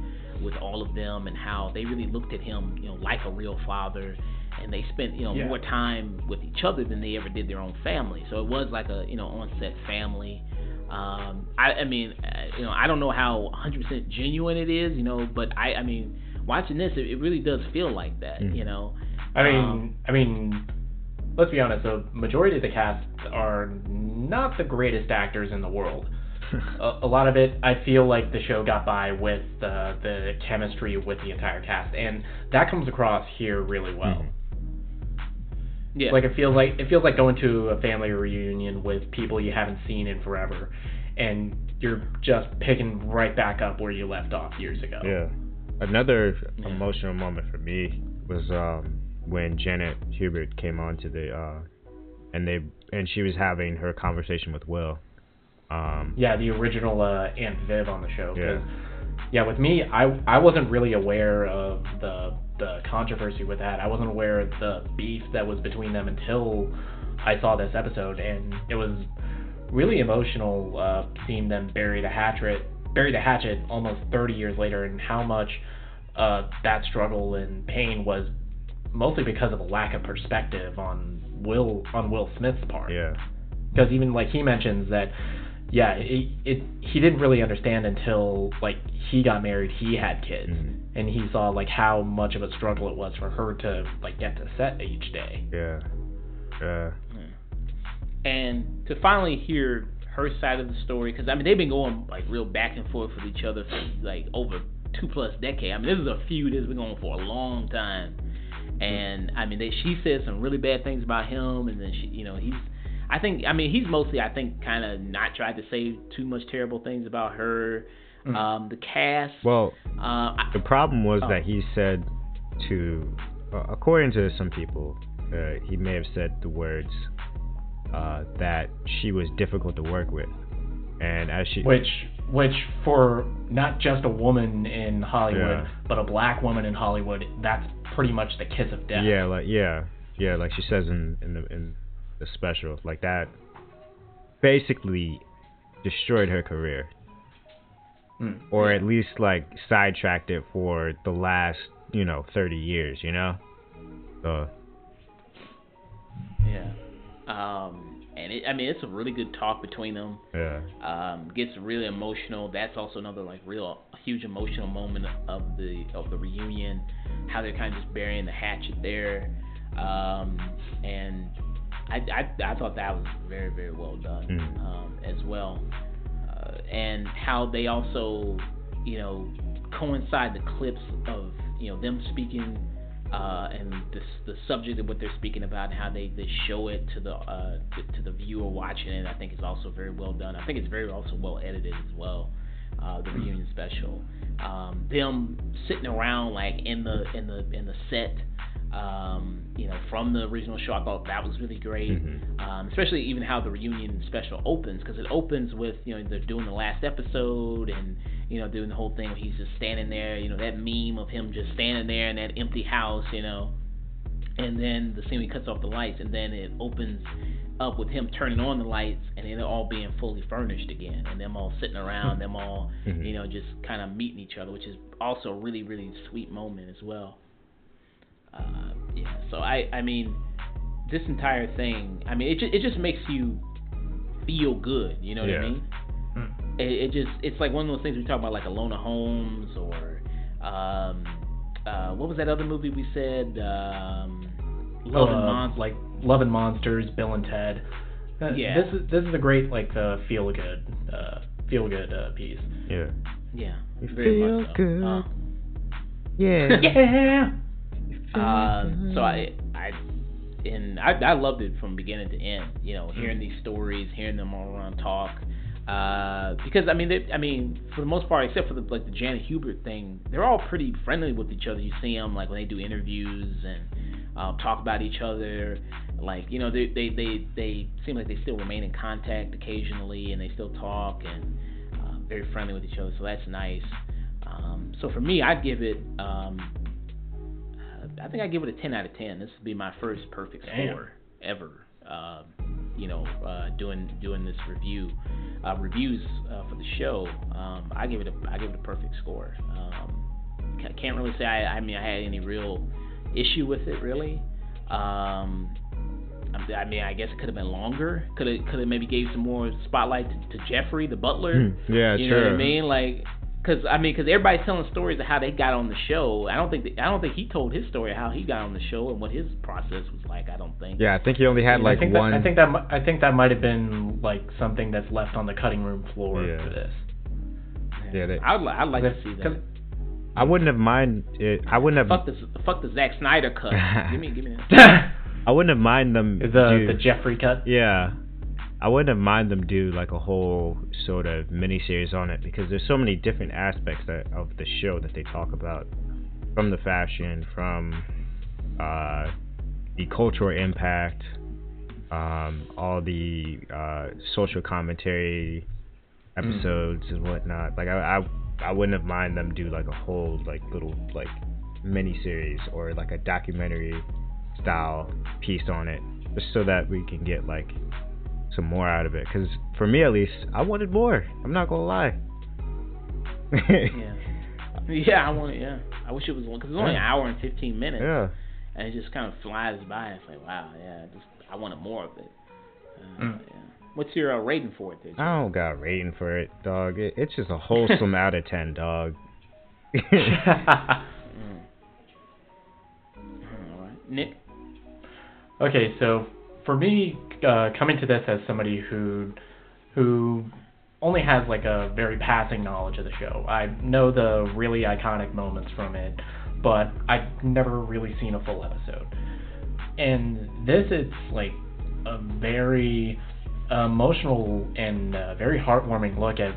with all of them, and how they really looked at him, you know, like a real father. And they spent, you know, Yeah. more time with each other than they ever did their own family. So it was like a, you know, on-set family. Um, I, I mean, uh, you know, I don't know how 100% genuine it is, you know, but I, I mean, watching this, it, it really does feel like that, Mhm. you know. I mean, Um, I mean, let's be honest. The majority of the cast are not the greatest actors in the world. A, a lot of it, I feel like the show got by with the the chemistry with the entire cast, and that comes across here really well. Mhm. Yeah. Like it feels like it feels like going to a family reunion with people you haven't seen in forever, and you're just picking right back up where you left off years ago. Yeah. Another Yeah. emotional moment for me was um, when Janet Hubert came on to the uh, and they and she was having her conversation with Will. Um, Yeah, the original uh, Aunt Viv on the show. Yeah. yeah, with me, I I wasn't really aware of the the controversy with that. I wasn't aware of the beef that was between them until I saw this episode, and it was really emotional uh, seeing them bury the hatchet, bury the hatchet almost 30 years later, and how much uh, that struggle and pain was mostly because of a lack of perspective on Will on Will Smith's part yeah. because even like he mentions that yeah it, it he didn't really understand until like he got married he had kids Mhm. and he saw like how much of a struggle it was for her to like get to set each day Yeah. Yeah. and to finally hear her side of the story because I mean they've been going like real back and forth with each other for like over two plus decade. I mean this is a feud that's been going for a long time, and I mean they she said some really bad things about him, and then she you know he's I think I mean he's mostly I think kind of not tried to say too much terrible things about her. Mm. Um, the cast. Well, uh, I, the problem was Oh. that he said to, uh, according to some people, uh, he may have said the words uh, that she was difficult to work with, and as she, which which for not just a woman in Hollywood, Yeah. but a black woman in Hollywood, that's pretty much the kiss of death. yeah, like yeah, yeah, like she says in in the in the special, like that, basically destroyed her career. Mm. or at least like sidetracked it for the last you know 30 years you know so Yeah. Um, and it, I mean, it's a really good talk between them. yeah Um, gets really emotional. That's also another like real huge emotional moment of the of the reunion. How they're kind of just burying the hatchet there. Um, and I, I I thought that was very very well done Mm. um, as well. Uh, and how they also you know coincide the clips of you know them speaking uh, and the, the subject of what they're speaking about, and how they, they show it to the uh, to, to the viewer watching it, I think is also very well done. I think it's very also well edited as well. Uh, the reunion special, um, them sitting around like in the in the in the set, um, you know, from the original show, I thought that was really great. Mhm. Um, especially even how the reunion special opens, because it opens with you know they're doing the last episode and you know doing the whole thing where he's just standing there, you know that meme of him just standing there in that empty house, you know, and then the scene he cuts off the lights, and then it opens up with him turning on the lights, and then they're all being fully furnished again, and them all sitting around, them all Mhm. you know just kind of meeting each other, which is also a really really sweet moment as well. Uh, yeah, so I I mean this entire thing, I mean, it just, it just makes you feel good. You know what I mean? Mm. It, it just it's like one of those things we talk about, like Enola Holmes or um, uh, what was that other movie we said? Um, Love and Uh, Monsters. like Love and Monsters, Bill and Ted. Uh, Yeah. This is this is a great like uh, feel good uh, feel good uh, piece. yeah yeah, You very feel much so. good. Uh, yeah Yeah. Um, so I, I, and I, I loved it from beginning to end. You know, hearing these stories, hearing them all around talk. Uh, because I mean, they, I mean, for the most part, except for the like the Janet Hubert thing, they're all pretty friendly with each other. You see them like when they do interviews and uh, talk about each other. Like you know, they, they they they seem like they still remain in contact occasionally, and they still talk and uh, very friendly with each other. So that's nice. Um, so for me, I'd give it. Um, I think I give it a 10 out of 10. This would be my first perfect Damn. score ever. Um, you know, uh, doing doing this review uh, reviews uh, for the show. Um, I give it a I give it a perfect score. Um, can't really say I, I mean I had any real issue with it really. Um, I mean, I guess it could have been longer. Could have, could have maybe gave some more spotlight to, to Jeffrey, the butler. Hmm, yeah you sure know what I mean? Like, cause I mean, cause everybody's telling stories of how they got on the show. I don't think that, I don't think he told his story of how he got on the show and what his process was like. I don't think. yeah i think he only had like I think one That, I think that I think that might have been like something that's left on the cutting room floor Yeah. for this. Yeah, they- I'd, li- I'd like to see that. i wouldn't have mind it i wouldn't have Fuck the fuck the Zack Snyder cut. give me give me that. i wouldn't have mind them the do, the Jeffrey cut. Yeah. I wouldn't have mind them do like a whole sort of miniseries on it because there's so many different aspects that, of the show that they talk about. From the fashion, from uh, the cultural impact, um, all the uh, social commentary episodes and whatnot. Like I, I I wouldn't have mind them do like a whole like little like miniseries or like a documentary style piece on it just so that we can get like some more out of it because for me at least i wanted more i'm not gonna lie Yeah. Yeah, I want it. Yeah, I wish it was one because it's only an hour and fifteen minutes, yeah and it just kind of flies by. It's like, wow, yeah, just I wanted more of it. Uh, Mm. yeah. What's your uh, rating for it? There, Jay? i don't got a rating for it dog it, it's just a wholesome out of 10 dog Mm. All right, Nick. Okay, so for me, uh, coming to this as somebody who who only has like a very passing knowledge of the show, I know the really iconic moments from it, but I've never really seen a full episode. And this, is like a very emotional and uh, very heartwarming look at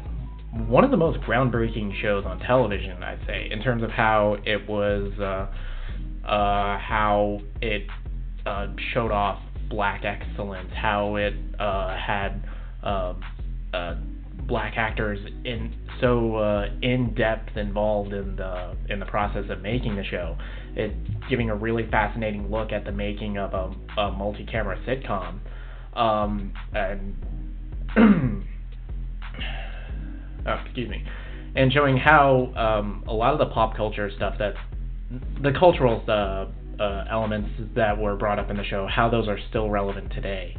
one of the most groundbreaking shows on television, I'd say, in terms of how it was. Uh, uh, how it uh, showed off black excellence, how it uh, had um, uh, black actors in so uh, in depth involved in the in the process of making the show. It giving a really fascinating look at the making of a, a multi-camera sitcom, um, and oh, excuse me, and showing how um, a lot of the pop culture stuff that the cultural uh, uh, elements that were brought up in the show, how those are still relevant today,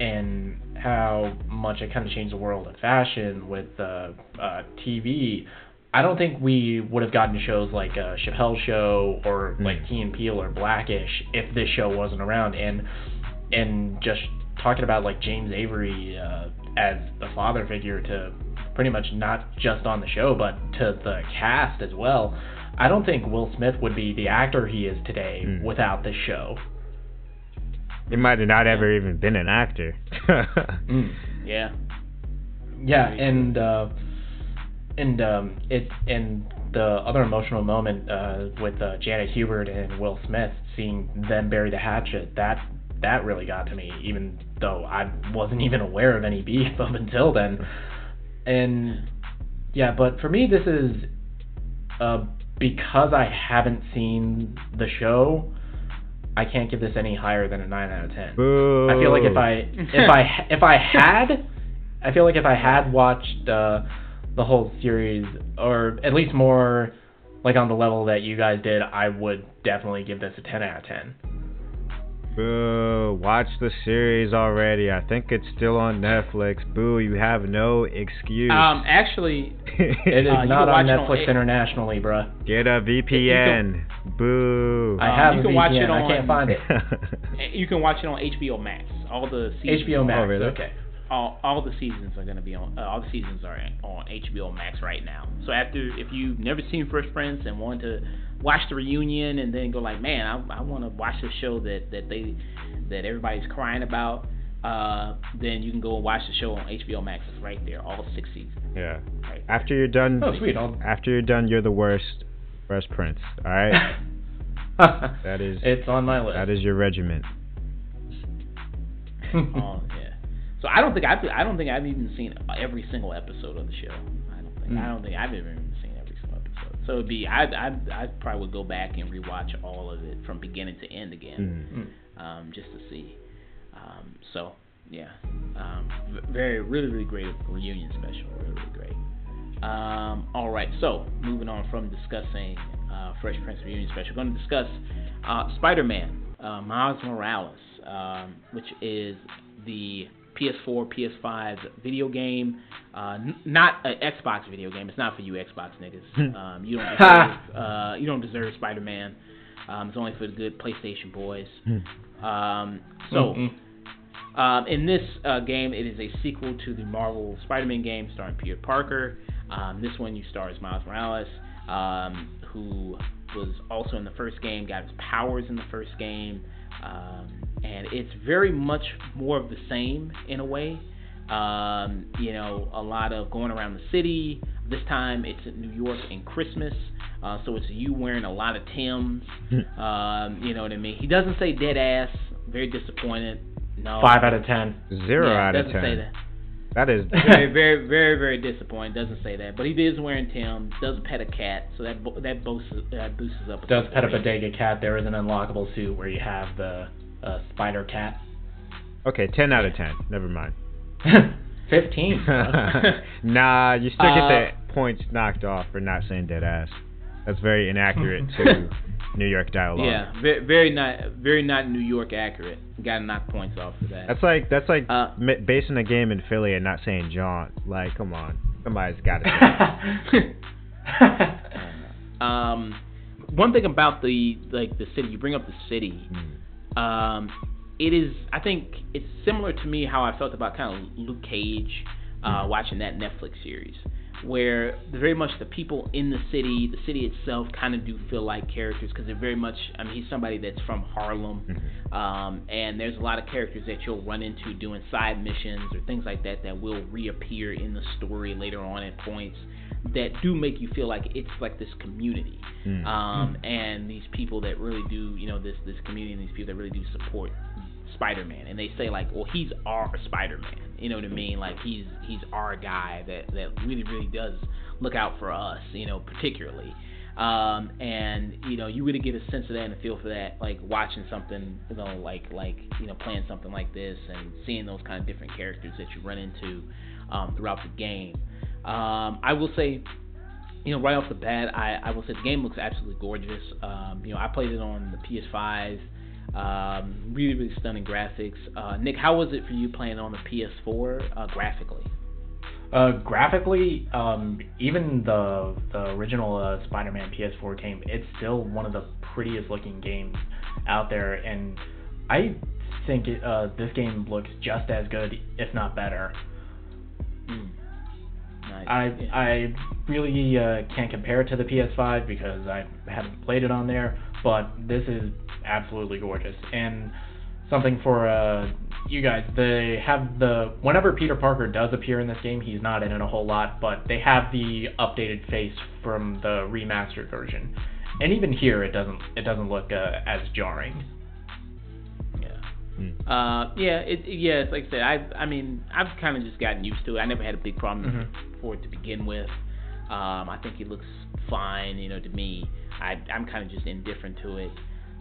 and how much it kind of changed the world of fashion with uh, uh, TV. I don't think we would have gotten shows like uh, Chappelle Show or Mm. like Key and Peele or Blackish if this show wasn't around. And and just talking about like James Avery uh, as the father figure to pretty much not just on the show but to the cast as well. I don't think Will Smith would be the actor he is today Mm. without this show. He might have not ever even been an actor. Mm. Yeah. Yeah, and uh, and um, it and the other emotional moment uh, with uh, Janet Hubert and Will Smith, seeing them bury the hatchet, that that really got to me, even though I wasn't even aware of any beef up until then. And yeah, but for me, this is uh, because I haven't seen the show. I can't give this any higher than a nine out of ten. Boo. I feel like if I if I if I had, I feel like if I had watched uh, the whole series, or at least more like on the level that you guys did, I would definitely give this a ten out of ten. Boo. Watch the series already. I think it's still on Netflix. Boo, you have no excuse. Um, actually, It is Uh, not on watch it on Netflix internationally, bruh. Get a VPN. Boo. I Um, have you a can watch VPN. it I on- can't find it. you can watch it on HBO Max. All the seasons, HBO Max. Oh, really? Okay. All, all the seasons are gonna be on. Uh, all the seasons are on HBO Max right now. So after, if you've never seen Fresh Prince and want to watch the reunion and then go like, man, I, I want to watch the show that that they that everybody's crying about, uh, then you can go and watch the show on HBO Max. It's right there, all six seasons. yeah. Right. After you're done, Oh, sweet. I'll... after you're done, you're the worst. Fresh Prince. All right. That is it's on my list. that is your regiment. Oh yeah. So I don't think I've I don't think I've even seen every single episode of the show. I don't think I Mm. don't think I've even seen every single episode. So it'd be I I I probably would go back and rewatch all of it from beginning to end again, Mm. um, just to see. Um, so yeah, um, very really really great reunion special, really really great. Um, all right, so moving on from discussing uh, Fresh Prince reunion special, going to discuss uh, Spider-Man, uh, Miles Morales, um, which is the PS4, PS5 video game, uh, n- not an Xbox video game. It's not for you Xbox niggas. Um, you don't deserve, uh, you don't deserve Spider-Man. Um, it's only for the good PlayStation boys. Um, so. Mm-mm. Um, in this uh, game, it is a sequel to the Marvel Spider-Man game starring Peter Parker. Um, this one, you star as Miles Morales, um, who was also in the first game, got his powers in the first game, um, and it's very much more of the same in a way. Um, you know, a lot of going around the city. This time, it's in New York in Christmas, uh, so it's you wearing a lot of Tims. Um, you know what I mean? He doesn't say dead ass. Very disappointed. No. Five out of ten. Zero Yeah, out of doesn't ten. Say that. That is Very, very, very, very disappointed. Doesn't say that, but he is wearing Tim. Does pet a cat, so that bo- that boosts that boosts up. Does pet a bodega cat? There is an unlockable suit where you have the uh, spider cat. okay. Ten out of ten. Never mind. Fifteen. nah, you still get Uh, the points knocked off for not saying dead ass. That's very inaccurate to New York dialogue. Yeah, very, very not, very not New York accurate. Got to knock points off for that. That's like that's like Uh, basing a game in Philly and not saying John. Like, come on, somebody's got to. um, one thing about the like the city, you bring up the city. Mm. Um, it is, I think, it's similar to me how I felt about kind of Luke Cage, uh, watching that Netflix series, where very much the people in the city, the city itself, kind of do feel like characters because they're very much. I mean, he's somebody that's from Harlem, Mhm. um, and there's a lot of characters that you'll run into doing side missions or things like that that will reappear in the story later on at points. That do make you feel like it's like this community, Mm. um, and these people that really do, you know, this this community and these people that really do support Spider-Man, and they say like, well, he's our Spider-Man, you know what I mean? Like he's he's our guy that that really really does look out for us, you know, particularly. Um, and you know, you really get a sense of that and a feel for that, like watching something, you know, like like you know, playing something like this and seeing those kind of different characters that you run into um, throughout the game. Um, I will say, you know, right off the bat, I, I will say the game looks absolutely gorgeous. Um, you know, I played it on the PS5. Um, really, really stunning graphics. Uh, Nick, how was it for you playing on the PS4 uh, graphically? Uh, graphically, um, even the the original uh, Spider-Man PS4 game, it's still one of the prettiest looking games out there, and I think it, uh, this game looks just as good, if not better. Mm. Nice. I. I really uh, can't compare it to the PS5 because I haven't played it on there, but this is absolutely gorgeous and something for uh, you guys. They have the whenever Peter Parker does appear in this game, he's not in it a whole lot, but they have the updated face from the remastered version, and even here it doesn't it doesn't look uh, as jarring. Yeah. Mm. Uh, yeah, it, yeah. it's Like I said, I, I mean, I've kind of just gotten used to it. I never had a big problem Mhm. for it to begin with. Um, I think it looks fine, you know, to me. I, I'm kind of just indifferent to it.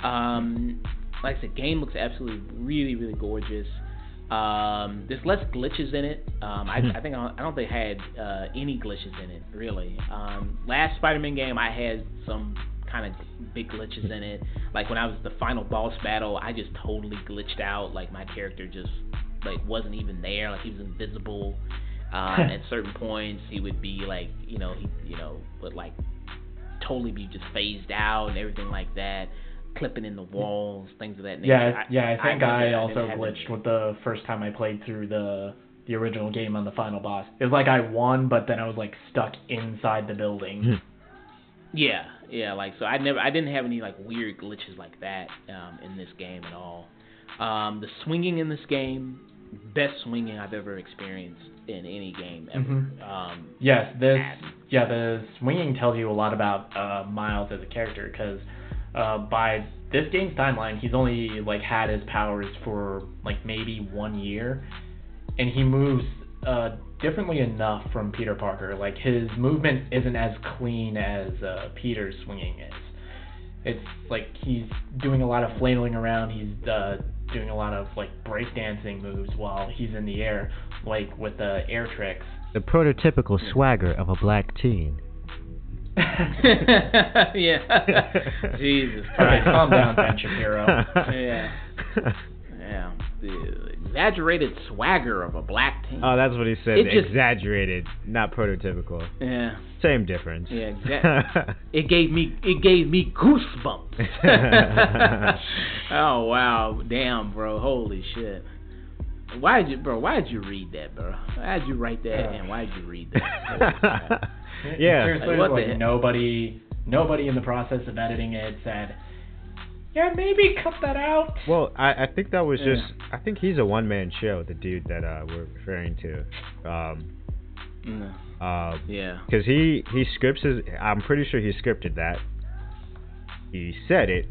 Um, like I said, game looks absolutely really, really gorgeous. Um, there's less glitches in it. Um, I, Mhm. I think I don't, I don't think I had uh, any glitches in it really. Um, last Spider-Man game, I had some kind of big glitches in it. Like when I was the final boss battle, I just totally glitched out. Like my character just like wasn't even there. Like he was invisible. Um, at certain points, he would be like, you know, he, you know, would like totally be just phased out and everything like that, clipping in the walls, things of that nature. Yeah, yeah. I think never- I, also glitched with the first time I played through the the original game on the final boss. It was like I won, but then I was like stuck inside the building. Yeah, yeah. Like so, I never, I didn't have any like weird glitches like that um, in this game at all. Um, the swinging in this game, best swinging I've ever experienced in any game ever. Mhm. Um, yes, this yeah the swinging tells you a lot about uh, Miles as a character because uh, by this game's timeline, he's only like had his powers for like maybe one year, and he moves uh, differently enough from Peter Parker. Like his movement isn't as clean as uh, Peter's swinging is. It's like he's doing a lot of flailing around. He's uh, doing a lot of like breakdancing moves while he's in the air, like with the air tricks. The prototypical swagger of a black teen. yeah. Jesus Okay, Christ. calm down, Ben Shapiro. Yeah. Yeah. The exaggerated swagger of a black teen. Oh, that's what he said. It just- Exaggerated, not prototypical. yeah. Same difference. Yeah, exactly. It gave me it gave me goosebumps. oh wow, damn, bro, holy shit. Why did you, bro? Why did you read that, bro? Why did you write that, Yeah. and why did you read that? yeah. Seriously, Like, what like, the heck? nobody, nobody in the process of editing it said, "Yeah, maybe cut that out." Well, I, I think that was Yeah. just. I think he's a one man show. The dude that uh, we're referring to. Um, Mm, uh, yeah. because he he scripts his. I'm pretty sure he scripted that. He said it,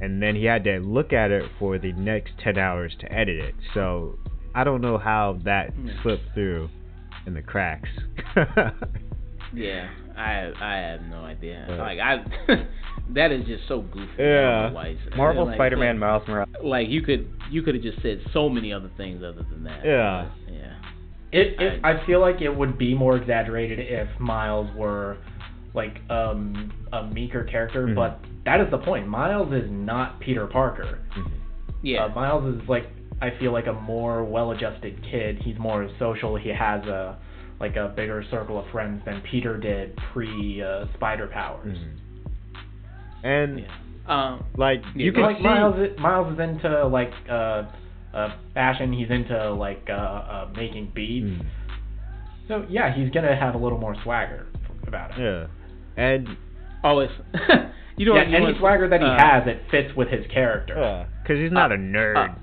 and then he had to look at it for the next ten hours to edit it. So I don't know how that Hmm. slipped through in the cracks. Yeah, I I have no idea. Yeah. Like I, that is just so goofy. Yeah. otherwise. Marvel Like, Spider-Man like, Miles Morales. Like you could you could have just said so many other things other than that. Yeah. But, yeah. It, it, I feel like it would be more exaggerated if Miles were like um, a meeker character, Mhm. but that is the point. Miles is not Peter Parker. Yeah. Uh, Miles is like I feel like a more well-adjusted kid. He's more social. He has a like a bigger circle of friends than Peter did pre uh, Spider powers. Mhm. And yeah. Um. like Yeah, you can like see. Miles, is, Miles is into like uh, uh, fashion. He's into like uh, uh, making beats. Mm. So yeah, he's gonna have a little more swagger about it. Yeah. And Oh, it's you know yeah, you any know swagger that he uh, has, it fits with his character. because he's not Uh, a nerd. uh,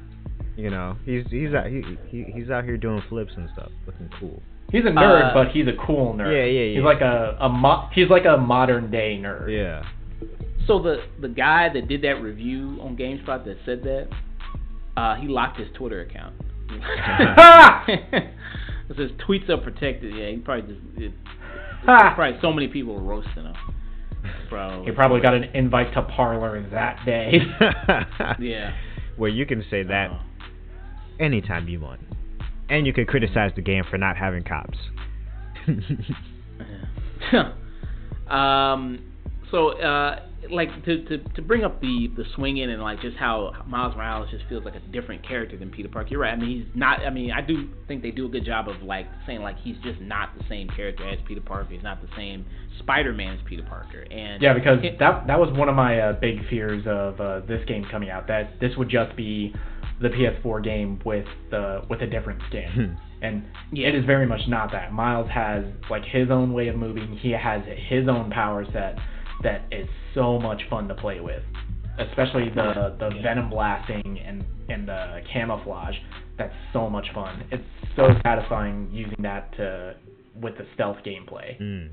you know, he's he's out he, he he's out here doing flips and stuff, looking cool. He's a nerd, Uh, but he's a cool nerd. Yeah, yeah, yeah. He's like a, a mo- he's like a modern day nerd. Yeah. So the the guy that did that review on GameSpot that said that, uh, he locked his Twitter account. it says tweets are protected. Yeah, he probably just it, Ha! probably so many people were roasting him. Bro, He probably got an invite to Parler that day. yeah. Where you can say that Uh, anytime you want. And you can criticize the game for not having cops. um, so uh, like to, to to bring up the the swinging and like just how Miles Morales just feels like a different character than Peter Parker. You're right. I mean, he's not. I mean, I do think they do a good job of like saying like he's just not the same character as Peter Parker. He's not the same Spider-Man as Peter Parker. And yeah, because it- that that was one of my uh, big fears of uh, this game coming out. That this would just be the PS4 game with the with a different skin. And Yeah. it is very much not that. Miles has like his own way of moving. He has his own power set that is so much fun to play with. Especially the the Yeah. venom blasting and and the camouflage. That's so much fun. It's so satisfying using that to with the stealth gameplay. Mm.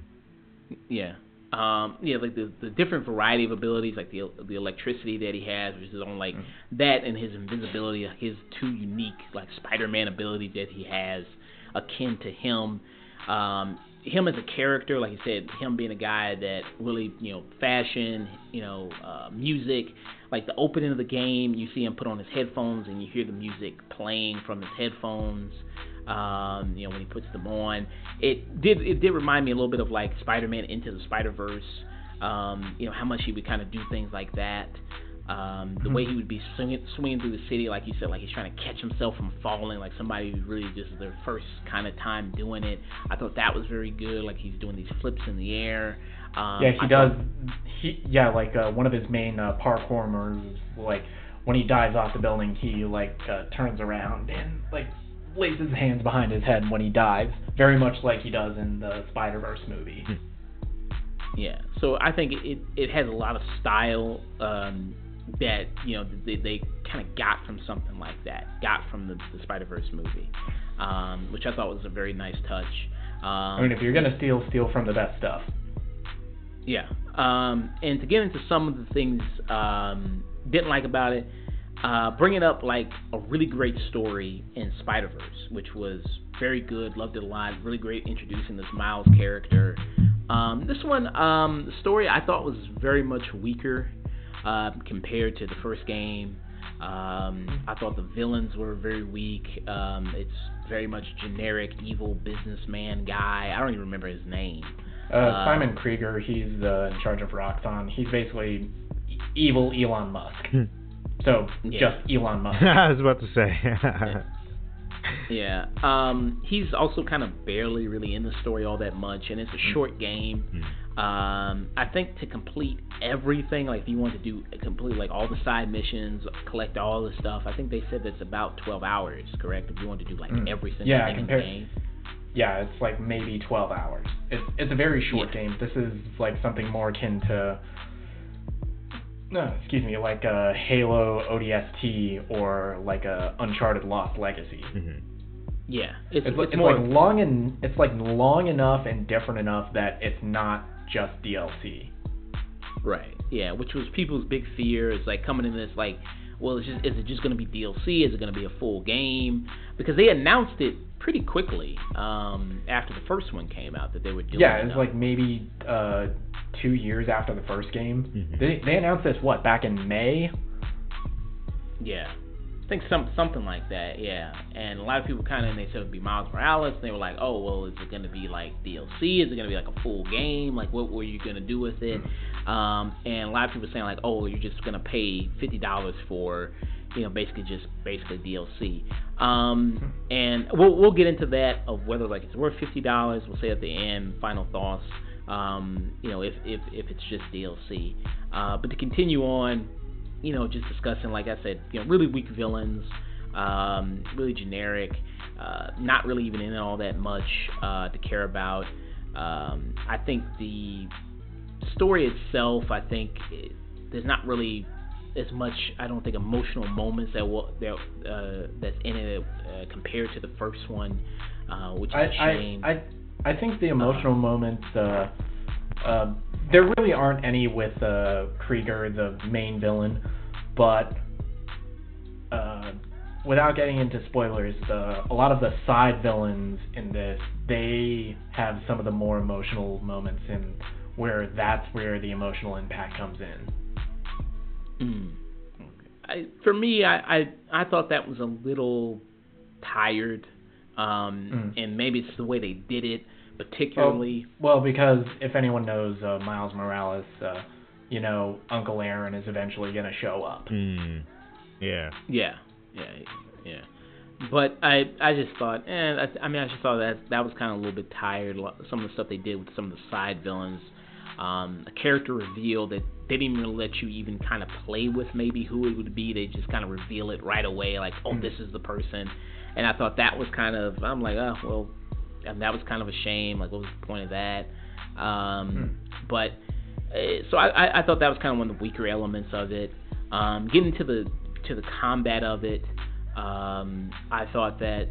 Yeah. Um, yeah, like the the different variety of abilities, like the the electricity that he has, which is on like Mhm. that, and his invisibility, his two unique like Spider-Man abilities that he has, akin to him. Um, him as a character, like you said, him being a guy that really, you know, fashion, you know, uh, music, like the opening of the game, you see him put on his headphones and you hear the music playing from his headphones. Um, you know, when he puts them on, it did it did remind me a little bit of like Spider-Man Into the Spider-Verse. Um, you know how much he would kind of do things like that. Um, the way he would be swinging, swinging through the city, like you said, like he's trying to catch himself from falling, like somebody who really just their first kind of time doing it. I thought that was very good. Like he's doing these flips in the air. Um, Yeah, he I does. thought- He yeah, like uh, one of his main uh, parkour moves, like when he dives off the building, he like uh, turns around and like lays his hands behind his head when he dives, very much like he does in the Spider Verse movie. Yeah, so I think it it has a lot of style um, that you know they, they kind of got from something like that, got from the, the Spider Verse movie, um, which I thought was a very nice touch. Um, I mean, if you're gonna steal, steal from the best stuff. yeah, um, and to get into some of the things um, didn't like about it, uh, bringing up like a really great story in Spider Verse, which was very good, loved it a lot, really great introducing this Miles character. Um, this one, um, the story I thought was very much weaker uh, compared to the first game. Um, I thought the villains were very weak. Um, it's very much generic evil businessman guy. I don't even remember his name. Uh, Uh, Simon Krieger, he's uh, in charge of Roxxon. He's basically evil Elon Musk. So Yeah. just Elon Musk. I was about to say. Yeah. Um, he's also kind of barely really in the story all that much, and it's a short game. Um, I think to complete everything, like if you want to do complete like all the side missions, collect all the stuff, I think they said that's about 12 hours, correct? If you want to do like Mm. every single Yeah, thing in the game. yeah, it's like maybe 12 hours. It's it's a very short Yeah. game. This is like something more akin to no, excuse me, like a Halo ODST or like a Uncharted Lost Legacy. Mhm. Yeah, it's, It's, like it's it's more like long and it's like long enough and different enough that it's not just DLC. Right. Yeah, which was people's big fear is like coming in this like, well, it's just is it just going to be DLC? Is it going to be a full game? Because they announced it pretty quickly um, after the first one came out that they were doing. Yeah, it it's now. like maybe uh, two years after the first game. Mhm. They they announced this what back in May. Yeah. I think some something like that, yeah. And a lot of people kind of they said it would be Miles Morales, and they were like, oh well, is it going to be like DLC? Is it going to be like a full game? Like what were you going to do with it? Um, and a lot of people saying like, oh, you're just going to pay fifty dollars for, you know, basically just basically DLC. Um, and we'll we'll get into that of whether like it's worth fifty dollars. We'll say at the end final thoughts. Um, you know, if if if it's just DLC. Uh, but to continue on you know, just discussing, like I said, you know, really weak villains, um, really generic, uh, not really even in all that much uh, to care about. Um, I think the story itself, I think, it, there's not really as much I don't think emotional moments that will that uh, that's in it uh, compared to the first one, uh, which is I, a shame. I, I I think the emotional moments uh, uh, there really aren't any with uh, Krieger, the main villain, but uh, without getting into spoilers, the, a lot of the side villains in this they have some of the more emotional moments, and where that's where the emotional impact comes in. Mm. I, for me, I, I I thought that was a little tired, um, Mm. and maybe it's the way they did it, particularly. Well, because if anyone knows uh, Miles Morales, uh, you know Uncle Aaron is eventually going to show up. Mm. Yeah. Yeah, yeah, yeah. But I I just thought, eh, I, I mean, I just thought that that was kind of a little bit tired. Some of the stuff they did with some of the side villains, um, a character reveal that they didn't even let you even kind of play with maybe who it would be. They just kind of reveal it right away, like, oh, Mm. this is the person. And I thought that was kind of, I'm like, oh, well, and that was kind of a shame. Like, what was the point of that? Um, But uh, so I, I, I thought that was kind of one of the weaker elements of it. Um, getting to the to the combat of it, um, I thought that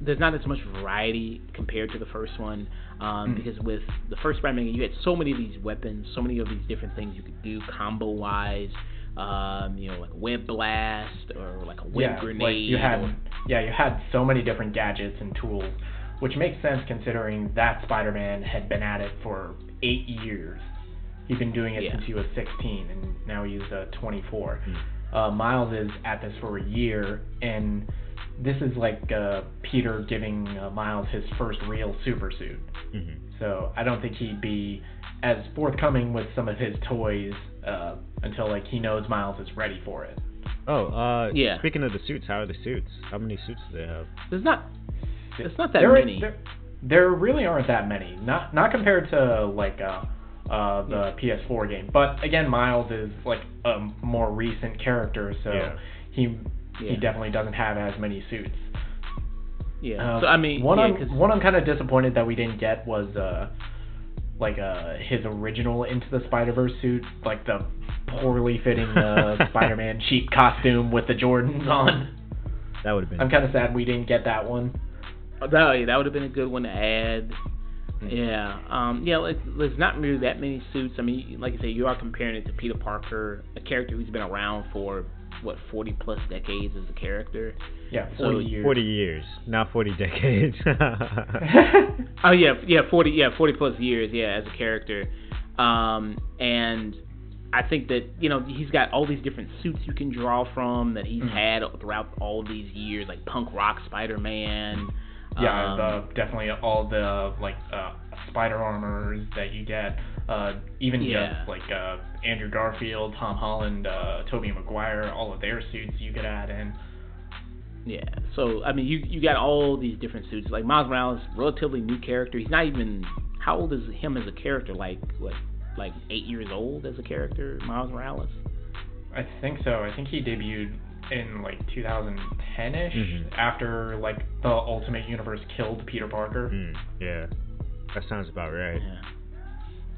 there's not as much variety compared to the first one. Um, Mm. Because with the first Spider-Man, you had so many of these weapons, so many of these different things you could do combo wise. Um, you know, like a web blast or like a web yeah, grenade. like you had or- yeah you had so many different gadgets and tools, which makes sense considering that Spider-Man had been at it for eight years. He'd been doing it Yeah. since he was 16, and now he's uh, 24. Hmm. Uh, Miles is at this for a year, and this is like uh, Peter giving uh, Miles his first real super suit. hmm So I don't think he'd be as forthcoming with some of his toys uh, until like he knows Miles is ready for it. Oh, uh, Yeah. Speaking of the suits, how are the suits? How many suits do they have? There's not It's not that there, many. There, there really aren't that many. Not not compared to like uh, uh, the PS4 game. But again, Miles is like a more recent character, so Yeah. he he Yeah. definitely doesn't have as many suits. Yeah. Uh, so I mean, one yeah, I'm 'cause- one I'm kind of disappointed that we didn't get was uh like uh his original Into the Spider Verse suit, like the poorly fitting uh, Spider-Man cheap costume with the Jordans on. That would have been. I'm kind of sad we didn't get that one. Oh, that yeah, that would have been a good one to add. Hmm. Yeah, um, yeah. Like, there's not really that many suits. I mean, like I say, you are comparing it to Peter Parker, a character who's been around for what 40 plus decades as a character. Yeah, So, 40 years. 40 years, not 40 decades. Oh yeah, yeah, 40, yeah, 40 plus years, yeah, as a character. Um, and I think that you know he's got all these different suits you can draw from that he's Mhm. had throughout all these years, like punk rock Spider-Man. Yeah, um, the, definitely all the like uh, spider armors that you get. Uh, even Yeah. just like uh, Andrew Garfield, Tom Holland, uh, Tobey Maguire, all of their suits you could add in. Yeah. So I mean, you you got all these different suits. Like Miles Morales, relatively new character. He's not even how old is him as a character? Like what? Like eight years old as a character, Miles Morales. I think so. I think he debuted in like 2010ish Mhm. after like the Ultimate Universe killed Peter Parker. Hmm, yeah, that sounds about right. Yeah.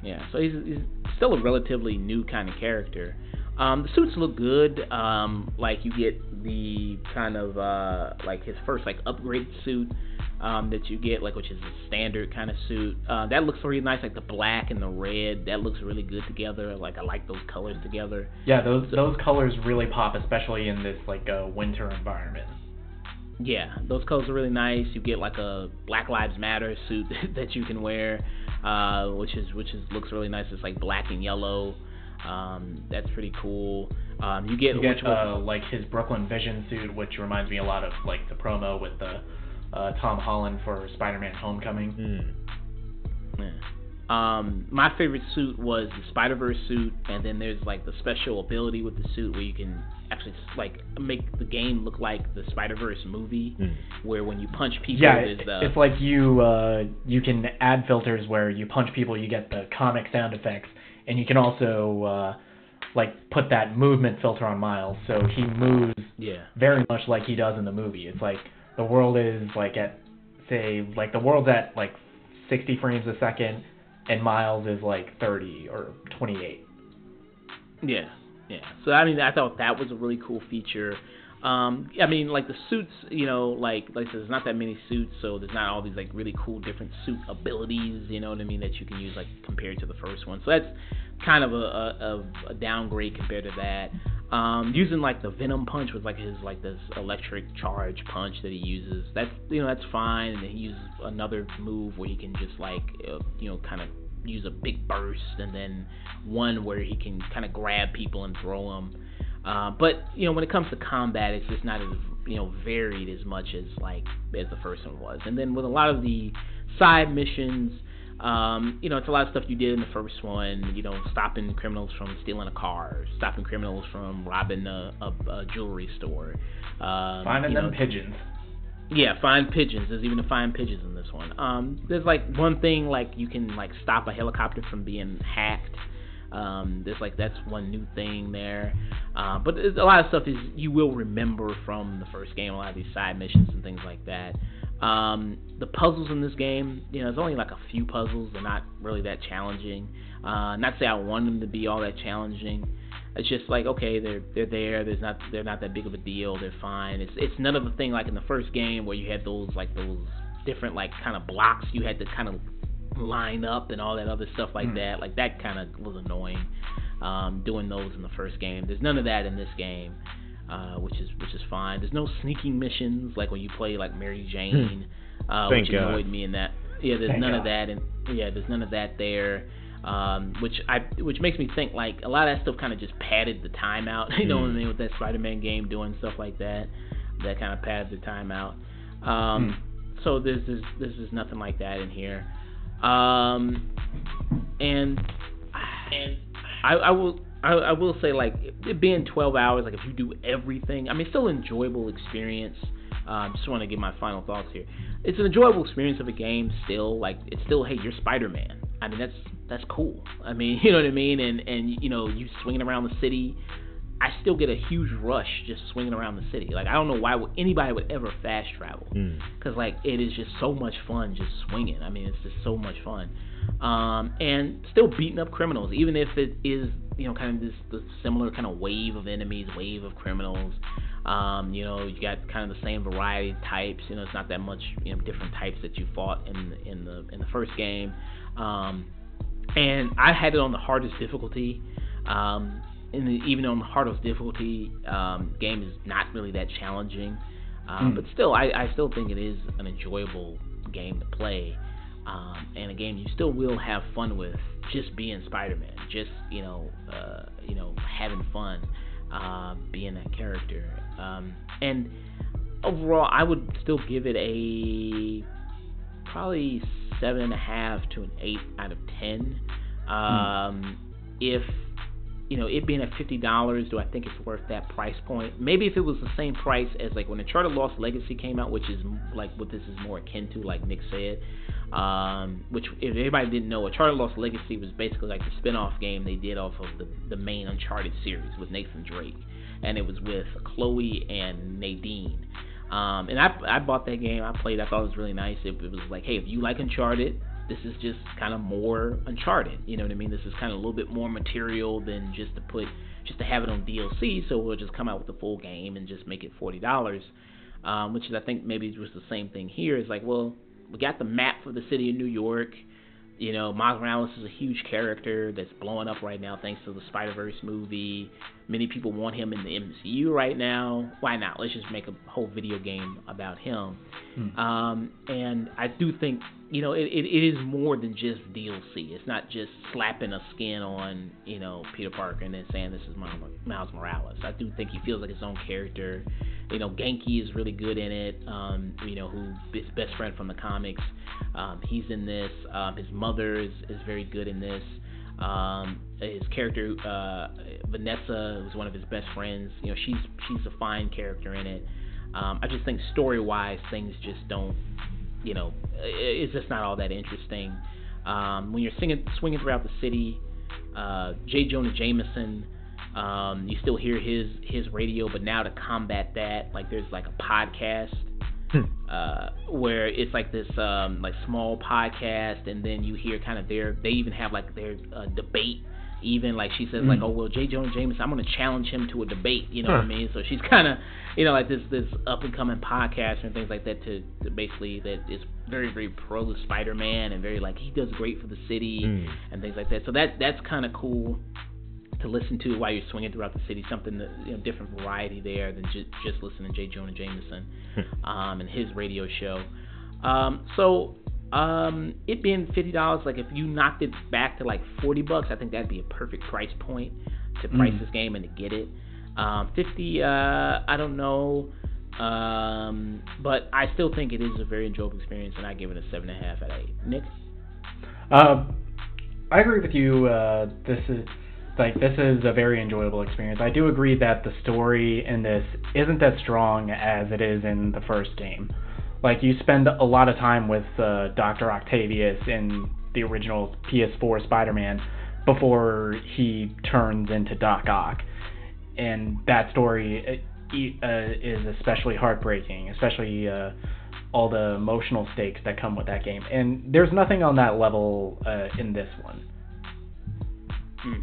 Yeah. So he's, he's still a relatively new kind of character. Um, the suits look good. Um, like you get the kind of uh, like his first like upgrade suit um, that you get, like which is a standard kind of suit. Uh, that looks really nice, like the black and the red. That looks really good together. Like I like those colors together. Yeah, those those colors really pop, especially in this like uh, winter environment. Yeah, those colors are really nice. You get like a Black Lives Matter suit that you can wear, uh, which is which is looks really nice. It's like black and yellow. Um, that's pretty cool. Um, you get You get uh, like his Brooklyn Vision suit, which reminds me a lot of like the promo with the uh, Tom Holland for Spider-Man: Homecoming. Hmm. Yeah. Um, my favorite suit was the Spider Verse suit, and then there's like the special ability with the suit where you can actually like make the game look like the Spider Verse movie, Hmm. where when you punch people, Yeah, it, the it's like you uh, you can add filters where you punch people, you get the comic sound effects, and you can also uh, like put that movement filter on Miles, so he moves yeah. very much like he does in the movie. It's like the world is like at say like the world's at like 60 frames a second, and Miles is like 30 or 28. Yeah, Yeah. So I mean, I thought that was a really cool feature. Um, I mean, like the suits, you know, like like there's not that many suits, so there's not all these like really cool different suit abilities, you know what I mean, that you can use like compared to the first one. So that's kind of a, a, a downgrade compared to that. Um, using like the Venom punch with like his like this electric charge punch that he uses. That's you know that's fine, and then he uses another move where he can just like uh, you know kind of use a big burst, and then one where he can kind of grab people and throw them. Uh, but you know, when it comes to combat, it's just not as you know varied as much as like as the first one was. And then with a lot of the side missions, um, you know, it's a lot of stuff you did in the first one. You know, stopping criminals from stealing a car, stopping criminals from robbing a, a, a jewelry store, um, finding them know, pigeons. Yeah, find pigeons. There's even a find pigeons in this one. Um, there's like one thing like you can like stop a helicopter from being hacked. Um, there's like that's one new thing there, uh, but a lot of stuff is you will remember from the first game. A lot of these side missions and things like that. Um, the puzzles in this game, you know, there's only like a few puzzles. They're not really that challenging. Uh, not to say I want them to be all that challenging. It's just like okay, they're they're there. There's not they're not that big of a deal. They're fine. It's it's none of the thing like in the first game where you had those like those different like kind of blocks you had to kind of line up and all that other stuff like mm. that. Like that kind of was annoying. Um, doing those in the first game. There's none of that in this game, uh, which is which is fine. There's no sneaking missions like when you play like Mary Jane, hmm. uh, which God. annoyed me in that. Yeah, there's Thank none God. of that, and yeah, there's none of that there. Um, which I which makes me think like a lot of that stuff kind of just padded the time out. You know what I hmm. mean with that Spider-Man game doing stuff like that, that kind of padded the time out. Um, mm. So there's there's there's nothing like that in here. Um, and and I, I will I, I, will say like it being 12 hours, like if you do everything, I mean, still an enjoyable experience. Um, just want to give my final thoughts here. It's an enjoyable experience of a game. Still, like it's still, hey, you're Spider-Man. I mean, that's that's cool. I mean, you know what I mean, and and you know, you swinging around the city. I still get a huge rush just swinging around the city. Like I don't know why anybody would ever fast travel, because mm. like it is just so much fun just swinging. I mean, it's just so much fun, um, and still beating up criminals, even if it is you know kind of this, this similar kind of wave of enemies, wave of criminals. Um, you know, you got kind of the same variety of types. You know, it's not that much you know different types that you fought in in the in the first game. Um, and I had it on the hardest difficulty. Um, and even on the hardest difficulty, um, game is not really that challenging. Um, mm. But still, I, I still think it is an enjoyable game to play, um, and a game you still will have fun with. Just being Spider-Man, just you know, uh, you know, having fun, uh, being that character. Um, and overall, I would still give it a probably seven and a half to an eight out of ten. Um, If you know, it being at fifty dollars, do I think it's worth that price point? Maybe if it was the same price as like when the Uncharted Lost Legacy came out, which is like what this is more akin to, like Nick said. Um, which if anybody didn't know, Uncharted Lost Legacy was basically like the spin-off game they did off of the the main Uncharted series with Nathan Drake, and it was with Chloe and Nadine. Um, and I I bought that game. I played. I thought it was really nice. It, it was like, hey, if you like Uncharted, this is just kind of more Uncharted. You know what I mean? This is kind of a little bit more material than just to put just to have it on DLC. So we'll just come out with the full game and just make it forty dollars. Um, which is I think maybe just the same thing here. Is like, well, we got the map for the city of New York. You know, Miles Morales is a huge character that's blowing up right now thanks to the Spider Verse movie. Many people want him in the MCU right now. Why not? Let's just make a whole video game about him. Hmm. Um, and I do think you know it, it, it is more than just DLC. It's not just slapping a skin on you know Peter Parker and then saying this is Miles Morales. I do think he feels like his own character. You know, Ganke is really good in it. Um, you know, who his best friend from the comics. Um, he's in this. Um, his mother is, is very good in this. Um, his character uh, Vanessa was one of his best friends. You know, she's she's a fine character in it. Um, I just think story wise, things just don't. You know, it's just not all that interesting. Um, when you're singing, swinging throughout the city, uh, J. Jonah Jameson, um, you still hear his his radio, but now to combat that, like there's like a podcast Hmm. uh, where it's like this um, like small podcast, and then you hear kind of their they even have like their uh, debate even like she says Mm. like oh well Jay Jonah Jameson I'm gonna challenge him to a debate you know what I mean so she's kind of you know like this this up and coming podcast and things like that to, to basically that is very very pro Spider-Man and very like he does great for the city Mm. and things like that so that that's kind of cool to listen to while you're swinging throughout the city something that you know different variety there than ju- just listening to J. Jonah Jameson um, and his radio show um, so um, it being fifty dollars, like if you knocked it back to like forty bucks, I think that'd be a perfect price point to price Mm. this game and to get it. Um, Fifty, uh, I don't know, um, but I still think it is a very enjoyable experience, and I give it a seven and a half out of eight. Nick, Uh, I agree with you. Uh, this is like this is a very enjoyable experience. I do agree that the story in this isn't as strong as it is in the first game. Like you spend a lot of time with uh, Doctor Octavius in the original PS4 Spider-Man before he turns into Doc Ock, and that story uh, uh, is especially heartbreaking, especially. Uh, all the emotional stakes that come with that game. And there's nothing on that level uh, in this one. Hmm.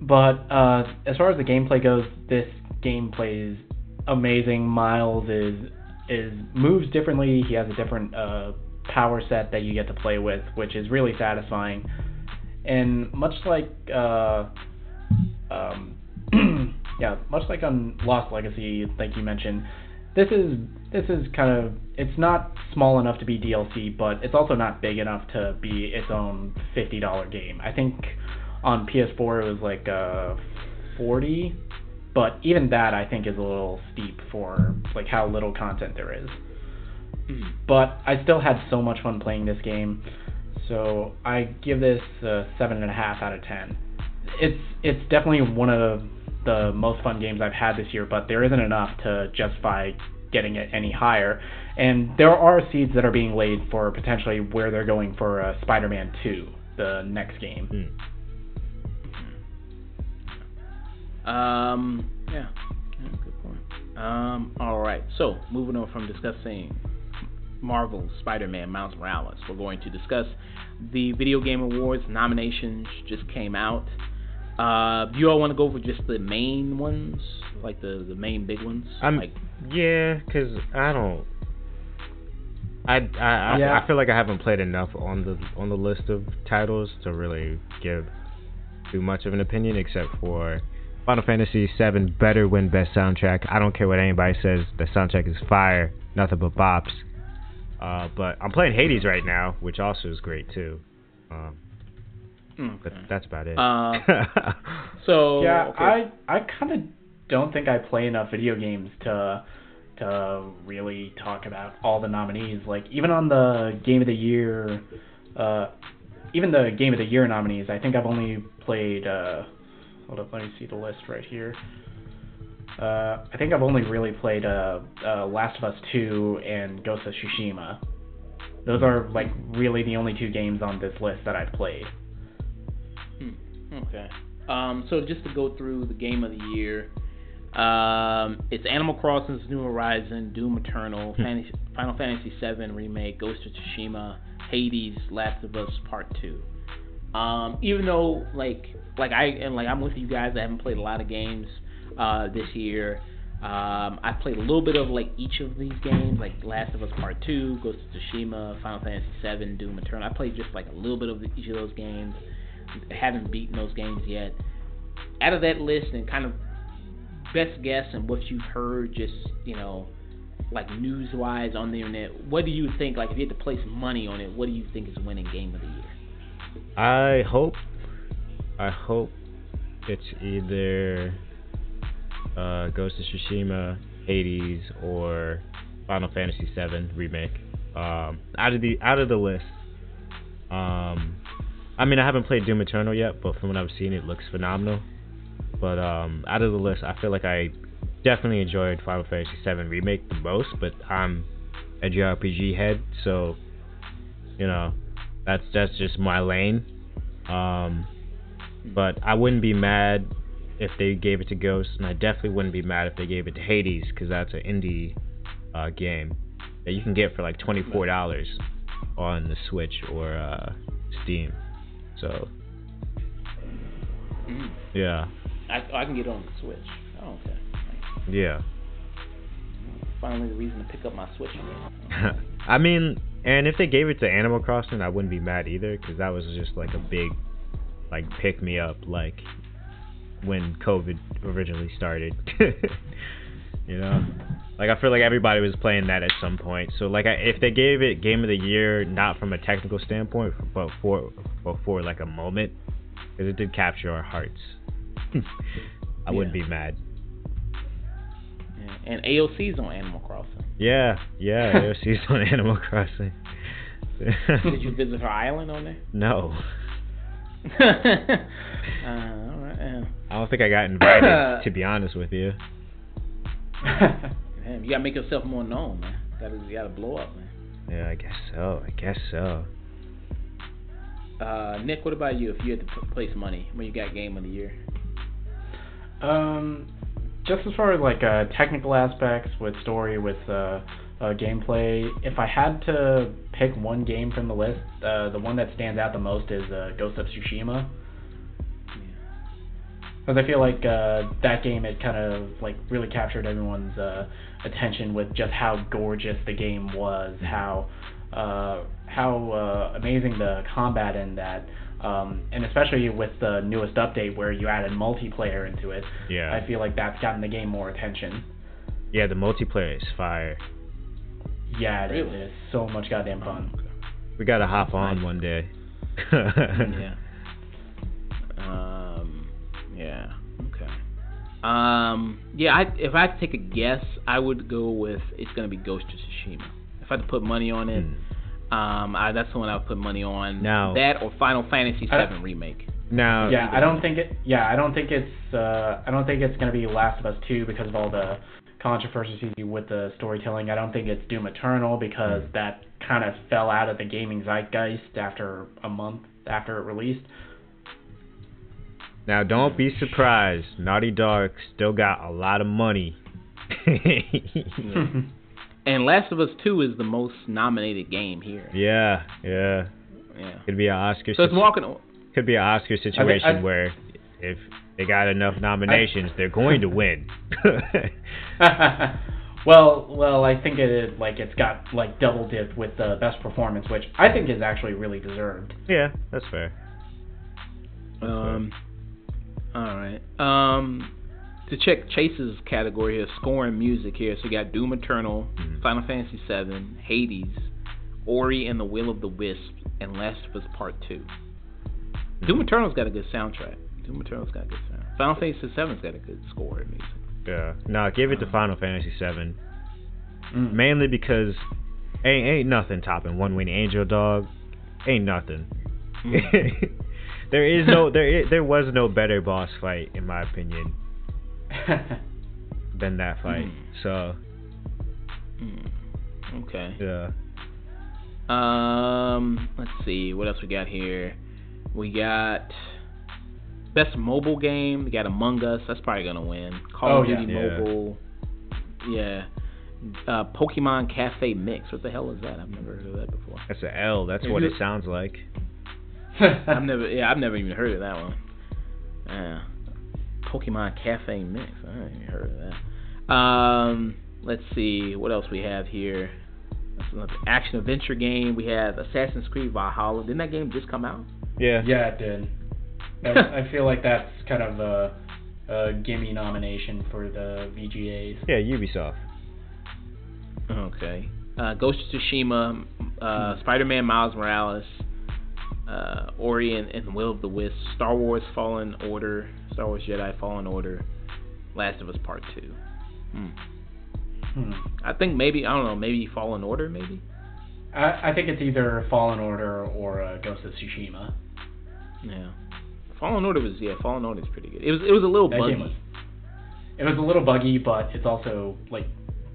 But uh, as far as the gameplay goes, this game plays amazing. Miles is is moves differently. He has a different uh, power set that you get to play with, which is really satisfying. And much like uh, um, yeah, much like on Lost Legacy, like you mentioned, this is this is kind of it's not small enough to be DLC, but it's also not big enough to be its own fifty dollar game. I think on PS4 it was like uh, forty, but even that I think is a little steep for like how little content there is. Hmm. But I still had so much fun playing this game, so I give this a seven and a half out of ten. It's it's definitely one of the most fun games I've had this year, but there isn't enough to justify getting it any higher. And there are seeds that are being laid for potentially where they're going for uh, Spider-Man 2, the next game. Mm. Um, yeah, yeah, good point. Um, all right. So moving on from discussing Marvel's Spider-Man Miles Morales, we're going to discuss the Video Game Awards nominations. Just came out. Uh, do you all want to go for just the main ones, like the the main big ones? I'm like, yeah, cause I don't. I I I, Yeah. I feel like I haven't played enough on the on the list of titles to really give too much of an opinion, except for Final Fantasy VII better win best soundtrack. I don't care what anybody says. The soundtrack is fire, nothing but bops. Uh, but I'm playing Hades right now, which also is great too. Um, but that's about it. Uh, so yeah, okay. I I kind of don't think I play enough video games to to really talk about all the nominees. Like even on the Game of the Year, uh, even the Game of the Year nominees, I think I've only played. Hold up, let me see the list right here. Uh, I think I've only really played uh, uh, Last of Us 2 and Ghost of Tsushima. Those are like really the only two games on this list that I've played. Hmm, Okay. Um, so just to go through the game of the year, um, it's Animal Crossing's New Horizon, Doom Eternal, Hmm. Fantasy, Final Fantasy VII Remake, Ghost of Tsushima, Hades, Last of Us Part Two. Um, even though like like I and like I'm with you guys, I haven't played a lot of games uh, this year. Um, I played a little bit of like each of these games, like Last of Us Part Two, Ghost of Tsushima, Final Fantasy VII, Doom Eternal. I played just like a little bit of each of those games. Haven't beaten those games yet. Out of that list, and kind of best guess and what you've heard, just you know, like news wise on the internet, what do you think? Like if you had to place money on it, what do you think is winning game of the year? I hope, I hope it's either uh, Ghost of Tsushima, Hades, or Final Fantasy VII remake. Um, out of the out of the list, um, I mean I haven't played Doom Eternal yet, but from what I've seen, it looks phenomenal. But um, out of the list, I feel like I definitely enjoyed Final Fantasy VII remake the most. But I'm a JRPG head, so you know that's that's just my lane. Um, but I wouldn't be mad if they gave it to Ghost, and I definitely wouldn't be mad if they gave it to Hades, because that's an indie uh, game that you can get for like twenty four dollars on the Switch or uh, Steam. So Mm. Yeah. I, I can get it on the Switch. Oh, okay. Nice. Yeah. Finally, the reason to pick up my Switch again. I mean, and if they gave it to Animal Crossing, I wouldn't be mad either, because that was just like a big, like pick me up, like when COVID originally started. you know, like I feel like everybody was playing that at some point. So like, I, if they gave it Game of the Year, not from a technical standpoint, but for but for like a moment, because it did capture our hearts, I wouldn't be mad. Yeah. And AOC's on Animal Crossing. Yeah, yeah, AOC's on Animal Crossing. Did you visit her island on there? No. uh, all right. Yeah. I don't think I got invited, to be honest with you. Damn, you gotta make yourself more known, man. Gotta, you gotta blow up, man. Yeah, I guess so. I guess so. Uh, Nick, what about you? If you had to p- place money when you got Game of the Year, Um, just as far as like uh, technical aspects with story, with uh, uh, gameplay, if I had to pick one game from the list, uh, the one that stands out the most is uh, Ghost of Tsushima. Because I feel like uh, that game it kind of like really captured everyone's uh, attention with just how gorgeous the game was, how uh, how uh, amazing the combat in that, um, and especially with the newest update where you added multiplayer into it. Yeah. I feel like that's gotten the game more attention. Yeah, the multiplayer is fire. Yeah, it is. Really? It's so much goddamn fun. We gotta hop on nice. one day. yeah. Um. Yeah. Okay. Um. Yeah. I if I had to take a guess, I would go with it's gonna be Ghost of Tsushima. If I had to put money on it, Hmm. um, I, that's the one I would put money on. Now- that or Final Fantasy VII remake. Now, yeah, I don't think it. Yeah, I don't think it's. Uh, I don't think it's gonna be Last of Us Two because of all the controversy with the storytelling. I don't think it's Doom Eternal because mm-hmm. that kind of fell out of the gaming zeitgeist after a month after it released. now don't be surprised. Naughty Dog still got a lot of money. And Last of Us Two is the most nominated game here. yeah, yeah. Yeah. Could be an Oscar. So it's walking. could be an Oscar situation I- where if they got enough nominations, they're going to win. well, well, I think it like it's got like double dipped with the best performance, which I think is actually really deserved. yeah, that's fair. Um. All right. Um. To check Chayse's category here, score and music here. So you got Doom Eternal, Mhm. Final Fantasy VII, Hades, Ori and the Will of the Wisp, and Last of Us Part Two. Doom Eternal's got a good soundtrack. Doom Eternal's got a good sound. Final Fantasy VII's got a good score and music. Yeah. No, give it to Final Fantasy VII. Mm. Mainly because ain't ain't nothing topping One Wing Angel Dog. Ain't nothing. Mm. there is no there there was no better boss fight in my opinion than that fight. Mm. So Hmm. Okay. yeah. Um, let's see what else we got here. We got best mobile game. We got Among Us. That's probably gonna win. Call Oh, of. Duty Yeah. Mobile. Yeah. Uh, Pokemon Cafe Mix. What the hell is that? I've never heard of that before. That's an L. That's Is what it it- sounds like. I've never. Yeah, I've never even heard of that one. Yeah. Pokemon Cafe Mix. I haven't even heard of that. Um, let's see what else we have here. That's another action adventure game. We have Assassin's Creed Valhalla. Didn't that game just come out? Yeah. Yeah, it did. That, I feel like that's kind of a, a gimme nomination for the VGAs. Yeah, Ubisoft. Okay. Uh, Ghost of Tsushima, uh, Spider-Man Miles Morales, uh, Ori and, and the Will of the Wisp, Star Wars Fallen Order, Star Wars Jedi Fallen Order, Last of Us Part Two. Hmm. Hmm. I think maybe I don't know, maybe Fallen Order, maybe. I, I think it's either Fallen Order or uh, Ghost of Tsushima. Yeah. Fallen Order was yeah, Fallen Order is pretty good. It was it was a little That buggy. was. It was a little buggy, but it's also like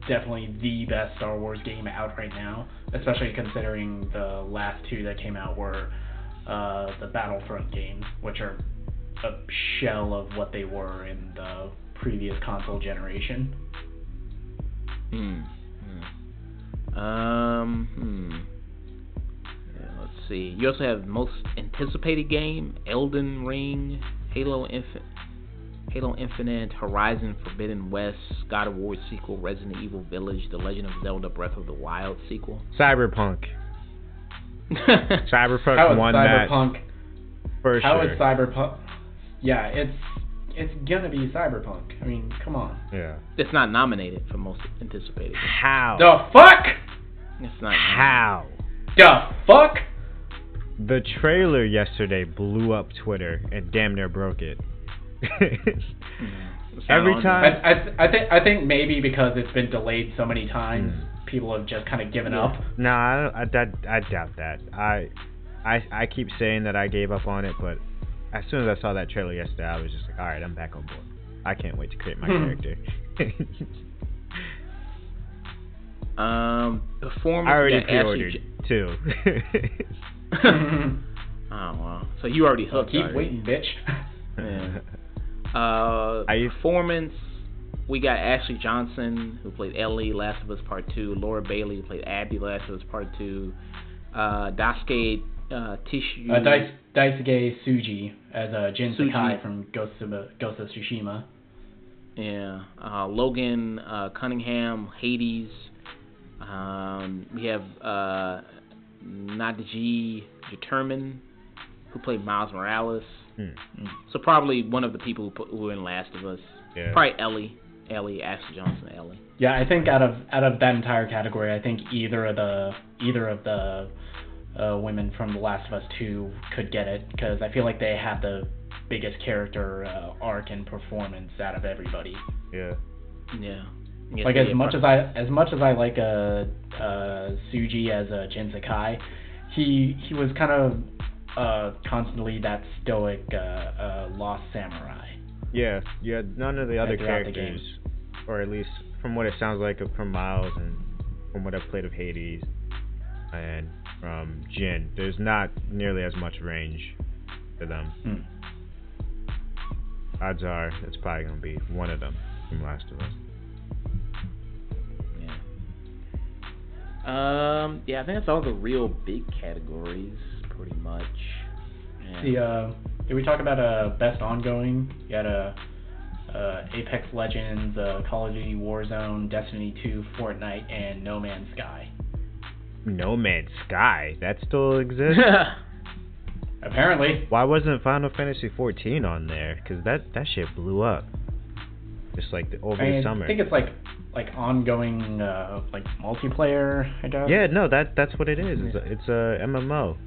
definitely the best Star Wars game out right now, especially considering the last two that came out were uh, the Battlefront games, which are a shell of what they were in the previous console generation. Hmm. hmm. Um. Hmm. Yeah, let's see. You also have most anticipated game: Elden Ring, Halo Infinite, Halo Infinite, Horizon Forbidden West, God of War sequel, Resident Evil Village, The Legend of Zelda Breath of the Wild sequel. Cyberpunk. Cyberpunk How is won Cyberpunk? that for How sure. is Cyberpunk? Yeah, it's it's gonna be Cyberpunk. I mean, come on. yeah. it's not nominated for most anticipated. How? The fuck? It's not. How? The fuck? The trailer yesterday blew up Twitter and damn near broke it. It's Every time- there. I, I, I think I think maybe because it's been delayed so many times, Hmm. people have just kind of given Yeah. up. no, I, don't- I, that, I doubt that. I, I, I keep saying that I gave up on it, but as soon as I saw that trailer yesterday, I was just like, all right, I'm back on board. I can't wait to create my character. Um, performance. I already pre-ordered J- too. oh wow! So you already so hooked. keep already. waiting, bitch. Yeah. Uh, I- performance. We got Ashley Johnson who played Ellie, Last of Us Part Two. Laura Bailey who played Abby, Last of Us Part Two. Uh, Daisuke uh, Tissue. Uh, Dais- Daisuke Tsuji as uh, Jin Suji. Sakai from Ghost of, uh, Ghost of Tsushima. Yeah. Uh, Logan uh, Cunningham, Hades. Um, we have uh, Nadji Determine, who played Miles Morales. Hmm. So probably one of the people who, put, who were in Last of Us. Yeah. Probably Ellie. Ellie, Ashley Johnson, Ellie. Yeah, I think out of out of that entire category, I think either of the either of the uh, women from The Last of Us Two could get it because I feel like they have the biggest character uh, arc and performance out of everybody. Yeah. Yeah. Yes, like as much as I as much as I like uh, uh, Tsuji as uh, Jin Sakai, he he was kind of uh, constantly that stoic uh, uh, lost samurai. Yeah, yeah. None of the other throughout the characters, or at least from what it sounds like from Miles and from what I've played of Hades and from Jin, there's not nearly as much range to them. Hmm. Odds are it's probably gonna be one of them from Last of Us. Um. Yeah, I think that's all the real big categories, pretty much. Yeah. The uh, did we talk about uh best ongoing? You had a uh, Apex Legends, uh, Call of Duty Warzone, Destiny 2, Fortnite, and No Man's Sky. No Man's Sky, that still exists. Apparently, Why wasn't Final Fantasy 14 on there? Cause that that shit blew up. Just like the, over I, mean, the summer. I think it's like like ongoing uh, like multiplayer. I guess. yeah, no, that that's what it is. It's a, it's a MMO.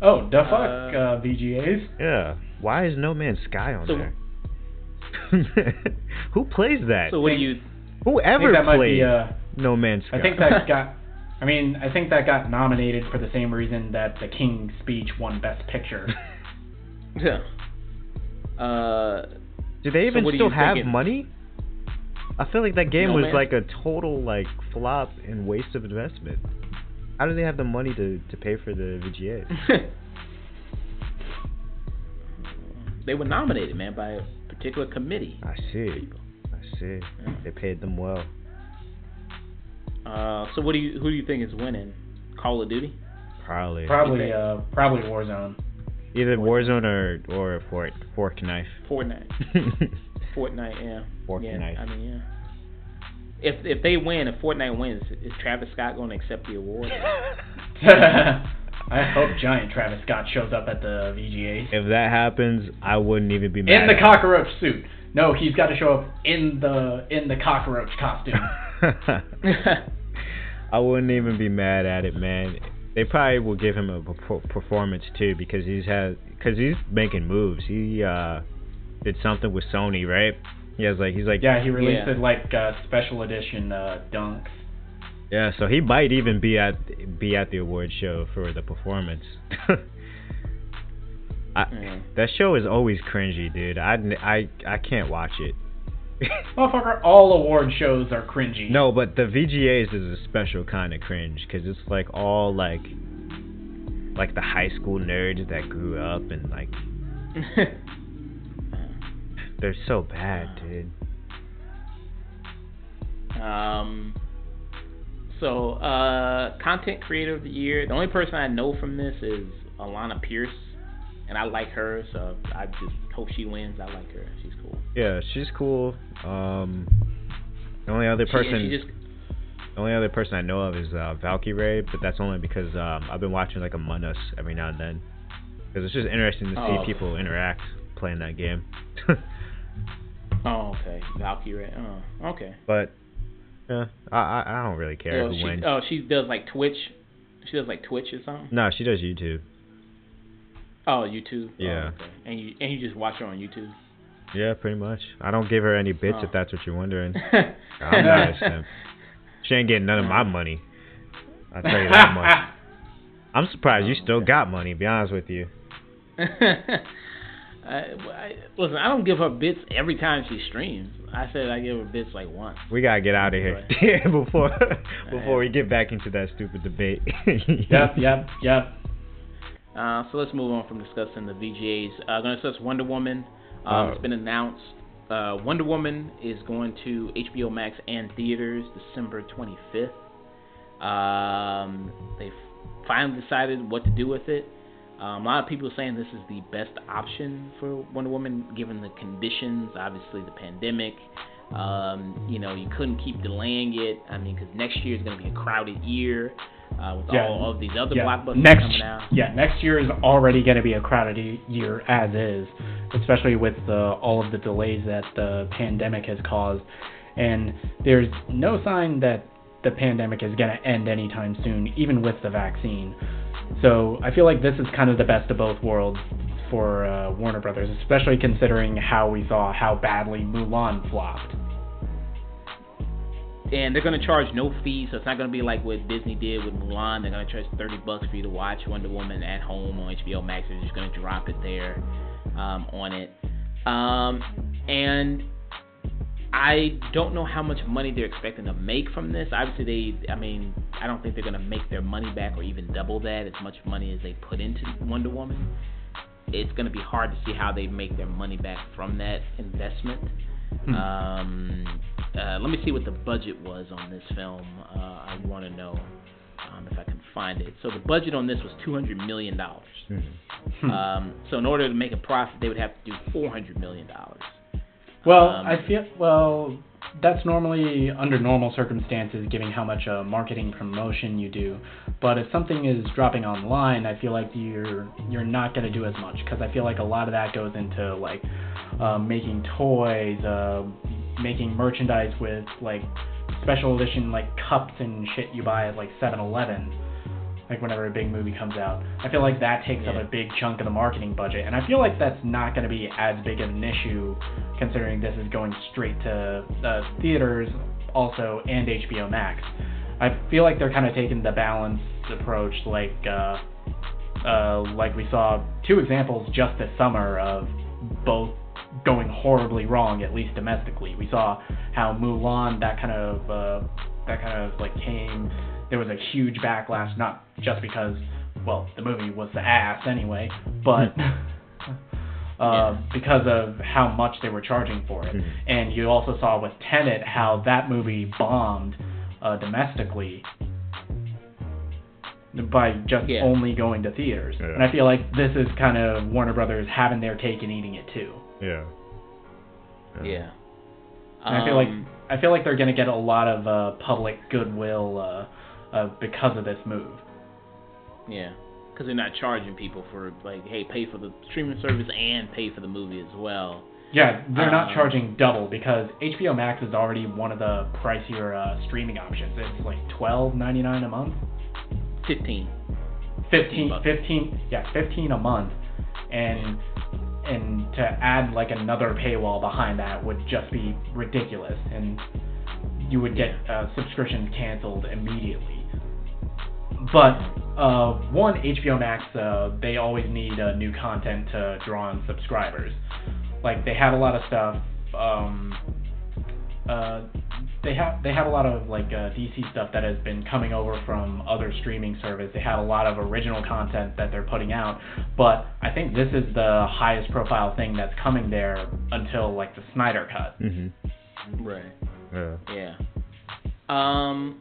Oh, the fuck, Uh, uh, VGAs. Yeah. Why is No Man's Sky on So- there? Who plays that? so what do you? Whoever think that might be. Uh, No Man's Sky? I think that got. I mean, I think that got nominated for the same reason that The King's Speech won Best Picture. Yeah. Uh. Do they even what are still have thinking? money? I feel like that game No was Man's- like a total like flop and waste of investment. How do they have the money to, to pay for the VGA? they were nominated, man, by a particular committee. I see. I see. They paid them well. Uh. So what do you? Who do you think is winning? Call of Duty. Probably. Probably, uh, probably Warzone. Either Warzone or or a fork fork knife. Fortnite. Fortnite. Yeah. Fork yeah. I mean, yeah. If if they win, if Fortnite wins, is Travis Scott going to accept the award? I hope giant Travis Scott shows up at the VGAs. if that happens, I wouldn't even be mad. In the cockroach suit. No, he's got to show up in the in the cockroach costume. I wouldn't even be mad at it, man. They probably will give him a performance too because he's had because he's making moves. He uh did something with Sony, right? He has like he's like Yeah, he released Yeah. it like uh, special edition uh, dunks. Yeah, so he might even be at be at the award show for the performance. I, Yeah. That show is always cringy, dude. I, I, I can't watch it. Motherfucker, all award shows are cringy. no, but the VGAs is a special kind of cringe because it's like all like like the high school nerds that grew up and like they're so bad, dude. Um. So, uh, content creator of the year. The only person I know from this is Alana Pierce. and I like her, so I just hope she wins. I like her. She's cool. Yeah, she's cool. Um, the only other person, and she just the only other person I know of is uh, Valkyrae, but that's only because um, I've been watching like Among Us every now and then. Because it's just interesting to Oh. see people interact playing that game. oh okay, Valkyrae. Oh okay. but yeah, I I, I don't really care Oh, who she, wins. oh, she does like Twitch. She does like Twitch or something. No, she does YouTube. Oh, YouTube. Oh, yeah. Oh, okay. And you and you just watch her on YouTube. Yeah, pretty much. I don't give her any bits Oh. if that's what you're wondering. I'm not a simp. She ain't getting none of my money. I'll tell you that much. I'm surprised you Oh, still okay. got money, be honest with you. I, I, listen, I don't give her bits every time she streams. I said I give her bits like once. We gotta get out of here before before we get back into that stupid debate. Yep, yep, yep. Uh, so let's move on from discussing the VGAs. Uh, going to discuss Wonder Woman. Um, Uh, it's been announced. Uh, Wonder Woman is going to HBO Max and theaters December 25th. Um, they've finally decided what to do with it. Um, a lot of people are saying this is the best option for Wonder Woman given the conditions, obviously the pandemic. Um, you know, you couldn't keep delaying it. I mean, because next year is going to be a crowded year uh, with Yeah. all of these other yeah. blockbusters next, coming out. Yeah, next year is already going to be a crowded year as is, especially with uh, all of the delays that the pandemic has caused. And there's no sign that the pandemic is going to end anytime soon, even with the vaccine. So I feel like this is kind of the best of both worlds for uh, Warner Brothers, especially considering how we saw how badly Mulan flopped. and they're gonna charge no fees, so it's not gonna be like what Disney did with Mulan. They're gonna charge thirty bucks for you to watch Wonder Woman at home on HBO Max. They're just gonna drop it there um, on it, um, and I don't know how much money they're expecting to make from this. Obviously, they, I mean, I don't think they're gonna make their money back or even double that as much money as they put into Wonder Woman. It's gonna be hard to see how they make their money back from that investment. Hmm. Um, uh, let me see what the budget was on this film. Uh, I want to know um, if I can find it. So the budget on this was two hundred million dollars. Hmm. Um, so in order to make a profit, they would have to do four hundred million dollars. Well, Um, I feel well. That's normally under normal circumstances, given how much uh, marketing promotion you do. But if something is dropping online, I feel like you're you're not going to do as much because I feel like a lot of that goes into like uh, making toys, uh, making merchandise with like special edition like cups and shit you buy at like 7-Eleven. Like whenever a big movie comes out, I feel like that takes up a big chunk of the marketing budget, and I feel like that's not going to be as big of an issue considering this is going straight to uh, theaters also and HBO Max. I feel like they're kind of taking the balanced approach, like uh, uh, like we saw two examples just this summer of both going horribly wrong, at least domestically. We saw how Mulan that kind of uh, that kind of like came. There was a huge backlash, not just because well the movie was the ass anyway, but. Uh, because of how much they were charging for it, Mhm. and you also saw with Tenet how that movie bombed uh, domestically by just Yeah. only going to theaters. Yeah. And I feel like this is kind of Warner Brothers having their cake and eating it too. Yeah. Yeah. And I feel like Um, I feel like they're going to get a lot of uh, public goodwill uh, uh, because of this move. Yeah, because they're not charging people for like, hey, pay for the streaming service and pay for the movie as well. Yeah, they're not Um, charging double because HBO Max is already one of the pricier uh, streaming options. It's like twelve ninety nine a month. Fifteen. 15, bucks. 15 yeah 15 a month and and to add like another paywall behind that would just be ridiculous and you would get uh, subscriptions canceled immediately but uh, one hbo max uh, they always need uh, new content to draw in subscribers like they have a lot of stuff um, uh, they have they have a lot of like uh, DC stuff that has been coming over from other streaming service. They have a lot of original content that they're putting out, but I think this is the highest profile thing that's coming there until like the Snyder cut. Mhm. Right. Yeah. Yeah. Um,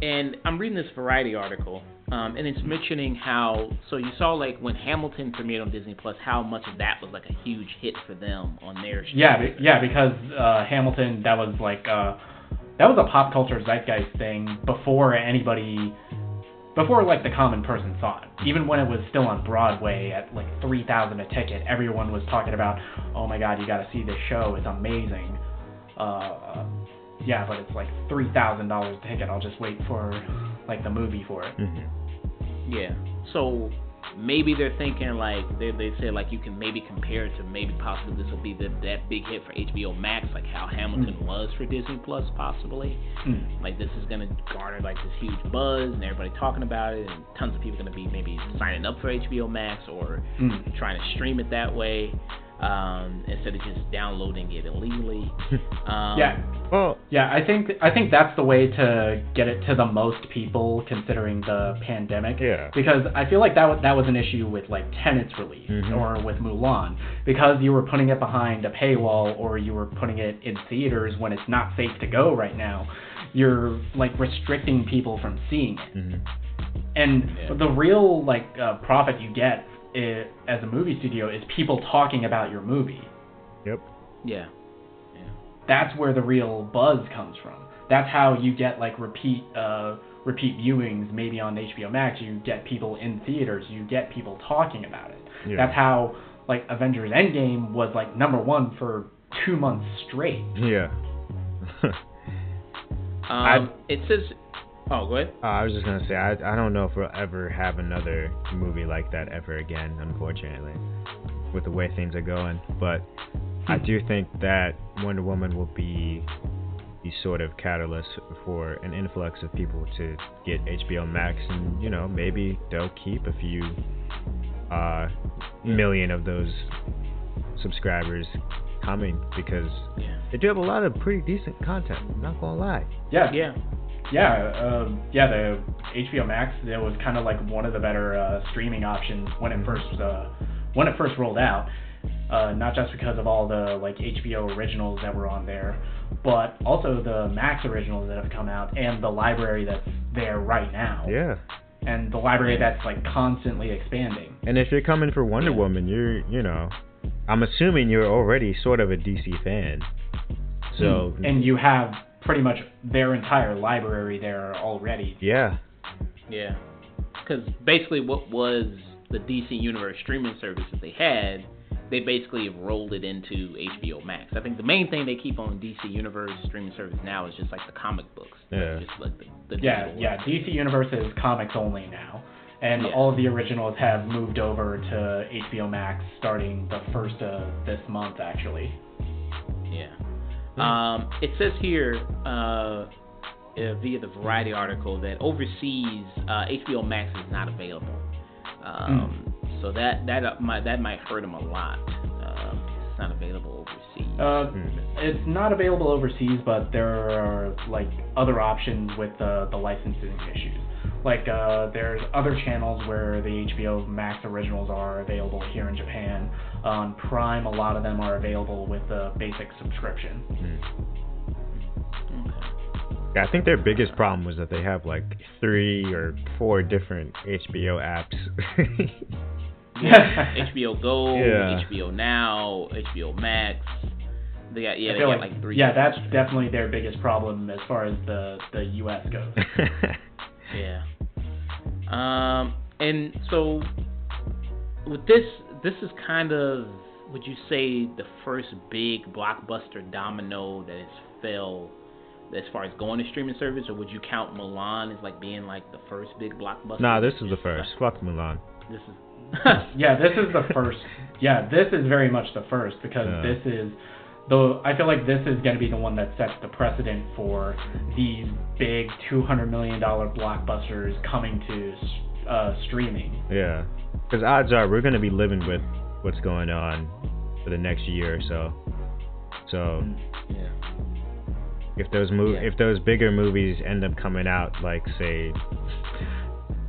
and I'm reading this Variety article. Um, and it's mentioning how so you saw like when Hamilton premiered on Disney Plus, how much of that was like a huge hit for them on their. Yeah, be, yeah, because uh, Hamilton that was like uh, that was a pop culture zeitgeist thing before anybody before like the common person saw it. Even when it was still on Broadway at like three thousand a ticket, everyone was talking about, oh my god, you got to see this show, it's amazing. Uh, yeah, but it's like three thousand dollars a ticket. I'll just wait for like the movie for it. Mm-hmm. Yeah. So maybe they're thinking like they they say like you can maybe compare it to maybe possibly this will be the, that big hit for HBO Max like how Hamilton Mm. was for Disney Plus possibly. Mm. Like this is gonna garner like this huge buzz and everybody talking about it and tons of people gonna be maybe signing up for HBO Max or Mm. trying to stream it that way um, instead of just downloading it illegally. Um, Yeah. Well, Yeah, I think I think that's the way to get it to the most people, considering the pandemic. Yeah. Because I feel like that was, that was an issue with like Tenet's release Mhm. or with Mulan, because you were putting it behind a paywall or you were putting it in theaters when it's not safe to go right now. You're like restricting people from seeing it, mhm. and Yeah. the real like uh, profit you get i as a movie studio is people talking about your movie. Yep. Yeah. that's where the real buzz comes from. That's how you get like repeat uh, repeat viewings, maybe on HBO Max. You get people in theaters. You get people talking about it. Yeah. That's how like Avengers Endgame was like number one for two months straight. Yeah. Um, it says. Oh, go ahead. Uh, I was just gonna say I I don't know if we'll ever have another movie like that ever again, unfortunately, with the way things are going. But I do think that Wonder Woman will be the sort of catalyst for an influx of people to get HBO Max, and you know maybe they'll keep a few uh, million of those subscribers coming because Yeah. they do have a lot of pretty decent content. I'm not gonna lie. Yeah, Yeah. Yeah, um, yeah. The HBO Max it was kind of like one of the better uh, streaming options when it first uh, when it first rolled out. Uh, not just because of all the like HBO originals that were on there, but also the Max originals that have come out and the library that's there right now. Yeah. And the library that's like constantly expanding. And if you're coming for Wonder Woman, you're, you know, I'm assuming you're already sort of a DC fan. So, and you have pretty much their entire library there already. yeah. Yeah. Because basically, what was the DC Universe streaming service that they had, they basically rolled it into HBO Max. I think the main thing they keep on DC Universe streaming service now is just like the comic books. Yeah. Just like the, the Yeah, yeah. DC Universe is comics only now, and Yeah. all of the originals have moved over to HBO Max starting the first of this month, actually. Yeah. Um, it says here uh, uh, via the Variety article that overseas uh, HBO Max is not available. Um, So that that uh, might that might hurt them a lot. Uh, it's not available overseas. Uh, Hmm. it's not available overseas, but there are like other options with the the licensing issues. Like uh, there's other channels where the HBO Max originals are available here in Japan. On Prime, a lot of them are available with the basic subscription. Okay. Yeah, I think their biggest problem was that they have like three or four different HBO apps. Yeah, HBO Go, Yeah. HBO Now, HBO Max. They got yeah, they got like, like three. yeah, that's different definitely their biggest problem as far as the the US goes. Yeah. Um, and so with this, this is kind of, would you say, the first big blockbuster domino that has fell as far as going to streaming service, or would you count Mulan as like being like the first big blockbuster? nah, this is the first. Fuck Mulan. This is. yeah, this is the first. Yeah, this is very much the first because Yeah. this is the. I feel like this is going to be the one that sets the precedent for these big two hundred million dollar blockbusters coming to uh, streaming. Yeah. Because odds are we're going to be living with what's going on for the next year or so. So yeah. if those mov- Yeah. if those bigger movies end up coming out, like say,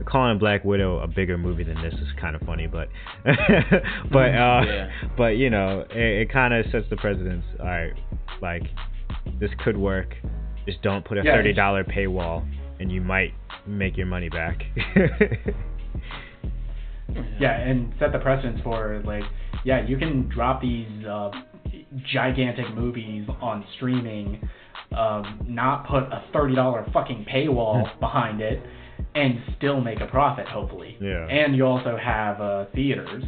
calling Black Widow a bigger movie than this is kind of funny, but but uh, Yeah. but you know it, it kind of sets the precedence. All right, like this could work. Just don't put a Yeah, thirty dollar paywall and you might make your money back. Yeah, and set the precedence for like, yeah, you can drop these uh, gigantic movies on streaming, um, not put a thirty dollar fucking paywall behind it, and still make a profit, hopefully. Yeah. And you also have uh, theaters.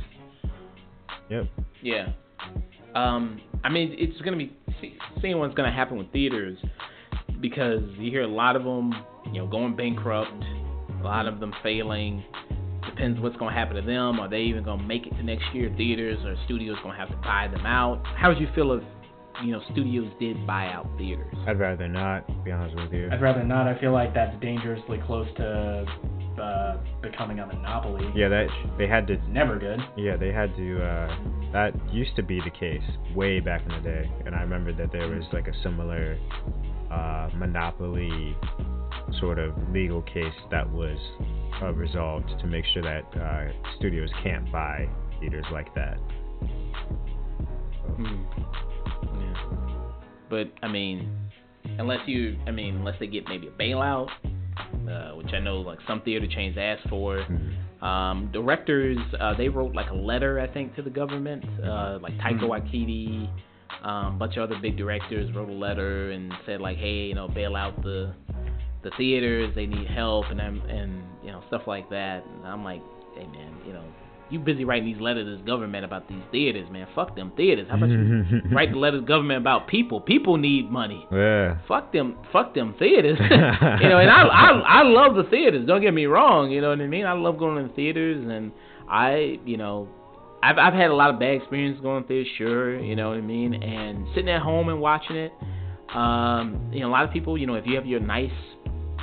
yep. Yeah. Um, I mean, it's gonna be seeing what's gonna happen with theaters because you hear a lot of them, you know, going bankrupt, a lot of them failing. Depends what's gonna happen to them. Are they even gonna make it to next year? Theaters or studios gonna have to buy them out? How would you feel if, you know, studios did buy out theaters? I'd rather not, to be honest with you. I'd rather not. I feel like that's dangerously close to uh, becoming a monopoly. Yeah, that they had to. Never good. Yeah, they had to. Uh, that used to be the case way back in the day, and I remember that there was like a similar uh, monopoly sort of legal case that was uh, resolved to make sure that uh, studios can't buy theaters like that. Hmm. Yeah. But I mean, unless you, I mean, unless they get maybe a bailout, uh, which I know like some theater chains ask for. Mhm. Um, directors, uh, they wrote like a letter, I think, to the government. Uh, like Taika Mhm. Waititi, um, a bunch of other big directors wrote a letter and said like, hey, you know, bail out the the theaters. They need help and I'm- and you know stuff like that. And I'm like, hey man, you know, you busy writing these letters to the government about these theaters, man. Fuck them theaters. How about you write the letters to government about people? People need money Yeah. fuck them, fuck them theaters. you know, and I, I, I love the theaters. Don't get me wrong. You know what I mean? I love going to the theaters, and I, you know, I've, I've had a lot of bad experiences going theaters. Sure, you know what I mean. And sitting at home and watching it. Um, you know, a lot of people, you know, if you have your nice,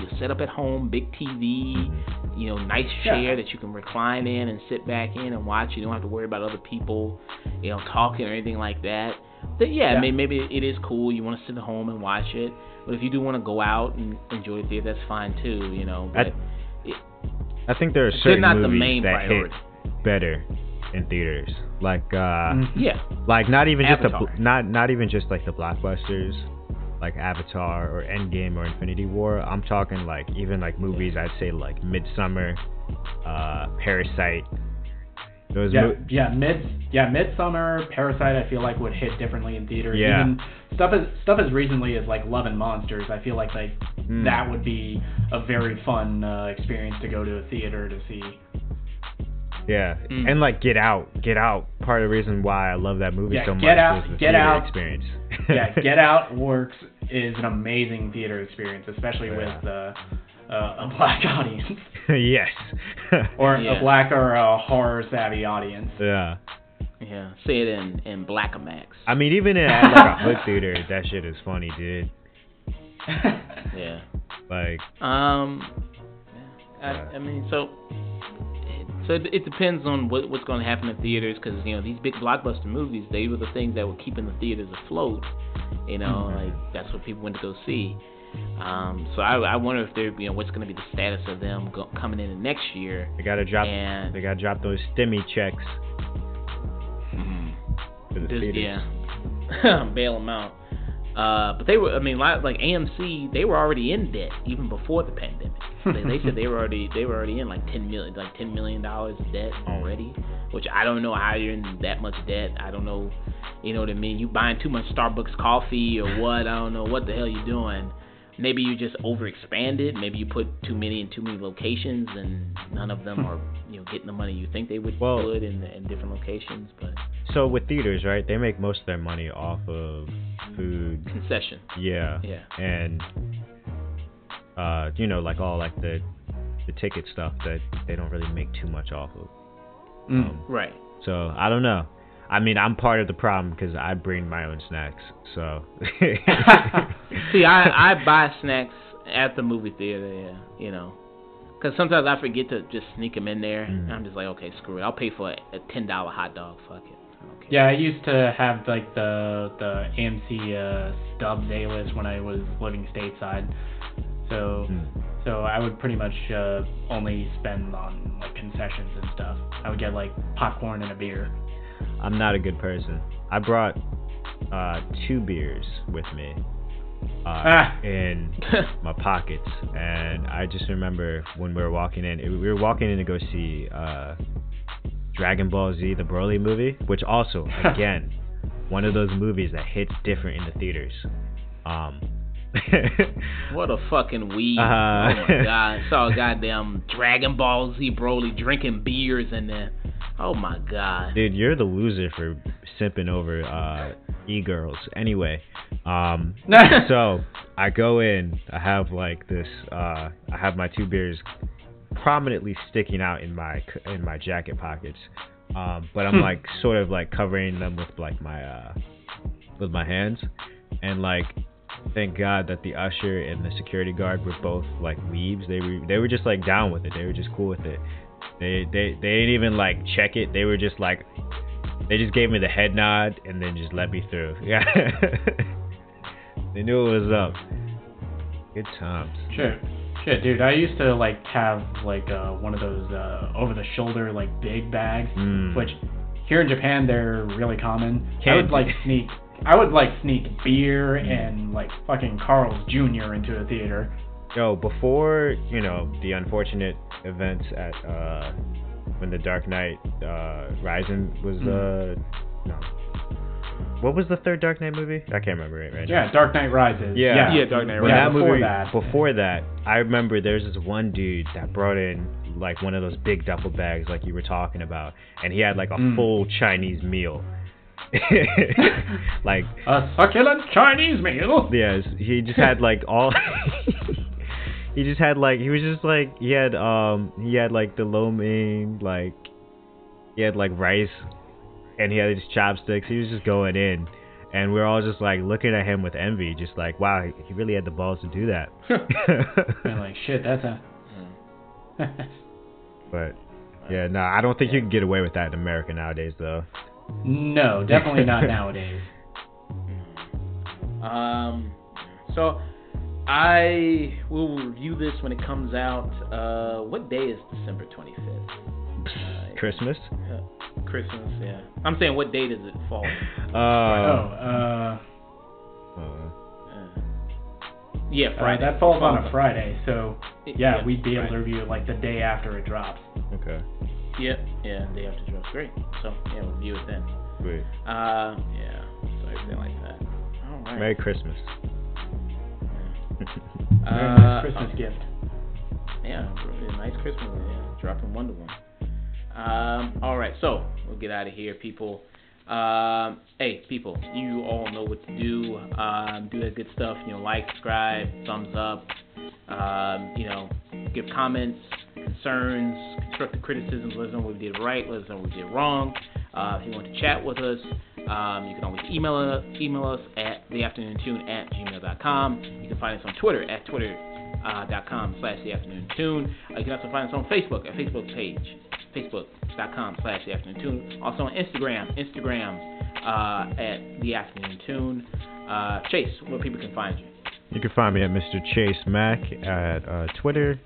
you set up at home, big TV, you know, nice chair that you can recline in and sit back in and watch. You don't have to worry about other people, you know, talking or anything like that. Then yeah, Yeah. may- maybe it is cool. You want to sit at home and watch it. But if you do want to go out and enjoy the theater, that's fine too. You know, I- it, I think there are certain not the movies main that priority. hit better in theaters. Like uh Mhm. Yeah, like not even just the not not even just like the blockbusters like Avatar or Endgame or Infinity War. I'm talking like even like movies I'd say like Midsummer, uh Parasite. Those Yeah, mo- yeah, mid, yeah, Midsummer, Parasite. I feel like would hit differently in theaters. Yeah. Even stuff as stuff as recently as like Love and Monsters. I feel like like Mm. that would be a very fun uh, experience to go to a theater to see. Yeah. Mm. And like Get Out. Get Out. Part of the reason why I love that movie Yeah, so much Get Out- is the Get theater Out. experience. Yeah, Get Out works is an amazing theater experience, especially Yeah. with uh, uh, a black audience yes. or Yeah. a black or a horror savvy audience. yeah. yeah. see it in in Blackamax. I mean even in like a hood theater, that shit is funny, dude. Yeah. Like Um. I, I mean, so so it, it depends on what what's going to happen in theaters because you know these big blockbuster movies they were the things that were keeping the theaters afloat. You know, Mhm. like that's what people went to go see. Um, so I, I wonder if they're you know what's going to be the status of them go, coming in the next year. they gotta drop And- they gotta drop those stimmy checks for the theaters. yeah, bail them out. Uh, but they were, I mean, like AMC, they were already in debt even before the pandemic. They, they said they were already, they were already in like ten million, like ten million dollars of debt already. Which I don't know how you're in that much debt. I don't know, you know what I mean? You buying too much Starbucks coffee or what? I don't know what the hell you're doing. Maybe you just overexpanded. Maybe you put too many in too many locations, and none of them are, you know, getting the money you think they would Well- would in, in different locations. But So with theaters, right? They make most of their money off of food. concession. Yeah. Yeah. And uh, you know, like all like the the ticket stuff that they don't really make too much off of. Mm. Um, Right. so I don't know. I mean, I'm part of the problem because I bring my own snacks. So. See, I I buy snacks at the movie theater. Yeah, you know, because sometimes I forget to just sneak them in there. Mm. And I'm just like, okay, screw it. I'll pay for a, a ten dollar hot dog. Fuck it. I. Yeah, I used to have like the the AMC uh, Stubs A list when I was living stateside. So Hmm. so I would pretty much uh, only spend on like concessions and stuff. I would get like popcorn and a beer. I'm not a good person. I brought uh, two beers with me, uh, Ah. in my pockets, and I just remember when we were walking in, we were walking in to go see uh, Dragon Ball Z, the Broly movie, which also, again, one of those movies that hits different in the theaters. Um, What a fucking weed. Uh, oh my god. Saw a goddamn Dragon Ball Z Broly drinking beers in there. Oh my god. Dude, you're the loser for simping over uh, e-girls. Anyway, um, so I go in. I have like this. Uh, I have my two beers prominently sticking out in my in my jacket pockets, um, but I'm Hmm. like sort of like covering them with like my uh, with my hands, and like thank God that the usher and the security guard were both like weebs. They were they were just like down with it. They were just cool with it. They they they didn't even like check it. They were just like they just gave me the head nod and then just let me through. Yeah. they knew it was up. Good times. Sure. shit, dude. I used to like have like uh, one of those uh, over-the-shoulder like big bags, Mm. which here in Japan they're really common. I Can't- would like sneak. I would like sneak beer and like fucking Carl's Jr. into a theater. Yo, before you know the unfortunate events at uh, when the Dark Knight uh, Rising was Mm. uh no. What was the third Dark Knight movie? I can't remember it right now. Yeah, Dark Knight Rises. Yeah. yeah, Yeah, Dark Knight When Yeah, that before movie, that. before that, I remember there's this one dude that brought in like one of those big duffel bags, like you were talking about, and he had like a Mm. full Chinese meal. like, A succulent Chinese meal. yes, he just had like all. he just had like he was just like he had um he had like the lo mein like he had like rice and he had his chopsticks. He was just going in. And we are all just like looking at him with envy, just like, wow, he really had the balls to do that. And like shit, that's a. But yeah, no, I don't think you can get away with that in America nowadays, though. No, definitely not nowadays. Um, so I will review this when it comes out. Uh, what day is December 25th? Uh, Christmas. uh, Christmas, yeah. I'm saying what day does it fall? Uh, oh, uh, uh, yeah, uh, Friday. that falls on a Friday, so yeah, Yeah, we'd be able Friday. to review it like the day after it drops. okay, Yep, yeah, day after drops. Great. So yeah, we'll review it then. wait. Uh, yeah, so everything like that. All right. Merry Christmas. Uh, Very nice Christmas oh, gift. Yeah, really nice Christmas. Yeah, dropping Wonder Woman. Um, all right, so we'll get out of here, people. Um, hey, people, you all know what to do. Um, do that good stuff. You know, like, subscribe, thumbs up. Um, you know, give comments, concerns, constructive criticisms. Let us know what we did right. Let us know what we did wrong. Uh, if you want to chat with us, um, you can always email us, email us at theafternoontune at gmail.com. You can find us on Twitter at twitter.com uh, slash the afternoon tune. Uh, you can also find us on Facebook at Facebook page, facebook.com slash the afternoon tune. Also on Instagram, Instagram uh, at the afternoon tune. Uh, Chayse, where people can find you. You can find me at Mr. Chayse Mack at uh, Twitter,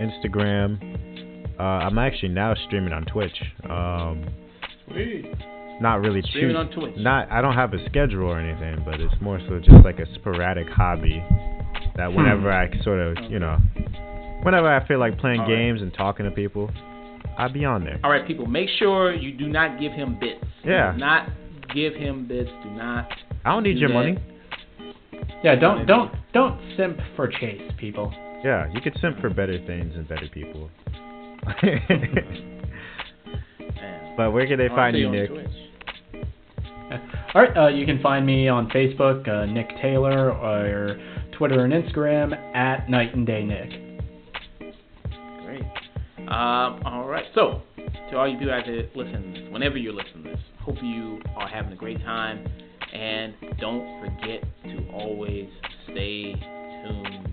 Instagram. Uh, I'm actually now streaming on Twitch. Um, Sweet. not really Streaming on Twitch. Not, I don't have a schedule or anything, but it's more so just like a sporadic hobby that whenever I sort of, you know, whenever I feel like playing All right. games and talking to people, I'll be on there. All right, people, make sure you do not give him bits. Yeah. Do not give him bits. Do not. I don't need do your that. money. Yeah, don't don't don't simp for Chayse, people. Yeah, you could simp for better things and better people. But where can they I'll find you, Nick? Twitch. All right, uh, you can find me on Facebook, uh, Nick Taylor, or Twitter and Instagram at Night and Day Nick. Great. Um, all right. So, to all you people out there listen, whenever you're listening to this, hope you are having a great time, and don't forget to always stay tuned